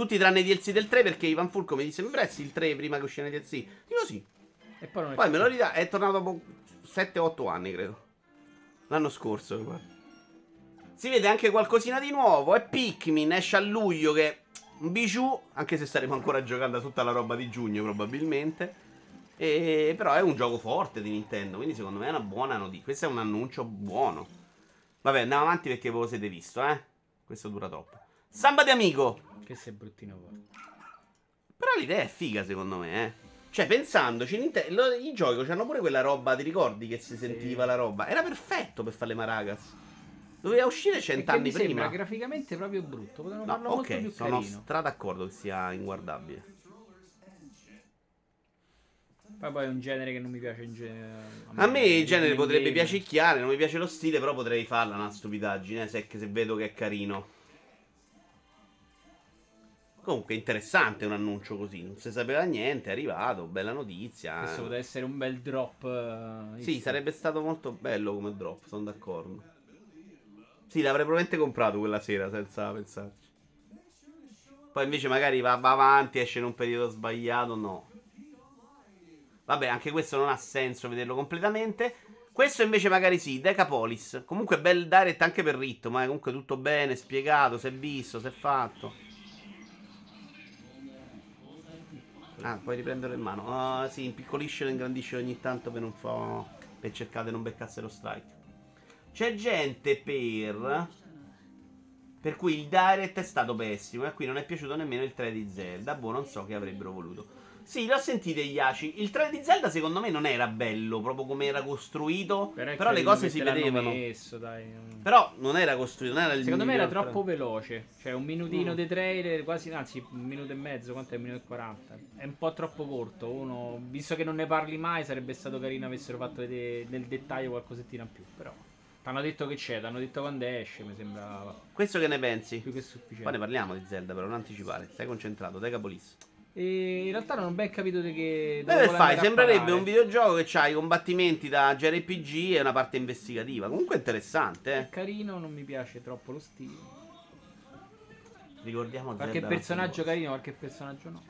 Tutti tranne i DLC del 3 perché Ivan Fulco mi disse mi prezzi il 3 prima che uscì nei DLC. Io sì. E poi non è Poi me lo ridà, è tornato dopo 7-8 anni credo. L'anno scorso. guarda. Si vede anche qualcosina di nuovo. È Pikmin, esce a luglio che è un bijou, anche se staremo ancora giocando a tutta la roba di giugno probabilmente. E, però è un gioco forte di Nintendo, quindi secondo me è una buona notizia. Questo è un annuncio buono. Vabbè, andiamo avanti perché voi lo siete visto, eh. Questo dura troppo. Samba di amico. Che sei bruttino poi. Però l'idea è figa, secondo me, eh. Cioè, pensandoci, Ninte- lo- i giochi hanno pure quella roba, ti ricordi che si sentiva la roba? Era perfetto per fare le Maragas. Doveva uscire cent'anni prima. graficamente proprio brutto. Potevano No, farlo molto più sono carino. stra d'accordo che sia inguardabile. Poi, poi è un genere che non mi piace in genere. A me il genere potrebbe piacicchiare, non mi piace lo stile, però potrei farla una stupidaggine, se, se vedo che è carino. Comunque interessante un annuncio così, non si sapeva niente, è arrivato, bella notizia. Questo potrebbe essere un bel drop. eh, Sì, sarebbe stato molto bello come drop, sono d'accordo. Sì, l'avrei probabilmente comprato quella sera senza pensarci. Poi invece magari va, va avanti, esce in un periodo sbagliato, no. Vabbè, anche questo non ha senso vederlo completamente. Questo invece magari sì, Decapolis. Comunque bel direct anche per ritmo, ma comunque tutto bene, spiegato, si è visto, si è fatto. Ah, puoi riprenderlo in mano. Ah, sì, impiccoliscilo e ingrandiscilo ogni tanto per fa... per cercare di non beccasse lo strike. C'è gente per... Per cui il direct è stato pessimo e a cui non è piaciuto nemmeno il 3 di Zelda. Boh, non so che avrebbero voluto. Sì, l'ho sentito Yashi. Il 3 di Zelda secondo me non era bello, proprio come era costruito. Però, Però, le cose si vedevano. Messo, dai. Però non era costruito, non era il Secondo me era troppo veloce. Cioè, un minutino Mm. di trailer, quasi, anzi, un minuto e mezzo. Quanto è? Un minuto e 40. È un po' troppo corto. Uno, visto che non ne parli mai, sarebbe stato carino avessero fatto vedere nel dettaglio qualcosettina in più. Però, t'hanno detto che c'è, t'hanno detto quando esce. Mi sembra Questo che ne pensi? più che Poi ne sufficiente. parliamo di Zelda, però non anticipare. Stai concentrato, Decapolis. E in realtà non ho ben capito di che. dove Level vuole 5 andare a sembrerebbe un videogioco che ha i combattimenti da JRPG e una parte investigativa. Comunque interessante, È eh. carino, non mi piace troppo lo stile. Ricordiamo Qualche personaggio carino, qualche personaggio no.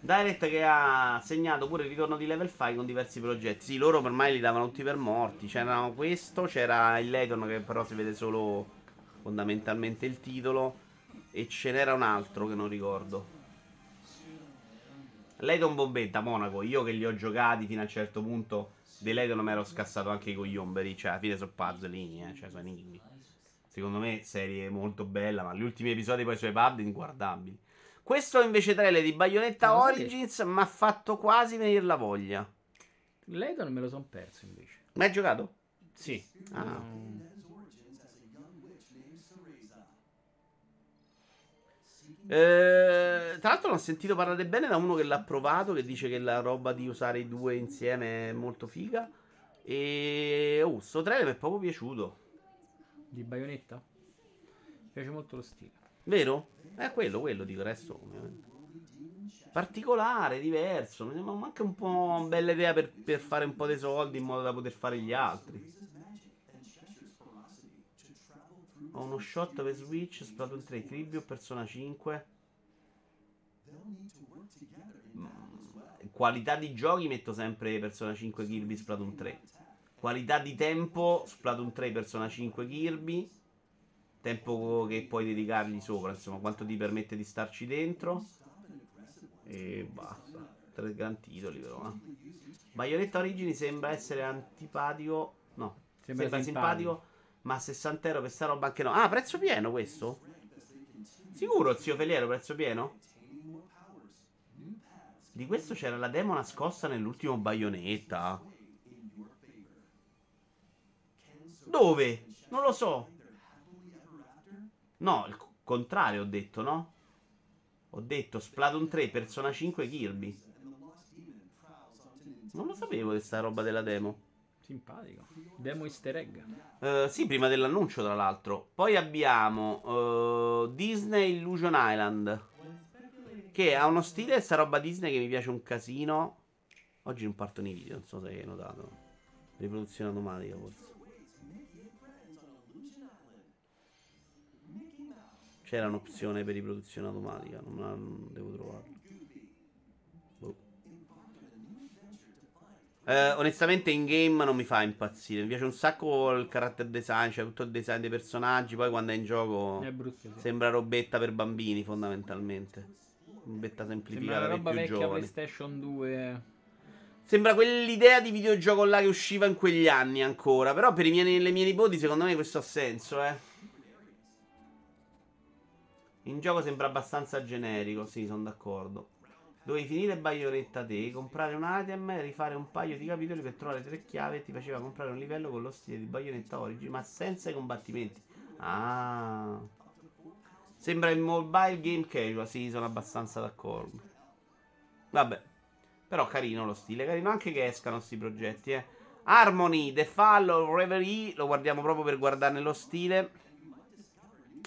Direct che ha segnato pure il ritorno di Level 5 con diversi progetti. Sì, loro ormai li davano tutti per morti. C'era questo, c'era il Layton che però si vede solo fondamentalmente il titolo. E ce n'era un altro che non ricordo. Layton Bombetta, Monaco. Io che li ho giocati fino a un certo punto. Di Layton mi ero scassato anche i cogliomberi. Cioè, alla fine sono puzzlini, eh. Cioè, sono enigmi. Secondo me, serie molto bella. Ma gli ultimi episodi poi sui pub inguardabili. Questo invece trailer di Bayonetta Origins mi ha fatto quasi venire la voglia. Layton me lo son perso invece. Ma hai giocato? Sì. Ah. Mm. Eh, tra l'altro, l'ho sentito parlare bene da uno che l'ha provato. Che dice che la roba di usare i due insieme è molto figa. E oh, sto trailer mi è proprio piaciuto. Di Bayonetta? Mi piace molto lo stile. Vero? È quello, quello dico. il Resto, ovviamente. Particolare, diverso. Mi sembra anche un po' una bella idea per, per fare un po' dei soldi in modo da poter fare gli altri. Ho uno shot per Switch, Splatoon 3, Kirby o Persona 5. Mm, Qualità di giochi metto sempre Persona 5 Kirby, Splatoon 3. Qualità di tempo, Splatoon 3, Persona 5 Kirby. Tempo che puoi dedicargli sopra, insomma, quanto ti permette di starci dentro. E basta. Tre gran titoli però, eh. Bayonetta Origini sembra essere antipatico. No, Sembra sembra, simpatico. Ma 60 euro per sta roba anche no. Ah, prezzo pieno questo? Sicuro, zio Feliero, prezzo pieno? Di questo c'era la demo nascosta nell'ultimo Bayonetta. Dove? Non lo so. No, il co- contrario ho detto, no? Ho detto Splatoon 3, Persona 5, Kirby. Non lo sapevo di sta roba della demo. Simpatico. Demo easter egg. Eh, sì, prima dell'annuncio, tra l'altro. Poi abbiamo eh, Disney Illusion Island. Che ha uno stile, sta roba Disney che mi piace un casino. Oggi non partono i video, non so se hai notato. Riproduzione automatica, forse. C'era un'opzione per riproduzione automatica, non, la- non devo trovarla. Eh, onestamente in game non mi fa impazzire. Mi piace un sacco il character design, cioè tutto il design dei personaggi. Poi quando è in gioco È brutto, sì. sembra robetta per bambini, fondamentalmente. Robetta Sembra semplificata la per roba vecchia giovani. PlayStation 2. Sembra quell'idea di videogioco là che usciva in quegli anni ancora. Però per i miei, le mie nipoti, secondo me, questo ha senso, eh. In gioco sembra abbastanza generico, sì, sono d'accordo. Dovevi finire Bayonetta te, comprare un item, rifare un paio di capitoli per trovare tre chiavi e ti faceva comprare un livello con lo stile di Bayonetta Origin, ma senza i combattimenti. Ah. Sembra il mobile game casual, sì, sono abbastanza d'accordo. Vabbè. Però carino lo stile, carino anche che escano questi progetti, eh. Harmony, The Fall, Reverie, lo guardiamo proprio per guardarne lo stile.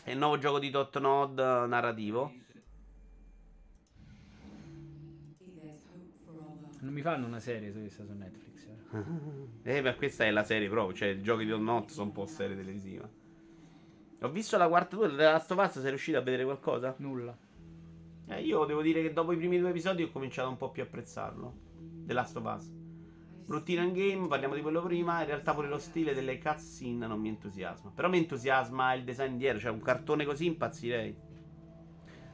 È il nuovo gioco di Dot Nod eh, narrativo. Non mi fanno una serie su questa su Netflix. eh. Eh, beh, questa è la serie proprio, cioè i giochi di Dot Nod sono un po' serie televisiva. Ho visto la quarta tua della Last of Us, sei riuscito a vedere qualcosa? Nulla. Eh, io devo dire che dopo i primi due episodi ho cominciato un po' più a apprezzarlo. The Last of Us. Routine and game, parliamo di quello prima. In realtà pure lo stile delle cutscene non mi entusiasma. Però mi entusiasma il design dietro, cioè un cartone così impazzirei.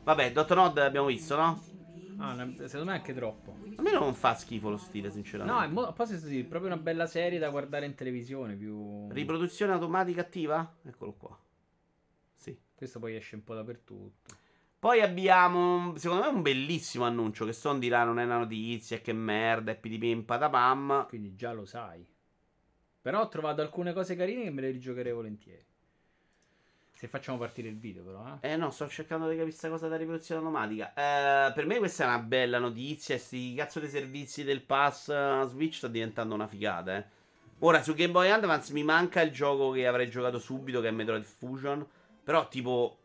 Vabbè, Dot Nod l'abbiamo visto, no? Ah, una- secondo me anche troppo. A me non fa schifo lo stile, sinceramente. No, è mo- poi sì, è proprio una bella serie da guardare in televisione. Più... Riproduzione automatica attiva? Eccolo qua. Sì. Questo poi esce un po' dappertutto. Poi abbiamo, secondo me, un bellissimo annuncio. Che Son dirà non è una notizia, che merda, e pidipim patapam. Quindi già lo sai. Però ho trovato alcune cose carine che me le rigiocherei volentieri. Se facciamo partire il video, però. Eh. Eh no, sto cercando di capire questa cosa da riproduzione automatica. Eh, per me questa è una bella notizia. Sti cazzo dei servizi del pass eh, Switch sta diventando una figata, eh. Ora, su Game Boy Advance mi manca il gioco che avrei giocato subito, che è Metroid Fusion. Però, tipo,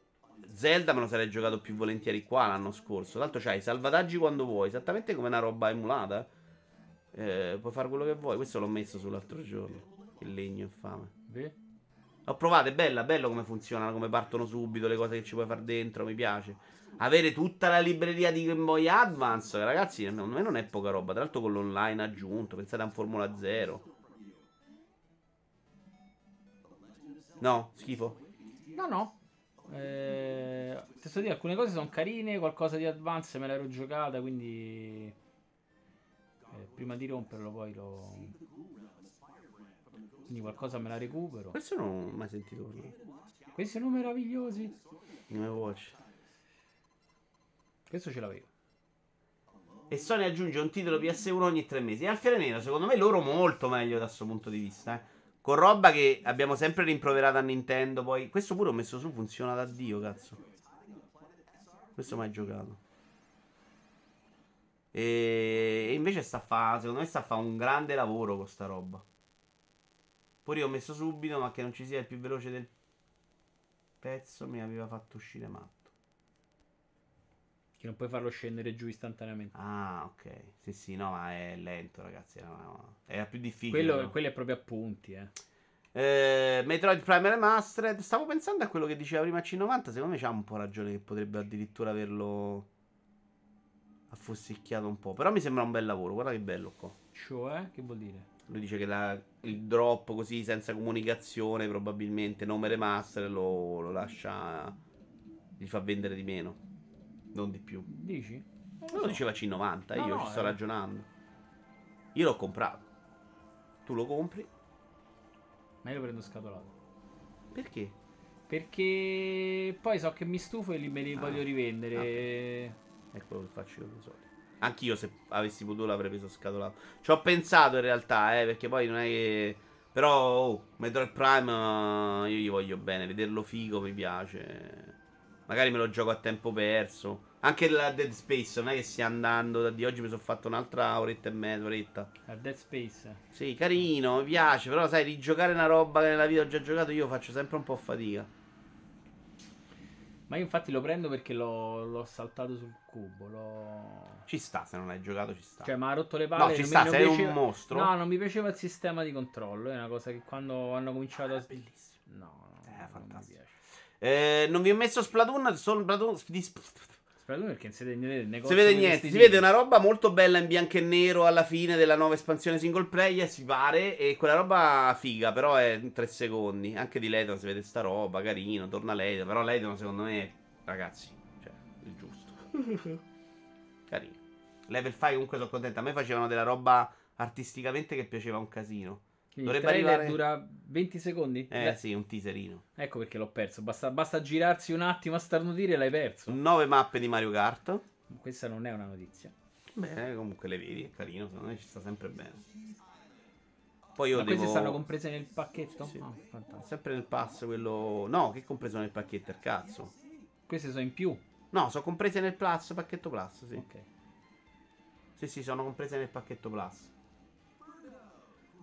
Zelda me lo sarei giocato più volentieri qua l'anno scorso. L'altro c'hai i salvataggi quando vuoi, esattamente come una roba emulata. Eh, puoi fare quello che vuoi. Questo l'ho messo sull'altro giorno. Il legno infame. Vedi? Ho provato, è bella, bello come funzionano, come partono subito, le cose che ci puoi fare dentro, mi piace. Avere tutta la libreria di Game Boy Advance, ragazzi, secondo me non è poca roba. Tra l'altro con l'online aggiunto, pensate a un Formula 0. No, schifo. No, no. Eh, posso dire, alcune cose sono carine, qualcosa di advance me l'ero giocata, quindi eh, prima di romperlo poi lo... Quindi qualcosa me la recupero. Questo non ho mai sentito prima. Questi sono meravigliosi. Game Watch. Questo ce l'avevo. E Sony aggiunge un titolo PS1 ogni tre mesi. E Alfiere Nero, secondo me, loro molto meglio da questo punto di vista. Eh. Con roba che abbiamo sempre rimproverato a Nintendo. Poi, questo pure ho messo su, funziona da Dio, cazzo. Questo mai giocato. E, e invece sta a fa, secondo me sta a fa un grande lavoro con sta roba. Pure io ho messo subito, ma che non ci sia il più veloce del pezzo mi aveva fatto uscire matto. Che non puoi farlo scendere giù istantaneamente. Ah, ok. Sì, sì, no, ma è lento, ragazzi. Era, era più difficile. Quello, però. quello è proprio a punti, eh. Eh, Metroid Prime Remastered. Stavo pensando a quello che diceva prima C90. Secondo me c'ha un po' ragione che potrebbe addirittura averlo affossicchiato un po'. Però mi sembra un bel lavoro. Guarda che bello qua. Cioè, che vuol dire? Lui dice che la- il drop così senza comunicazione, probabilmente nome remaster, lo, lo lascia. gli fa vendere di meno. Non di più. Dici? Non Lo so. diceva C90, No, io no, ci sto eh. ragionando. Io l'ho comprato. Tu lo compri? Ma io lo prendo scatolato. Perché? Perché poi so che mi stufo e li me li Ah, voglio rivendere. È quello che faccio io di solito. Anch'io se avessi potuto l'avrei preso scatolato. Ci ho pensato in realtà, eh, perché poi non è che... Però, oh, Metroid Prime eh, io gli voglio bene, vederlo figo mi piace. Magari me lo gioco a tempo perso. Anche la Dead Space, non è che stia andando. Da di oggi mi sono fatto un'altra oretta e mezza, oretta. A Dead Space. Sì, carino, mi piace, però sai, rigiocare una roba che nella vita ho già giocato io faccio sempre un po' fatica. Ma io infatti lo prendo perché l'ho, l'ho saltato sul cubo. L'ho... Ci sta, se non hai giocato ci sta. Cioè, mi ha rotto le palle. no, ci non sta, non sei piaceva- un mostro. No, non mi piaceva il sistema di controllo. È una cosa che quando hanno cominciato a. bellissimo. No, no, Eh, non fantastico. mi piace. Eh, non vi ho messo Splatoon, sono Splatoon... Splatoon perché si vede niente Si vede niente, si vede una roba molto bella in bianco e nero alla fine della nuova espansione single player, si pare, e quella roba figa, però è in tre secondi. Anche di Ledon si vede sta roba, carino, torna Ledon, però Ledon secondo me, ragazzi, cioè, il giusto. carino. Level 5 comunque sono contento, a me facevano della roba artisticamente che piaceva un casino. Quindi dovrebbe arrivare- dura 20 secondi? Eh Beh, sì, un teaserino. Ecco perché l'ho perso. Basta, basta girarsi un attimo a starnutire e l'hai perso. 9 mappe di Mario Kart. Questa non è una notizia. Beh, comunque le vedi, è carino, secondo me ci sta sempre bene. Poi io Ma devo... queste stanno comprese nel pacchetto? Sì. Fantastico. Sempre nel pass quello... No, che compreso nel pacchetto, il cazzo. Queste sono in più. No, sono comprese nel plus, pacchetto plus, sì. Ok. Sì, sì, sono comprese nel pacchetto plus.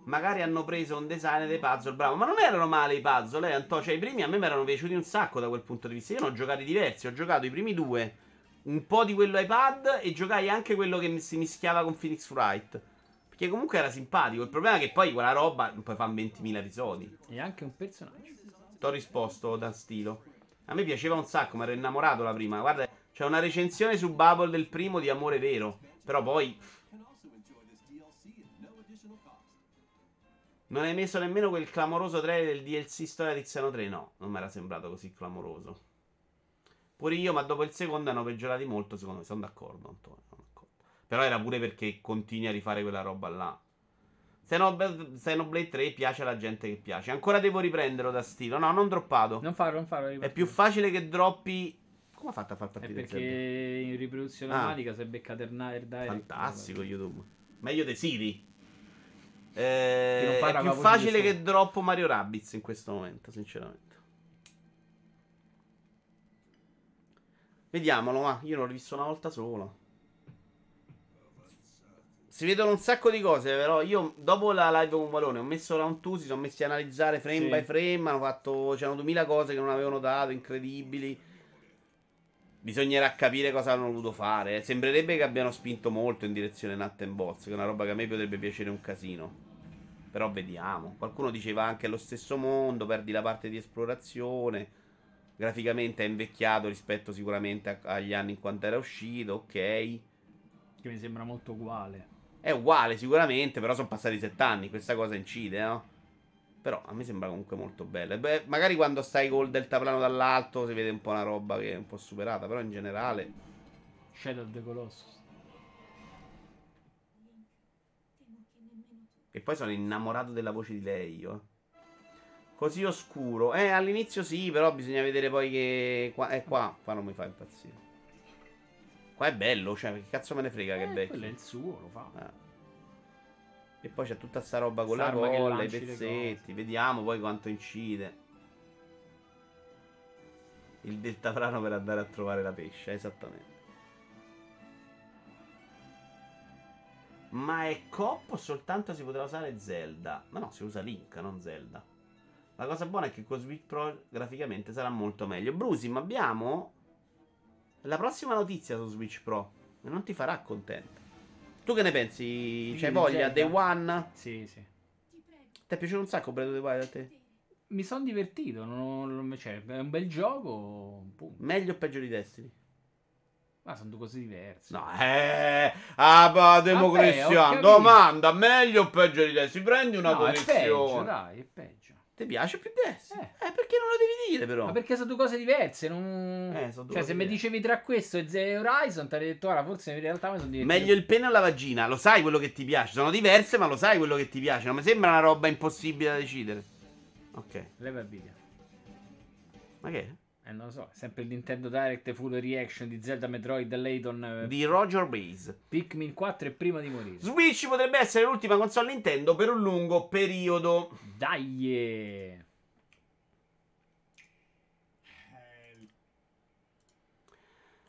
Magari hanno preso un design dei puzzle, bravo. Ma non erano male i puzzle, eh, Anto. Cioè, i primi a me mi erano piaciuti un sacco da quel punto di vista. Io ne ho giocati diversi. Ho giocato i primi due, un po' di quello iPad e giocai anche quello che si mischiava con Phoenix Wright. Perché comunque era simpatico. Il problema è che poi quella roba poi fa 20.000 episodi. E anche un personaggio. T'ho risposto da stilo. A me piaceva un sacco, mi ero innamorato la prima. Guarda, c'è una recensione su Bubble del primo di Amore Vero. Però poi. Non hai messo nemmeno quel clamoroso trailer del DLC Storia di Xeno 3? No, non mi era sembrato così clamoroso. Pure io, ma dopo il secondo hanno peggiorati molto, secondo me. Sono d'accordo, Antonio. sono d'accordo. Però era pure perché continui a rifare quella roba là. Xenoblade Xenoblade 3 piace alla gente che piace. Ancora devo riprenderlo da stilo. No, non droppato. Non farlo, non farlo. È più facile che droppi. Come ha fatto a far È partire perché il in riproduzione Ah. automatica è beccato il Night Direct. Fantastico YouTube. Meglio di Siri. Eh, è più facile che droppo Mario Rabbids in questo momento, sinceramente. Vediamolo, ma io l'ho rivisto una volta sola. Si vedono un sacco di cose, però io dopo la live con Valone ho messo round 2, si sono messi a analizzare frame Sì. by frame, hanno fatto c'erano 2000 cose che non avevo notato, incredibili. Bisognerà capire cosa hanno voluto fare. Sembrerebbe che abbiano spinto molto in direzione Nut and Bots, che è una roba che a me potrebbe piacere un casino. Però vediamo. Qualcuno diceva anche lo stesso mondo, perdi la parte di esplorazione. Graficamente è invecchiato rispetto sicuramente agli anni in quanto era uscito, ok. Che mi sembra molto uguale. È uguale sicuramente, però sono passati sette anni, questa cosa incide, no? Però a me sembra comunque molto bella. Beh, magari quando stai col deltaplano dall'alto si vede un po' una roba che è un po' superata, però in generale... Shadow of the Colossus. E poi sono innamorato della voce di lei, io. eh. Così oscuro. Eh, all'inizio sì, però bisogna vedere poi che... Qua, è qua, qua non mi fa impazzire. Qua è bello, cioè, che cazzo me ne frega che è Eh, vecchio. quello è il suo, lo fa. Ah. E poi c'è tutta sta roba con Sta la colla, i pezzetti. Vediamo poi quanto incide. Il deltaplano per andare a trovare la pesce, esattamente. Ma è cop o soltanto si potrà usare Zelda? Ma no, si usa Link, non Zelda. La cosa buona è che con Switch Pro graficamente sarà molto meglio. Brusi, ma abbiamo la prossima notizia su Switch Pro. E non ti farà contento. Tu che ne pensi? C'hai di voglia? Zelda? Day One? Sì, sì. Ti è piaciuto un sacco Breath of the Wild a te? mi sono divertito. Non, non- cioè, è un bel gioco. Punto. Meglio o peggio di Destiny? Ma sono due cose diverse. No, eh. Ah, bah, Demo Vabbè, ho Cristian. capito. Domanda: meglio o peggio di Destiny? Prendi una no, è peggio, posizione. dai, è peggio. Ti piace più Destiny? Eh. Eh. perché non lo devi dire, però? Ma perché sono due cose diverse? Non... Eh, sono due cioè, se mi diverse. dicevi tra questo e The Horizon, ti avrei detto, ora, forse in realtà mi sono divertito. Meglio il pene o la vagina? Lo sai quello che ti piace? Sono diverse, ma lo sai quello che ti piace. Non mi sembra una roba impossibile da decidere. Ok. Leva il video. Ma che? è? Eh, non lo so, sempre il Nintendo Direct Full Reaction di Zelda Metroid Layton eh, Di Roger Base. Pikmin 4 e prima di morire. Switch potrebbe essere l'ultima console Nintendo per un lungo periodo. Dai! eh.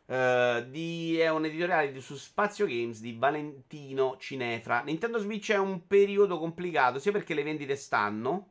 Eh, di- è un editoriale di- su Spazio Games di Valentino Cinefra. Nintendo Switch è un periodo complicato sia perché le vendite stanno,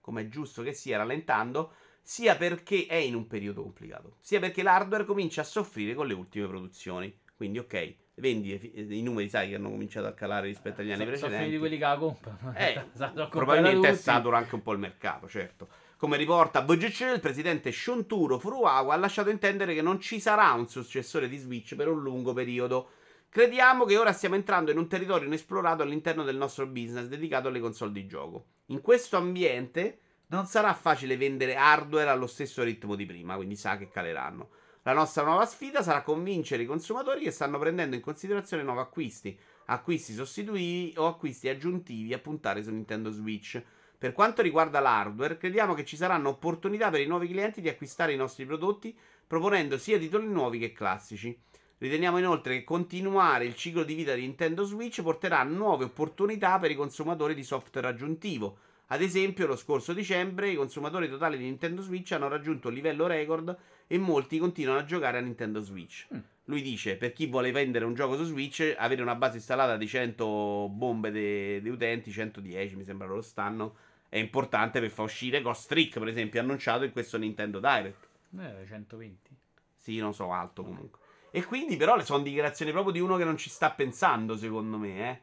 come è giusto che sia, rallentando, sia perché è in un periodo complicato, sia perché l'hardware comincia a soffrire con le ultime produzioni. Quindi, ok, vendite, fi- i numeri sai che hanno cominciato a calare rispetto agli anni So- sono precedenti. finiti quelli che la comprano. Eh, Sono probabilmente è saturo anche un po' il mercato, certo. Come riporta VGC, il presidente Shonturo Furuawa ha lasciato intendere che non ci sarà un successore di Switch per un lungo periodo. Crediamo che ora stiamo entrando in un territorio inesplorato all'interno del nostro business dedicato alle console di gioco. In questo ambiente non sarà facile vendere hardware allo stesso ritmo di prima, quindi sa che caleranno. La nostra nuova sfida sarà convincere i consumatori che stanno prendendo in considerazione nuovi acquisti, acquisti sostitutivi o acquisti aggiuntivi a puntare su Nintendo Switch. Per quanto riguarda l'hardware, crediamo che ci saranno opportunità per i nuovi clienti di acquistare i nostri prodotti proponendo sia titoli nuovi che classici. Riteniamo inoltre che continuare il ciclo di vita di Nintendo Switch porterà nuove opportunità per i consumatori di software aggiuntivo. Ad esempio, lo scorso dicembre i consumatori totali di Nintendo Switch hanno raggiunto un livello record e molti continuano a giocare a Nintendo Switch. Mm. Lui dice: Per chi vuole vendere un gioco su Switch, avere una base installata di 100 bombe di utenti, 110 mi sembra loro stanno, è importante per far uscire Ghost Trick, per esempio, annunciato in questo Nintendo Direct. Eh, 120. Sì, non so, alto comunque. E quindi, però, le sono dichiarazioni proprio di uno che non ci sta pensando, secondo me, eh.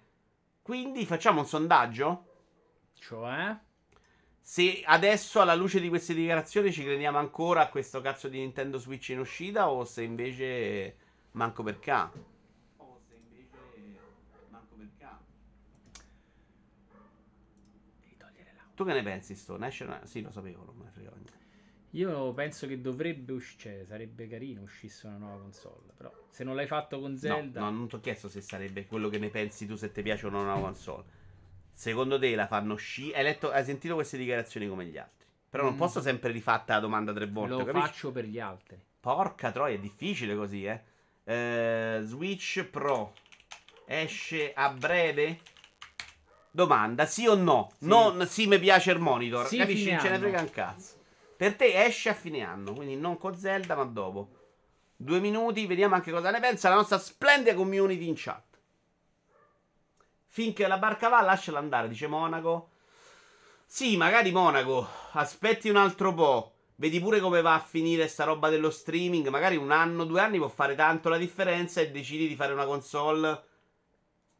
Quindi facciamo un sondaggio? Cioè? Se adesso, alla luce di queste dichiarazioni, ci crediamo ancora a questo cazzo di Nintendo Switch in uscita o se invece manco per K? O se invece manco per K? Devi togliere l'audio. Tu che ne pensi, Stone? Esce una- Sì, lo sapevo, non me ne niente. Io penso che dovrebbe uscire, cioè, sarebbe carino uscisse una nuova console. Però se non l'hai fatto con Zelda, No, no, non ti ho chiesto se sarebbe quello che ne pensi tu, se ti piace o no una console. Secondo te la fanno uscire? Hai, letto- hai sentito queste dichiarazioni come gli altri? Però non Mm. posso sempre rifatta la domanda tre volte, lo capisci? faccio per gli altri. Porca troia, è difficile così, eh. Eh, Switch Pro esce a breve? Domanda, sì o no? Sì. Non sì, mi piace il monitor. Sì, Capisci? Non ce ne frega un cazzo. Per te esce a fine anno, quindi non con Zelda, ma dopo. Due minuti, vediamo anche cosa ne pensa la nostra splendida community in chat. Finché la barca va, lasciala andare, dice Monaco. Sì, magari Monaco, aspetti un altro po'. Vedi pure come va a finire sta roba dello streaming. Magari un anno, due anni può fare tanto la differenza e decidi di fare una console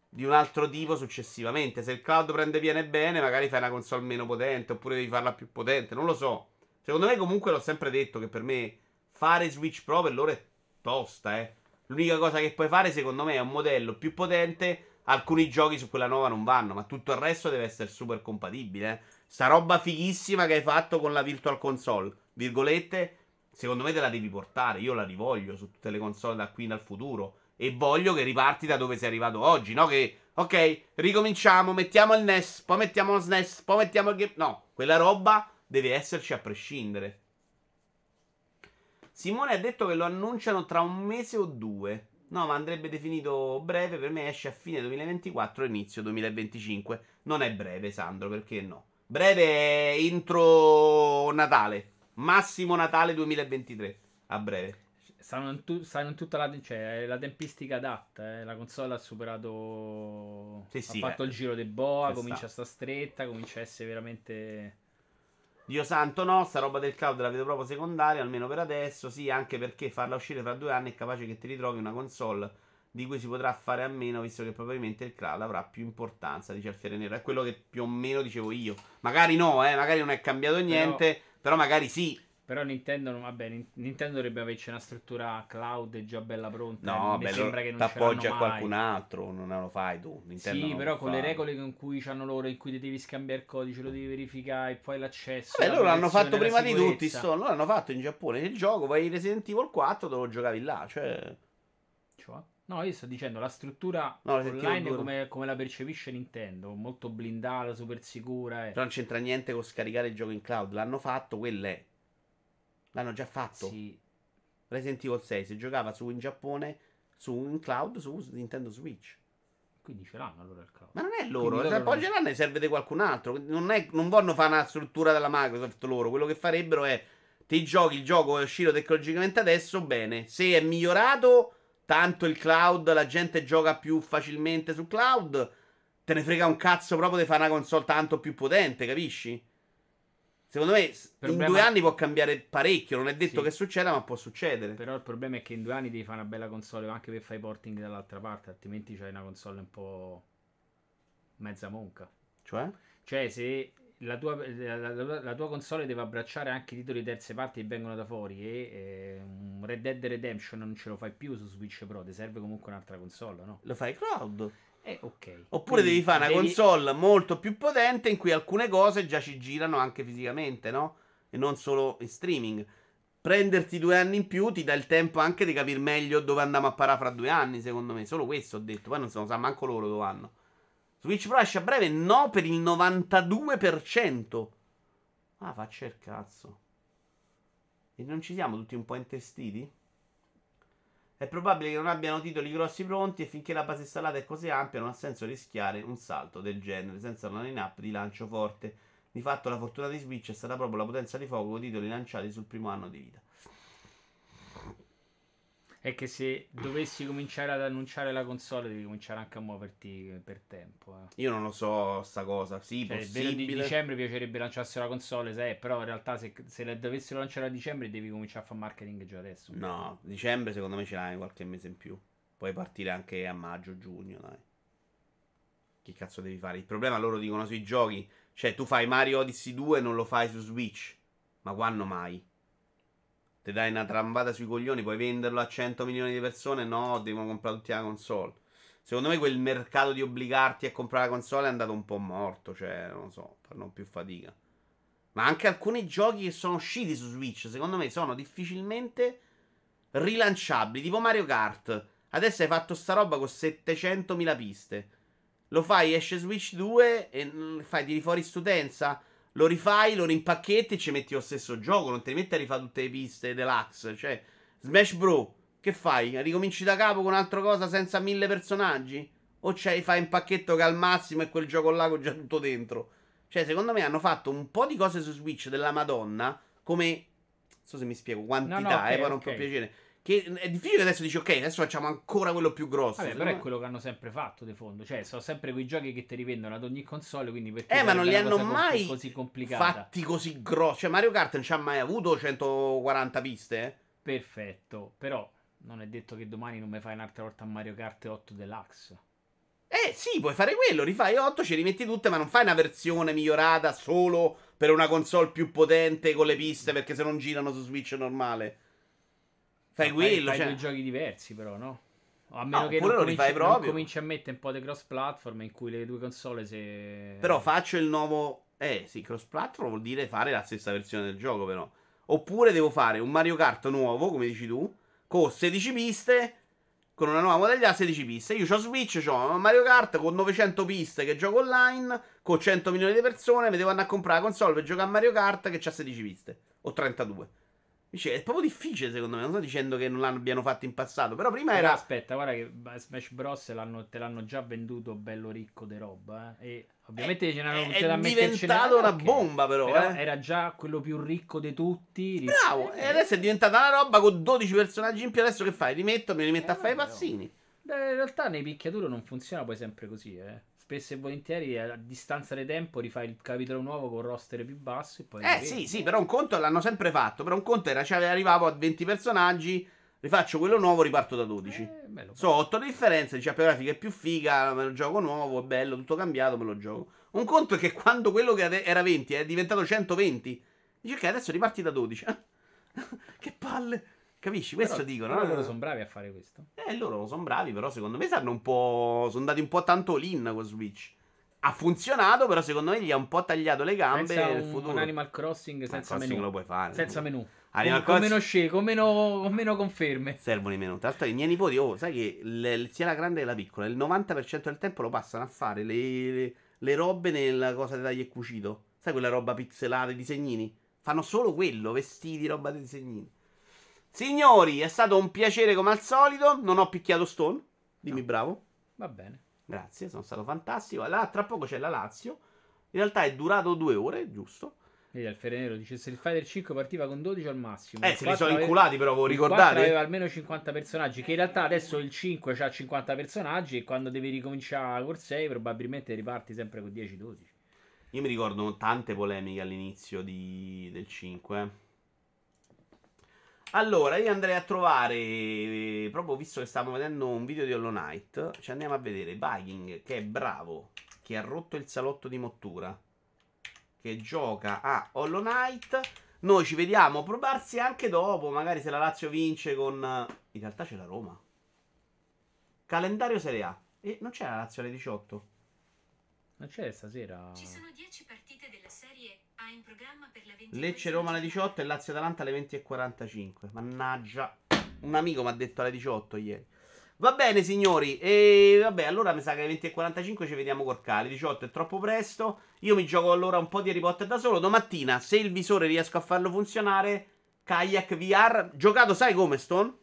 di un altro tipo successivamente. Se il cloud prende bene bene, magari fai una console meno potente oppure devi farla più potente. Non lo so. Secondo me, comunque, l'ho sempre detto che per me fare Switch Pro per loro è tosta, eh. L'unica cosa che puoi fare, secondo me, è un modello più potente. Alcuni giochi su quella nuova non vanno, ma tutto il resto deve essere super compatibile. Sta roba fighissima che hai fatto con la Virtual Console, virgolette, secondo me te la devi portare. Io la rivoglio su tutte le console da qui dal futuro. E voglio che riparti da dove sei arrivato oggi, no? Che, ok, ricominciamo, mettiamo il NES, poi mettiamo lo SNES, poi mettiamo il game. No, quella roba deve esserci a prescindere. Simone ha detto che lo annunciano tra un mese o due. No, ma andrebbe definito breve. Per me esce a fine 2024 inizio 2025. Non è breve, Sandro, perché no? Breve è entro Natale. Massimo Natale 2023. A breve. Stanno in, tu- stanno in tutta la, cioè, la tempistica adatta. eh. La console ha superato. Sì, ha sì, fatto eh. il giro di boa. Ci Comincia sta. a sta stretta. Comincia a essere veramente. Dio santo no, sta roba del cloud la vedo proprio secondaria, almeno per adesso. Sì, anche perché farla uscire fra due anni è capace che ti ritrovi una console di cui si potrà fare a meno, visto che probabilmente il cloud avrà più importanza, dice Alfiere Nero. È quello che più o meno dicevo io. Magari no, eh, magari non è cambiato niente, però, però magari sì. Però Nintendo, vabbè, Nintendo dovrebbe averci una struttura cloud già bella pronta. No, mi sembra che non appoggi a qualcun altro, non lo fai tu. Nintendo sì, però con fare. le regole con cui hanno loro, in cui ti devi scambiare il codice, lo devi verificare, e poi l'accesso. Beh, loro l'hanno fatto prima di tutti. Sto, loro l'hanno fatto in Giappone. Il gioco, poi Resident Evil 4 dove lo giocavi là. Cioè. Cioè? No, io sto dicendo la struttura no, online come, come, la percepisce Nintendo, molto blindata, super sicura. Eh. Però non c'entra niente con scaricare il gioco in cloud. L'hanno fatto, quello è. L'hanno già fatto. Sì. Resident Evil 6 si giocava su in Giappone, su in cloud, su Nintendo Switch. Quindi ce l'hanno allora il cloud. Ma non è loro, loro poi ce l'hanno e serve di qualcun altro. Non, è, non vogliono fare una struttura della Microsoft loro. Quello che farebbero è: ti giochi il gioco è uscito tecnologicamente adesso, bene. Se è migliorato, tanto il cloud, la gente gioca più facilmente su cloud. Te ne frega un cazzo proprio di fare una console tanto più potente, capisci? Secondo me problema... in due anni può cambiare parecchio. Non è detto sì. che succeda, ma può succedere. Però il problema è che in due anni devi fare una bella console anche per fare i porting dall'altra parte. Altrimenti c'hai una console un po' mezza monca. Cioè? Cioè, se la tua, la, la, la tua, console deve abbracciare anche titoli di terze parti che vengono da fuori. E eh, Red Dead Redemption non ce lo fai più su Switch Pro. Ti serve comunque un'altra console, no? Lo fai cloud. Eh, ok. Oppure Quindi devi fare una devi... console molto più potente in cui alcune cose già ci girano anche fisicamente, no? E non solo in streaming. Prenderti due anni in più ti dà il tempo anche di capire meglio dove andiamo a parare fra due anni, secondo me. Solo questo ho detto. Poi non so, sa manco loro dove vanno. Switch Pro esce a breve? No, per il 92%. Ah, faccia il cazzo. E non ci siamo tutti un po' intestiti? È probabile che non abbiano titoli grossi pronti e finché la base installata è così ampia non ha senso rischiare un salto del genere senza una line-up di lancio forte. Di fatto la fortuna di Switch è stata proprio la potenza di fuoco con titoli lanciati sul primo anno di vita è che se dovessi cominciare ad annunciare la console devi cominciare anche a muoverti per tempo. Eh. Io non lo so sta cosa, sì, cioè, possibile. di dicembre piacerebbe lanciarsi la console, sai, però in realtà se, se la dovessero lanciare a dicembre devi cominciare a fare marketing già adesso. No, dicembre secondo me ce l'hai qualche mese in più. Puoi partire anche a maggio, giugno, dai. Che cazzo devi fare? Il problema loro dicono sui giochi, cioè tu fai Mario Odyssey 2 e non lo fai su Switch. Ma quando mai? Ti dai una trambata sui coglioni, puoi venderlo a 100 milioni di persone? No, devono comprare tutti la console. Secondo me quel mercato di obbligarti a comprare la console è andato un po' morto, cioè, non so, fanno più fatica. Ma anche alcuni giochi che sono usciti su Switch, secondo me, sono difficilmente rilanciabili, tipo Mario Kart. Adesso hai fatto sta roba con 700.000 piste. Lo fai, esce Switch 2 e fai, tiri fuori stutenza lo rifai, lo rimpacchetti e ci metti lo stesso gioco. Non ti metti a rifare tutte le piste deluxe. Cioè, Smash Bro, che fai? Ricominci da capo con un'altra cosa senza mille personaggi? O c'hai, fai un pacchetto che al massimo è quel gioco là con già tutto dentro? Cioè, secondo me hanno fatto un po' di cose su Switch della Madonna. Come. Non so se mi spiego, quantità, no, no, okay, eh, poi non okay. può piacere. Che è difficile adesso dici, ok, adesso facciamo ancora quello più grosso. Vabbè, però è quello che hanno sempre fatto, di fondo. Cioè, sono sempre quei giochi che ti rivendono ad ogni console. Quindi perché eh, ma non li hanno mai così fatti così grossi. Cioè, Mario Kart non ci ha mai avuto 140 piste. Eh? Perfetto, però non è detto che domani non mi fai un'altra volta Mario Kart 8 Deluxe. Eh sì, puoi fare quello, rifai 8, ci rimetti tutte, ma non fai una versione migliorata solo per una console più potente con le piste, perché se non girano su Switch normale. Fai quello. Fai, cioè... due giochi diversi, però, no? A meno no, che non cominci, non cominci a mettere un po' di cross platform in cui le due console se. Però faccio il nuovo. Eh sì, cross platform vuol dire fare la stessa versione del gioco, però. Oppure devo fare un Mario Kart nuovo, come dici tu, con 16 piste. Con una nuova modalità 16 piste. Io ho Switch, ho Mario Kart con 900 piste che gioco online. Con 100 milioni di persone. Mi devo andare a comprare la console per giocare a Mario Kart che ha 16 piste. O 32. Dice, è proprio difficile secondo me, non sto dicendo che non l'abbiano fatto in passato, però prima però era... aspetta, guarda che Smash Bros. L'hanno, te l'hanno già venduto bello ricco di roba, eh? E ovviamente ce n'hanno tutte da metterci È diventato una okay. bomba però, però eh? era già quello più ricco di tutti. Bravo, e adesso è diventata una roba con 12 personaggi in più, adesso che fai? Rimetto, mi rimetto eh, a fare i passini. Beh, in realtà nei picchiaduro non funziona poi sempre così, eh spesso e volentieri a distanza di tempo rifai il capitolo nuovo con roster più basso e poi eh sì sì però un conto l'hanno sempre fatto però un conto era cioè arrivavo a 20 personaggi Rifaccio quello nuovo, riparto da 12. Eh, bello. So 8 di differenza, dice la grafica è più figa, me lo gioco nuovo, è bello, tutto cambiato, me lo gioco. Un conto è che quando quello che era 20 è diventato 120, dice che adesso riparti da 12. che palle. Capisci? Questo Però- dicono. però loro sono bravi a fare questo. Eh, loro sono bravi, però secondo me sanno un po'. Sono andati un po' tanto lean con Switch. Ha funzionato, però secondo me gli ha un po' tagliato le gambe Pensa nel un, futuro. un Animal Crossing Ma senza Crossing menu. lo puoi fare. Senza. Animal con, con meno scelte, con meno, con meno conferme. Servono i menu. Tra l'altro, i miei nipoti, oh, sai che le- sia la grande che la piccola, il 90% del tempo lo passano a fare le, le- le robe nella cosa di taglio e cucito. Sai quella roba pixelata, i disegnini? Fanno solo quello, vestiti, roba dei disegnini. Signori, è stato un piacere come al solito. Non ho picchiato Stone. Dimmi No. bravo. Va bene. Grazie, sono stato fantastico. Là, tra poco c'è la Lazio. In realtà è durato due ore, giusto? Vedi, Alferenero dice se il Fighter 5 partiva con 12 al massimo. Eh, se li 4 sono aveva- inculati, però, voi il 4 ricordate? aveva almeno 50 personaggi. Che in realtà adesso il 5 ha 50 personaggi. E quando devi ricominciare col 6, probabilmente riparti sempre con 10-12. Io mi ricordo tante polemiche all'inizio di- del 5. Allora, io andrei a trovare, eh, proprio visto che stavamo vedendo un video di Hollow Knight, ci andiamo a vedere Viking, che è bravo, che ha rotto il salotto di Mottura, che gioca a Hollow Knight. Noi ci vediamo, provarsi anche dopo, magari se la Lazio vince con... In realtà c'è la Roma. Calendario Serie A. E non c'è la Lazio alle 18. Non c'è stasera. Ci sono 10 partite della Lecce Roma alle 18 e Lazio Atalanta alle 20.45. Mannaggia, un amico mi ha detto alle 18 ieri. Va bene, signori. E vabbè, allora mi sa che alle 20.45 ci vediamo col Cali. 18 è troppo presto. Io mi gioco allora un po' di Harry Potter da solo. Domattina, se il visore riesco a farlo funzionare, Kayak VR. Giocato, sai come, Stone?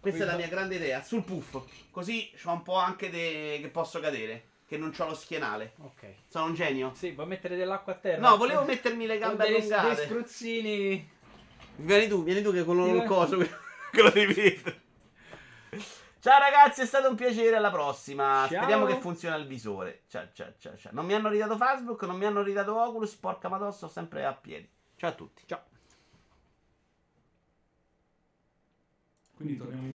Questa è la mia grande idea. Sul puff. Così c'ho un po' anche de- che posso cadere. Che non ho lo schienale. Ok. Sono un genio. Sì, vuoi mettere dell'acqua a terra? No, volevo mettermi le gambe dei, allungate. dei spruzzini. Vieni tu, vieni tu che con Sì, coso che lo ripeto. Ciao ragazzi, è stato un piacere, alla prossima. Ciao. Speriamo che funzioni il visore. Ciao, ciao, ciao, ciao. Non mi hanno ridato Facebook, non mi hanno ridato Oculus, porca madonna, sto sempre a piedi. Ciao a tutti. Ciao. Quindi torniamo